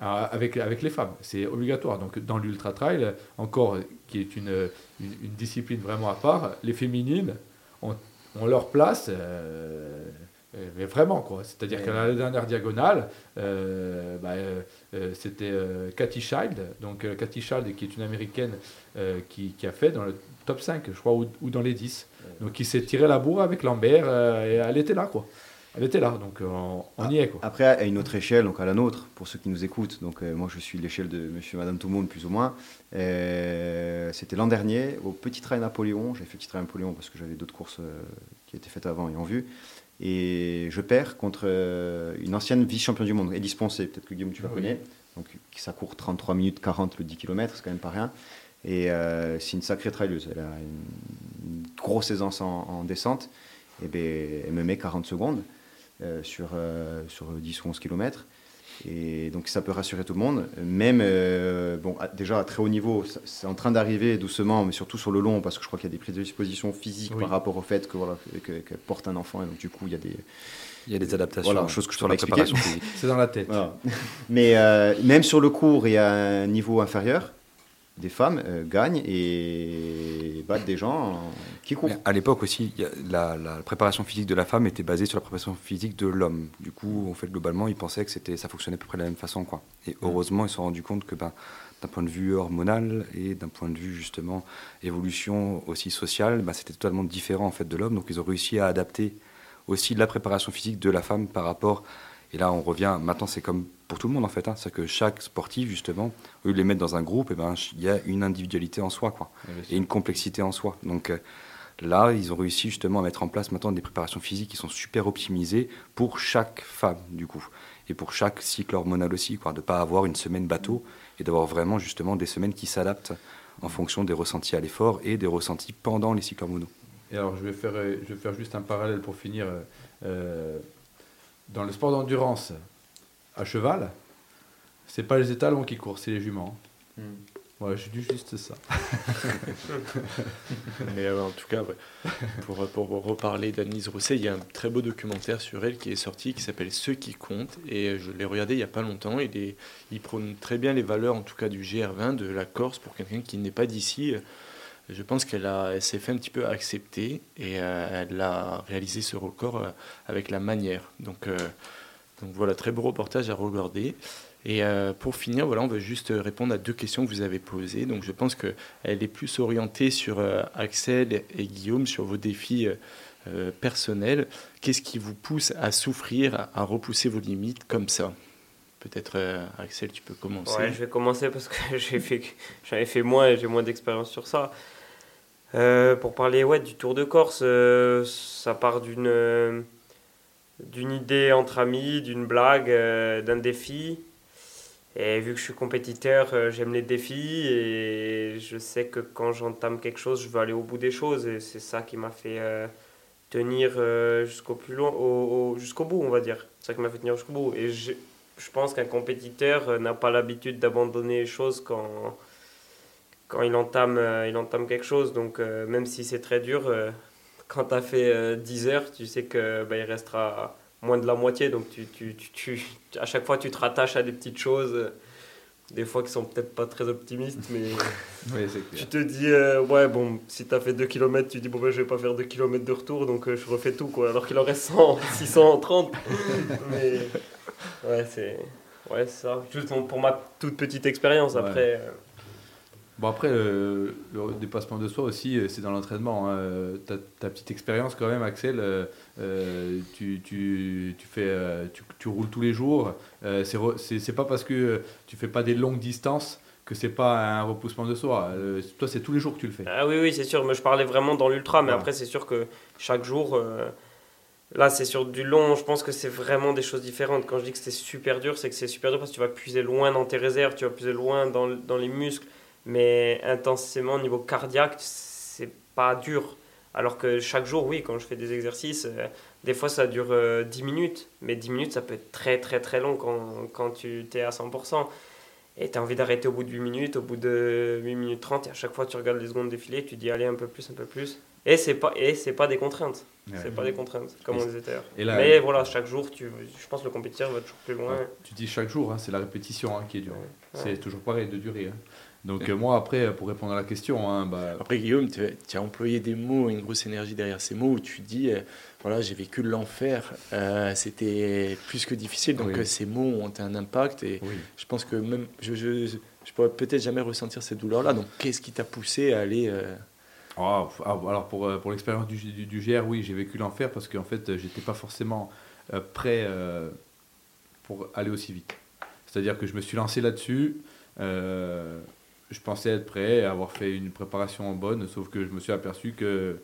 hein, avec, avec les femmes. C'est obligatoire. Donc, dans l'ultra trail, encore, qui est une, une, discipline vraiment à part, les féminines ont, ont leur place euh, mais vraiment, quoi. C'est-à-dire que la dernière diagonale, euh, bah, euh, c'était Cathy Child, donc Cathy Child, qui est une américaine qui, qui, a fait dans le top 5, je crois, ou, dans les 10. Donc, qui s'est tiré la bourre avec Lambert, et elle était là, quoi. Elle était là, donc on, y est. Quoi. Après, à une autre échelle, donc à la nôtre, pour ceux qui nous écoutent, donc moi je suis l'échelle de monsieur et madame tout le monde, plus ou moins. C'était l'an dernier, au Petit Trail Napoléon. J'ai fait Petit Trail Napoléon parce que j'avais d'autres courses qui étaient faites avant et en vue. Et je perds contre euh, une ancienne vice-championne du monde, Edith Poncé, peut-être que Guillaume tu la connais. Donc, ça court 33 minutes 40 le 10 km, c'est quand même pas rien. Et euh, c'est une sacrée trailleuse. Elle a une, grosse aisance en, descente. Et ben, elle me met 40 secondes euh, sur, sur 10 ou 11 km. Et donc ça peut rassurer tout le monde. Même, euh, bon, déjà à très haut niveau, c'est en train d'arriver doucement, mais surtout sur le long, parce que je crois qu'il y a des prises de disposition physiques par rapport au fait que voilà, qu'elle porte un enfant, et donc du coup il y a des il y a des adaptations. Voilà, chose que je sur la préparation physique. C'est dans la tête. Mais euh, même sur le cours et à un niveau inférieur, des femmes euh, gagnent et battent des gens qui courent. à l'époque aussi, la, préparation physique de la femme était basée sur la préparation physique de l'homme. Du coup, en fait, globalement, ils pensaient que c'était, ça fonctionnait à peu près de la même façon. Quoi. Et mm. heureusement, ils se sont rendus compte que ben, d'un point de vue hormonal et d'un point de vue justement évolution aussi sociale, ben, c'était totalement différent en fait de l'homme. Donc ils ont réussi à adapter aussi la préparation physique de la femme par rapport et là, on revient, maintenant c'est comme pour tout le monde en fait, hein. c'est que chaque sportif justement, au lieu de les mettre dans un groupe, et eh ben, il y a une individualité en soi, quoi, et une complexité en soi. Donc euh, là, ils ont réussi justement à mettre en place maintenant des préparations physiques qui sont super optimisées pour chaque femme du coup, et pour chaque cycle hormonal aussi, quoi, de ne pas avoir une semaine bateau, et d'avoir vraiment justement des semaines qui s'adaptent en fonction des ressentis à l'effort et des ressentis pendant les cycles hormonaux. Et alors, je vais faire, euh, je vais faire juste un parallèle pour finir. Euh, dans le sport d'endurance à cheval, c'est pas les étalons qui courent, c'est les juments. Hmm. Ouais, je dis juste ça. Mais euh, en tout cas, pour, pour, reparler d'Annelise Rousset, il y a un très beau documentaire sur elle qui est sorti qui s'appelle Ceux qui comptent. Et je l'ai regardé il n'y a pas longtemps. Et il prône très bien les valeurs, en tout cas du GR20, de la Corse, pour quelqu'un qui n'est pas d'ici je pense qu'elle s'est fait un petit peu accepter et euh, elle a réalisé ce record euh, avec la manière. Donc, euh, donc voilà, très beau reportage à regarder. Et pour finir, voilà, on va juste répondre à deux questions que vous avez posées. Donc je pense qu'elle est plus orientée sur Axel et Guillaume, sur vos défis personnels. Qu'est-ce qui vous pousse à souffrir, à repousser vos limites comme ça? Peut-être Axel, tu peux commencer. Ouais, je vais commencer parce que j'ai fait, j'en ai fait moins et j'ai moins d'expérience sur ça. Euh, pour parler du Tour de Corse, euh, ça part d'une euh, d'une idée entre amis, d'une blague, euh, d'un défi. Et vu que je suis compétiteur, euh, j'aime les défis et je sais que quand j'entame quelque chose, je veux aller au bout des choses et c'est ça qui m'a fait euh, tenir jusqu'au plus jusqu'au bout, on va dire. C'est ça qui m'a fait tenir jusqu'au bout. Et je, je pense qu'un compétiteur n'a pas l'habitude d'abandonner les choses quand, quand il entame, il entame quelque chose. Donc même si c'est très dur, quand tu as fait euh, 10 heures, tu sais que bah, il restera moins de la moitié. Donc tu, tu, tu, tu- à chaque fois, tu te rattaches à des petites choses. euh, des fois qui sont peut-être pas très optimistes, mais Oui, tu te dis, euh, ouais, bon, si t'as fait 2 km, tu dis, bon, ben, je vais pas faire 2 km de retour, donc euh, je refais tout, quoi. Alors qu'il en reste 100, 630. Mais, ouais, c'est ouais, ça. Juste pour, pour ma toute petite expérience, Ouais. après. euh, Bon, après, le, le dépassement de soi aussi, euh, c'est dans l'entraînement. hein. Euh, Ta, ta petite expérience, quand même, Axel, euh, tu, tu, tu, fais, tu, tu roules tous les jours. Euh, c'est pas parce que tu fais pas des longues distances que c'est pas un repoussement de soi. Euh, toi, c'est tous les jours que tu le fais. Ah oui, oui, c'est sûr. Mais je parlais vraiment dans l'ultra, mais après, c'est sûr que chaque jour. Là, c'est sur du long, je pense que c'est vraiment des choses différentes. Quand je dis que c'est super dur, c'est que c'est super dur parce que tu vas puiser loin dans tes réserves, tu vas puiser loin dans, dans les muscles, mais intensément au niveau cardiaque, c'est pas dur. Alors que chaque jour, oui, quand je fais des exercices, euh, des fois ça dure euh, 10 minutes, mais 10 minutes ça peut être très très très long quand, quand tu es à 100%. Et tu as envie d'arrêter au bout de 8 minutes, au bout de 8 minutes 30, et à chaque fois tu regardes les secondes défiler, tu dis allez un peu plus, un peu plus. Et c'est pas, et c'est pas des contraintes. Ouais. C'est pas des contraintes, comme Et on disait là- Mais voilà, chaque jour, tu, je pense que le compétiteur va toujours plus loin. Ouais. Tu dis chaque jour, hein, c'est la répétition hein, qui est dure. C'est toujours pareil de durée. hein. Donc, euh, moi, après, pour répondre à la question, hein, bah, Après, Guillaume, tu as employé des mots, une grosse énergie derrière ces mots où tu dis euh, voilà, j'ai vécu l'enfer, euh, c'était plus que difficile. Donc, Oui. ces mots ont un impact et oui. je pense que même je, je, je pourrais peut-être jamais ressentir cette douleur-là. Donc, qu'est-ce qui t'a poussé à aller. Ah, ah, alors pour, pour l'expérience du, du, du GR, oui, j'ai vécu l'enfer parce qu'en fait, j'étais pas forcément prêt pour aller aussi vite. C'est-à-dire que je me suis lancé là-dessus, euh, je pensais être prêt, avoir fait une préparation bonne, sauf que je me suis aperçu que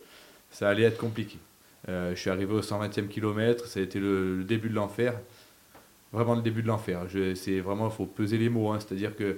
ça allait être compliqué. Euh, je suis arrivé au 120e kilomètre, ça a été le, le début de l'enfer, vraiment le début de l'enfer. C'est vraiment, il faut peser les mots, hein. c'est-à-dire que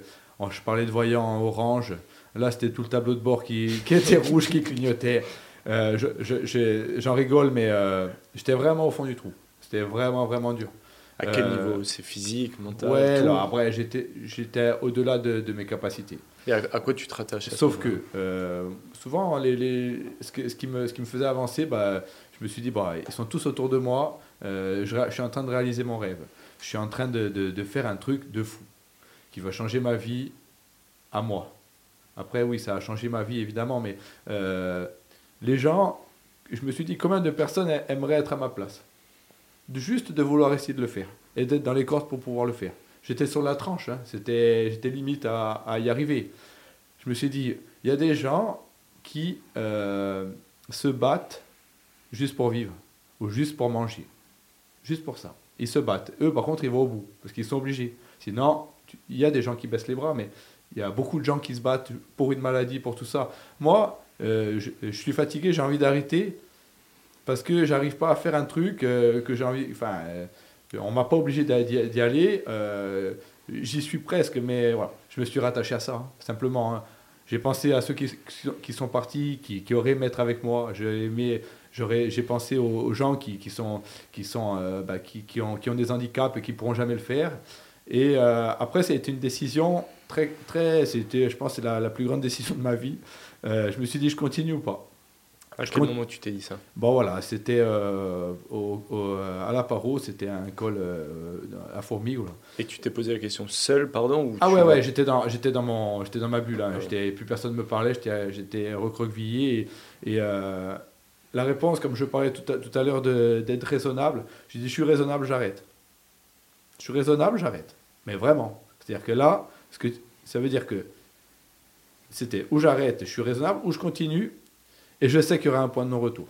je parlais de voyant en orange, Là, c'était tout le tableau de bord qui, qui était rouge, qui clignotait. Euh, je- je- j'ai- J'en rigole, mais euh, j'étais vraiment au fond du trou. C'était vraiment, vraiment dur. à quel niveau? C'est physique, mental Ouais, tout? alors après, j'étais j'étais au-delà de, de mes capacités. Et à, à quoi tu te rattaches Sauf que euh, souvent, les, les- ce, que- ce qui me, ce qui me faisait avancer, bah, je me suis dit, bah, ils sont tous autour de moi, euh, je, je suis en train de réaliser mon rêve. Je suis en train de, de- de faire un truc de fou qui va changer ma vie à moi. Après, oui, ça a changé ma vie, évidemment, mais euh, les gens, je me suis dit, combien de personnes aimeraient être à ma place? Juste de vouloir essayer de le faire et d'être dans les cordes pour pouvoir le faire. J'étais sur la tranche, hein, c'était, j'étais limite à, y arriver. Je me suis dit, il y a des gens qui euh, se battent juste pour vivre ou juste pour manger. Juste pour ça. Ils se battent. Eux, par contre, ils vont au bout parce qu'ils sont obligés. Sinon, il y a des gens qui baissent les bras, mais il y a beaucoup de gens qui se battent pour une maladie, pour tout ça. Moi, euh, je, suis fatigué, j'ai envie d'arrêter parce que j'arrive pas à faire un truc euh, que j'ai envie. Enfin, on m'a pas obligé d'y aller. euh, J'y suis presque, mais voilà, je me suis rattaché à ça, hein, simplement. hein. J'ai pensé à ceux qui, sont partis, qui, qui auraient aimé être avec moi. J'ai pensé aux, gens qui, sont, qui, sont, euh, bah, qui, ont, qui ont des handicaps et qui pourront jamais le faire. Et euh, après, été une décision très, très, c'était, je pense, la plus grande décision de ma vie. Euh, je me suis dit, je continue ou pas? À je quel moment tu t'es dit ça? Bon voilà, c'était euh, au, au- à la Paro, c'était un col euh, à Fourmi. Voilà. Et tu t'es posé la question seul, pardon ou Ah ouais ouais, j'étais dans j'étais dans mon j'étais dans ma bulle. Hein. J'étais plus personne me parlait, j'étais j'étais recroquevillé et, et, euh, la réponse, comme je parlais tout à, tout à l'heure d'être raisonnable, j'ai dit je suis raisonnable, j'arrête. Je suis raisonnable, j'arrête. Mais vraiment, c'est-à-dire que là, ce que ça veut dire que c'était ou j'arrête, je suis raisonnable, ou je continue et je sais qu'il y aura un point de non-retour.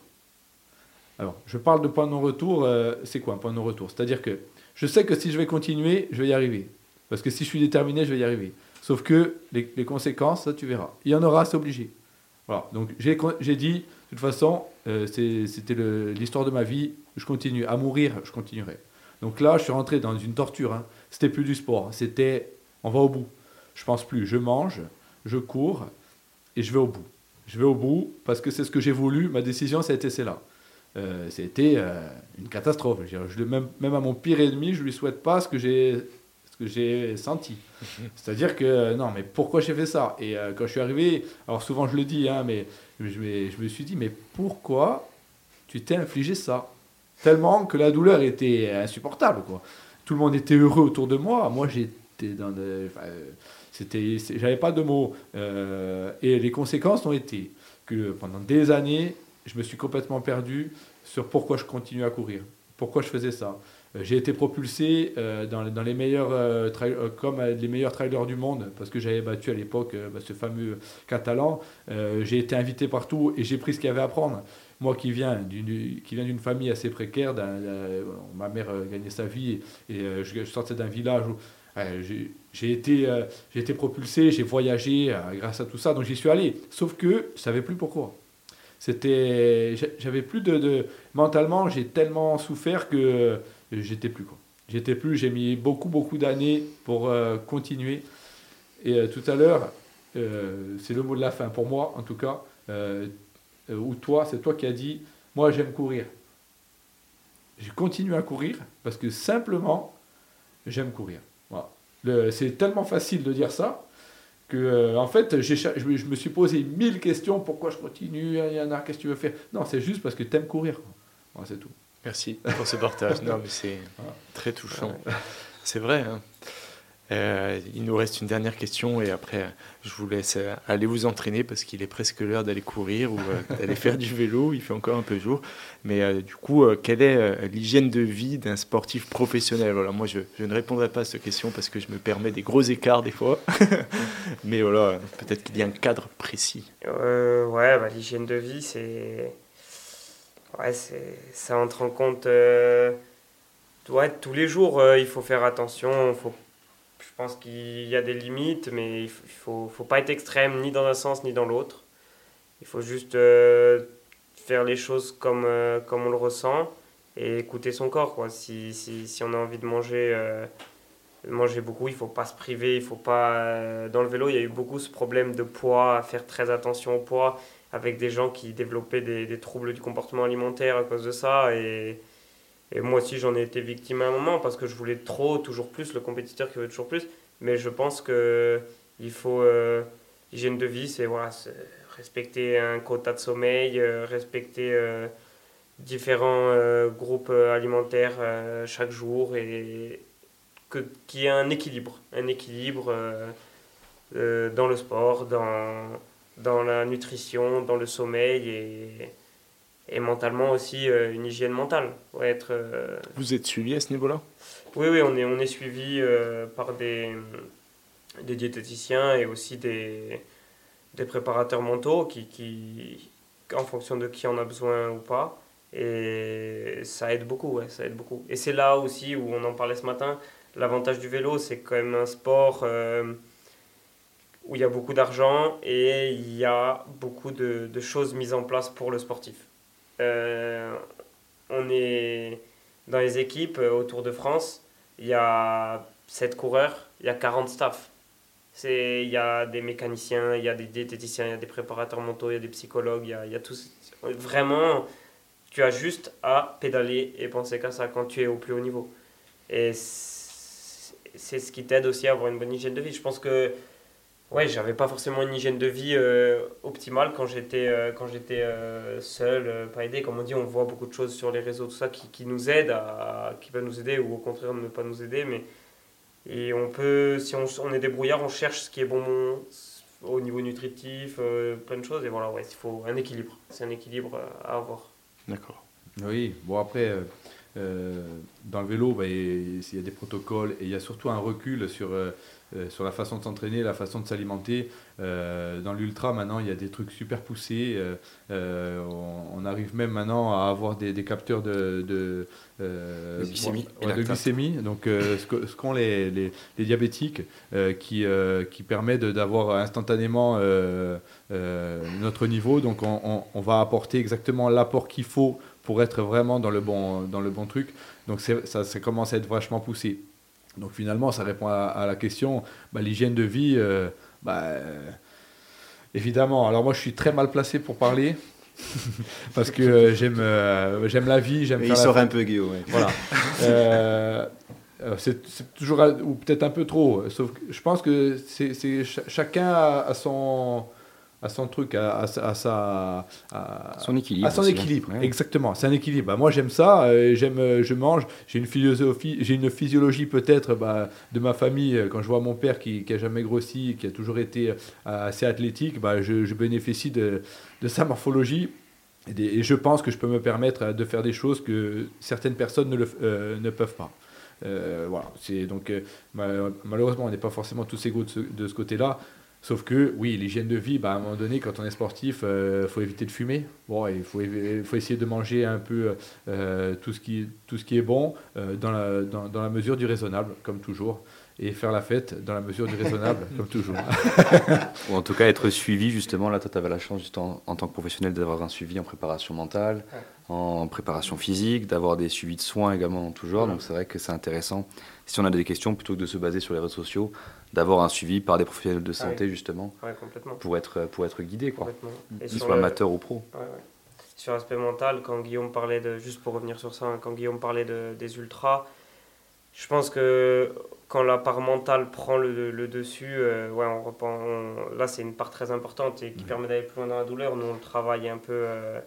Alors, je parle de point de non-retour, euh, c'est quoi un point de non-retour? C'est-à-dire que je sais que si je vais continuer, je vais y arriver. Parce que si je suis déterminé, je vais y arriver. Sauf que les, conséquences, ça tu verras. Il y en aura, c'est obligé. Voilà, donc j'ai dit, de toute façon, euh, c'était l'histoire de ma vie, je continue. À mourir, je continuerai. Donc là, je suis rentré dans une torture. Hein. C'était plus du sport, c'était on va au bout. Je pense plus, je mange, je cours et je vais au bout. Je vais au bout parce que c'est ce que j'ai voulu, ma décision, ça a été celle-là. Euh, C'était euh, une catastrophe. Je même, même à mon pire ennemi, je lui souhaite pas ce que j'ai ce que j'ai senti. C'est-à-dire que euh, non, mais pourquoi j'ai fait ça? Et euh, quand je suis arrivé, alors souvent je le dis, hein, mais je, me- je me suis dit, mais pourquoi tu t'es infligé ça? Tellement que la douleur était insupportable, quoi. Tout le monde était heureux autour de moi. Moi, j'étais dans de, enfin, euh, c'était, j'avais pas de mots. Euh, et les conséquences ont été que pendant des années, je me suis complètement perdu sur pourquoi je continuais à courir, pourquoi je faisais ça. Euh, J'ai été propulsé euh, dans, dans les meilleurs comme les meilleurs trailers du monde parce que j'avais battu à l'époque bah, ce fameux catalan. J'ai été invité partout et j'ai pris ce qu'il y avait à prendre. Moi qui viens d'une qui viens d'une famille assez précaire, ma mère gagnait sa vie et je, sortais d'un village où j'ai- été, euh, j'ai été propulsé, j'ai voyagé euh, grâce à tout ça, donc j'y suis allé. Sauf que je savais plus pourquoi. C'était, j'a- j'avais plus de, mentalement, j'ai tellement souffert que euh, j'étais plus quoi. J'étais plus, j'ai mis beaucoup beaucoup d'années pour continuer. Et tout à l'heure, c'est le mot de la fin pour moi en tout cas. ou toi, c'est toi qui as dit, moi j'aime courir. J'ai continué à courir parce que simplement, j'aime courir. C'est tellement facile de dire ça que, euh, en fait, je, me- je me suis posé mille questions. Pourquoi je continue? Il y en a, qu'est-ce que tu veux faire? Non, c'est juste parce que tu aimes courir. c'est tout. Merci pour ce partage. Non, mais c'est très touchant. C'est vrai. hein. Euh, il nous reste une dernière question et après, je vous laisse euh, aller vous entraîner parce qu'il est presque l'heure d'aller courir ou euh, d'aller faire du vélo. Il fait encore un peu jour. Mais euh, du coup, euh, quelle est euh, l'hygiène de vie d'un sportif professionnel? Voilà, moi, je, je ne répondrai pas à cette question parce que je me permets des gros écarts des fois. Mais voilà, peut-être qu'il y a un cadre précis. Euh, ouais, bah, l'hygiène de vie, c'est. Ouais, c'est... ça entre en compte. euh, Ouais, tous les jours, euh, il faut faire attention. Faut... Je pense qu'il y a des limites, mais il il faut, faut pas être extrême ni dans un sens ni dans l'autre. Il faut juste euh, faire les choses comme, euh, comme on le ressent et écouter son corps. Quoi. Si, si, si on a envie de manger, euh, manger beaucoup, il faut pas se priver. Il faut pas, Dans le vélo, il y a eu beaucoup ce problème de poids, à faire très attention au poids, avec des gens qui développaient des, des troubles du comportement alimentaire à cause de ça. Et, et moi aussi, j'en ai été victime à un moment parce que je voulais trop, toujours plus, le compétiteur qui veut toujours plus. Mais je pense que il faut. euh, L'hygiène de vie, c'est voilà, respecter un quota de sommeil, euh, respecter euh, différents euh, groupes alimentaires chaque jour et qu'il y ait un équilibre. Un équilibre dans le sport, dans, dans la nutrition, dans le sommeil et mentalement aussi euh, une hygiène mentale. Ouais, être, euh, Vous êtes suivi à ce niveau-là? Oui, oui, on est, on est suivi euh, par des, des diététiciens et aussi des, des préparateurs mentaux qui, qui, en fonction de qui en a besoin ou pas. Et ça aide beaucoup, ouais, ça aide beaucoup. Et c'est là aussi où on en parlait ce matin, l'avantage du vélo, c'est quand même un sport où il y a beaucoup d'argent et il y a beaucoup de, de choses mises en place pour le sportif. Euh, on est dans les équipes euh, autour de France, il y a 7 coureurs, il y a 40 staff. C'est- Il y a des mécaniciens, il y a des diététiciens, il y a des préparateurs mentaux, il y a des psychologues, il y a, il y a tout. Vraiment, tu as juste à pédaler et penser qu'à ça quand tu es au plus haut niveau. Et c'est ce qui t'aide aussi à avoir une bonne hygiène de vie. Je pense que ouais, j'avais pas forcément une hygiène de vie euh, optimale quand j'étais euh, quand j'étais euh, seul, euh, pas aidé. Comme on dit, on voit beaucoup de choses sur les réseaux, tout ça, qui, qui nous aident, à, qui peuvent nous aider ou au contraire ne pas nous aider. Mais et on peut, si on, on est débrouillard, on cherche ce qui est bon au niveau nutritif, euh, plein de choses. Et voilà, ouais, il faut un équilibre. C'est un équilibre à avoir. D'accord. Oui, bon après, euh, dans le vélo, bah, il y a des protocoles et il y a surtout un recul sur euh, sur la façon de s'entraîner, la façon de s'alimenter. Euh, dans l'ultra, maintenant, il y a des trucs super poussés. Euh, on, arrive même maintenant à avoir des, capteurs de, de, glycémie, Donc, ce qu'ont les, les, diabétiques qui, qui permet d'avoir instantanément notre niveau. Donc, on, on va apporter exactement l'apport qu'il faut pour être vraiment dans le bon, dans le bon truc. Donc, ça, ça commence à être vachement poussé. Donc finalement, ça répond à, la question, bah, l'hygiène de vie, euh, bah, euh, évidemment. Alors moi, je suis très mal placé pour parler. parce que euh, j'aime j'aime la vie, j'aime Il sort un peu Guillaume. Voilà. c'est toujours ou peut-être un peu trop. Sauf que je pense que c'est chacun a son à son truc, à, à, sa, à, son équilibre. À son équilibre, exactement. C'est un équilibre. Bah, moi, j'aime ça. Euh, j'aime, euh, je mange. J'ai une philosophie, j'ai une physiologie peut-être bah, de ma famille. Euh, quand je vois mon père qui, qui a jamais grossi, qui a toujours été assez athlétique, bah, je, je bénéficie de, de, sa morphologie. Et, je pense que je peux me permettre de faire des choses que certaines personnes ne, le, ne peuvent pas. voilà. C'est donc malheureusement, on n'est pas forcément tous égaux de ce, de ce côté-là. Sauf que, oui, l'hygiène de vie, bah, à un moment donné, quand on est sportif, il euh, faut éviter de fumer. Bon, il faut, faut, essayer de manger un peu euh, tout, ce qui, tout ce qui est bon euh, dans, la, dans, dans, la mesure du raisonnable, comme toujours et faire la fête dans la mesure du raisonnable, comme toujours. Ou en tout cas être suivi, justement, là, toi, tu avais la chance, juste en, tant que professionnel, d'avoir un suivi en préparation mentale, en préparation physique, d'avoir des suivis de soins également en tout genre. Donc c'est vrai que c'est intéressant, si on a des questions, plutôt que de se baser sur les réseaux sociaux, d'avoir un suivi par des professionnels de santé, justement, pour, être, pour être guidé, quoi, qu'ils soient amateurs ou pro. Sur l'aspect mental, quand Guillaume parlait de, juste pour revenir sur ça, hein, quand Guillaume parlait de, des ultras, je pense que quand la part mentale prend le, dessus, euh, ouais, on reprend, là c'est une part très importante et qui permet d'aller plus loin dans la douleur. Nous on travaille un peu euh,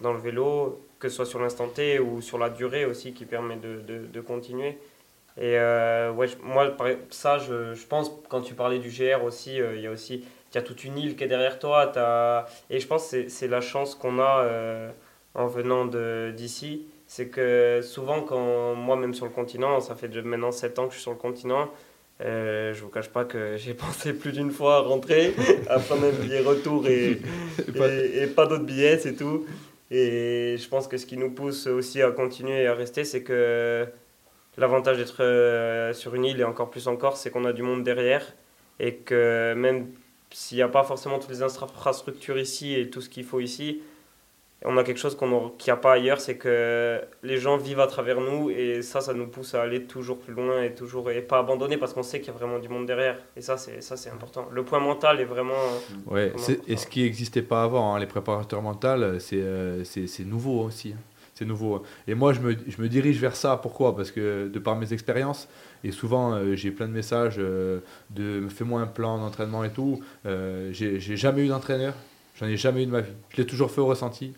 dans le vélo, que ce soit sur l'instant T ou sur la durée aussi qui permet de, de, continuer. Et euh, ouais, moi, ça, je, je, pense, quand tu parlais du GR aussi, il y a aussi, il y a toute une île qui est derrière toi. As, et je pense que c'est la chance qu'on a en venant d'ici c'est que souvent, quand moi, même sur le continent, ça fait maintenant 7 ans que je suis sur le continent, euh, je vous cache pas que j'ai pensé plus d'une fois à rentrer, à prendre un billet retour et, et, pas d'autres billets, c'est tout. Et je pense que ce qui nous pousse aussi à continuer et à rester, c'est que l'avantage d'être euh, sur une île et encore plus encore, c'est qu'on a du monde derrière et que même s'il n'y a pas forcément toutes les infrastructures ici et tout ce qu'il faut ici, on a quelque chose qu'il n'y a pas ailleurs, c'est que les gens vivent à travers nous et ça, ça nous pousse à aller toujours plus loin et toujours et pas abandonner parce qu'on sait qu'il y a vraiment du monde derrière. Et ça, c'est ça, c'est important. Le point mental est vraiment. Ouais. et ce qui n'existait pas avant, hein, les préparateurs mentaux, c'est euh, nouveau aussi. Hein. C'est nouveau. Et moi, je me, je me, dirige vers ça. Pourquoi? Parce que de par mes expériences, et souvent euh, j'ai plein de messages euh, de fais-moi un plan d'entraînement et tout. j'ai jamais eu d'entraîneur. J'en ai jamais eu de ma vie. Je l'ai toujours fait au ressenti.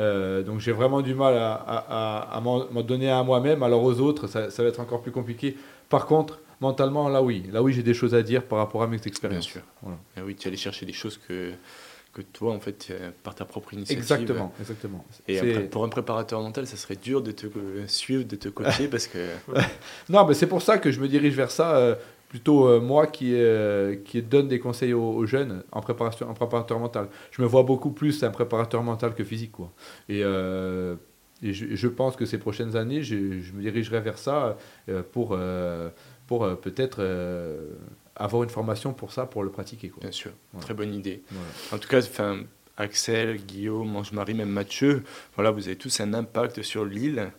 Euh, donc j'ai vraiment du mal à, à, à, m'en donner à moi-même, alors aux autres, ça, ça, va être encore plus compliqué. Par contre, mentalement, là oui, là oui, j'ai des choses à dire par rapport à mes expériences. Bien sûr. Voilà. Ah oui, tu allais chercher des choses que, que toi, en fait, euh, par ta propre initiative. Exactement, exactement. Et pour un préparateur mental, ça serait dur de te suivre, de te coacher parce que. non, mais c'est pour ça que je me dirige vers ça. Euh, plutôt euh, moi qui, euh, qui donne des conseils aux, jeunes en, préparation, en préparateur mental. Je me vois beaucoup plus un préparateur mental que physique. Quoi. Et, euh, et je, je, pense que ces prochaines années, je, je me dirigerai vers ça pour, pour peut-être avoir une formation pour ça, pour le pratiquer. Quoi. Bien sûr, très bonne idée. En tout cas, Axel, Guillaume, Ange-Marie, même Mathieu, voilà, vous avez tous un impact sur l'île.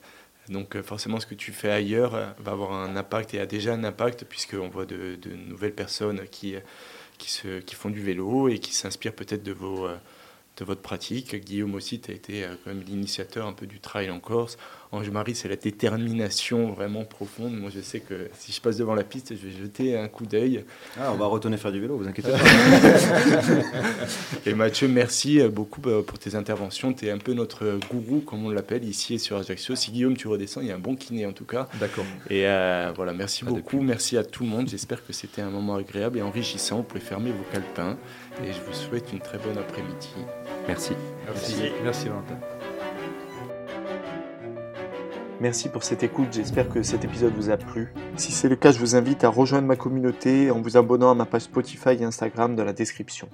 Donc euh, forcément, ce que tu fais ailleurs euh, va avoir un impact et a déjà un impact, puisqu'on voit de, nouvelles personnes qui, qui, se, qui font du vélo et qui s'inspirent peut-être de, vos, euh, de votre pratique. Guillaume aussi, tu as été quand même l'initiateur un peu du trail en Corse. Ange-Marie, c'est la détermination vraiment profonde. Moi, je sais que si je passe devant la piste, je vais jeter un coup d'œil. Ah, on va retourner faire du vélo, vous inquiétez pas. et Mathieu, merci beaucoup bah, pour tes interventions. Tu es un peu notre gourou, comme on l'appelle ici sur Ajaccio. Si Guillaume, tu redescends, il y a un bon kiné en tout cas. D'accord. Et euh, voilà, merci beaucoup. Merci à tout le monde. J'espère que c'était un moment agréable et enrichissant. Vous pouvez fermer vos calepins. Et je vous souhaite une très bonne après-midi. Merci. Merci, merci Valentin. Merci pour cette écoute, j'espère que cet épisode vous a plu. Si c'est le cas, je vous invite à rejoindre ma communauté en vous abonnant à ma page Spotify et Instagram dans la description.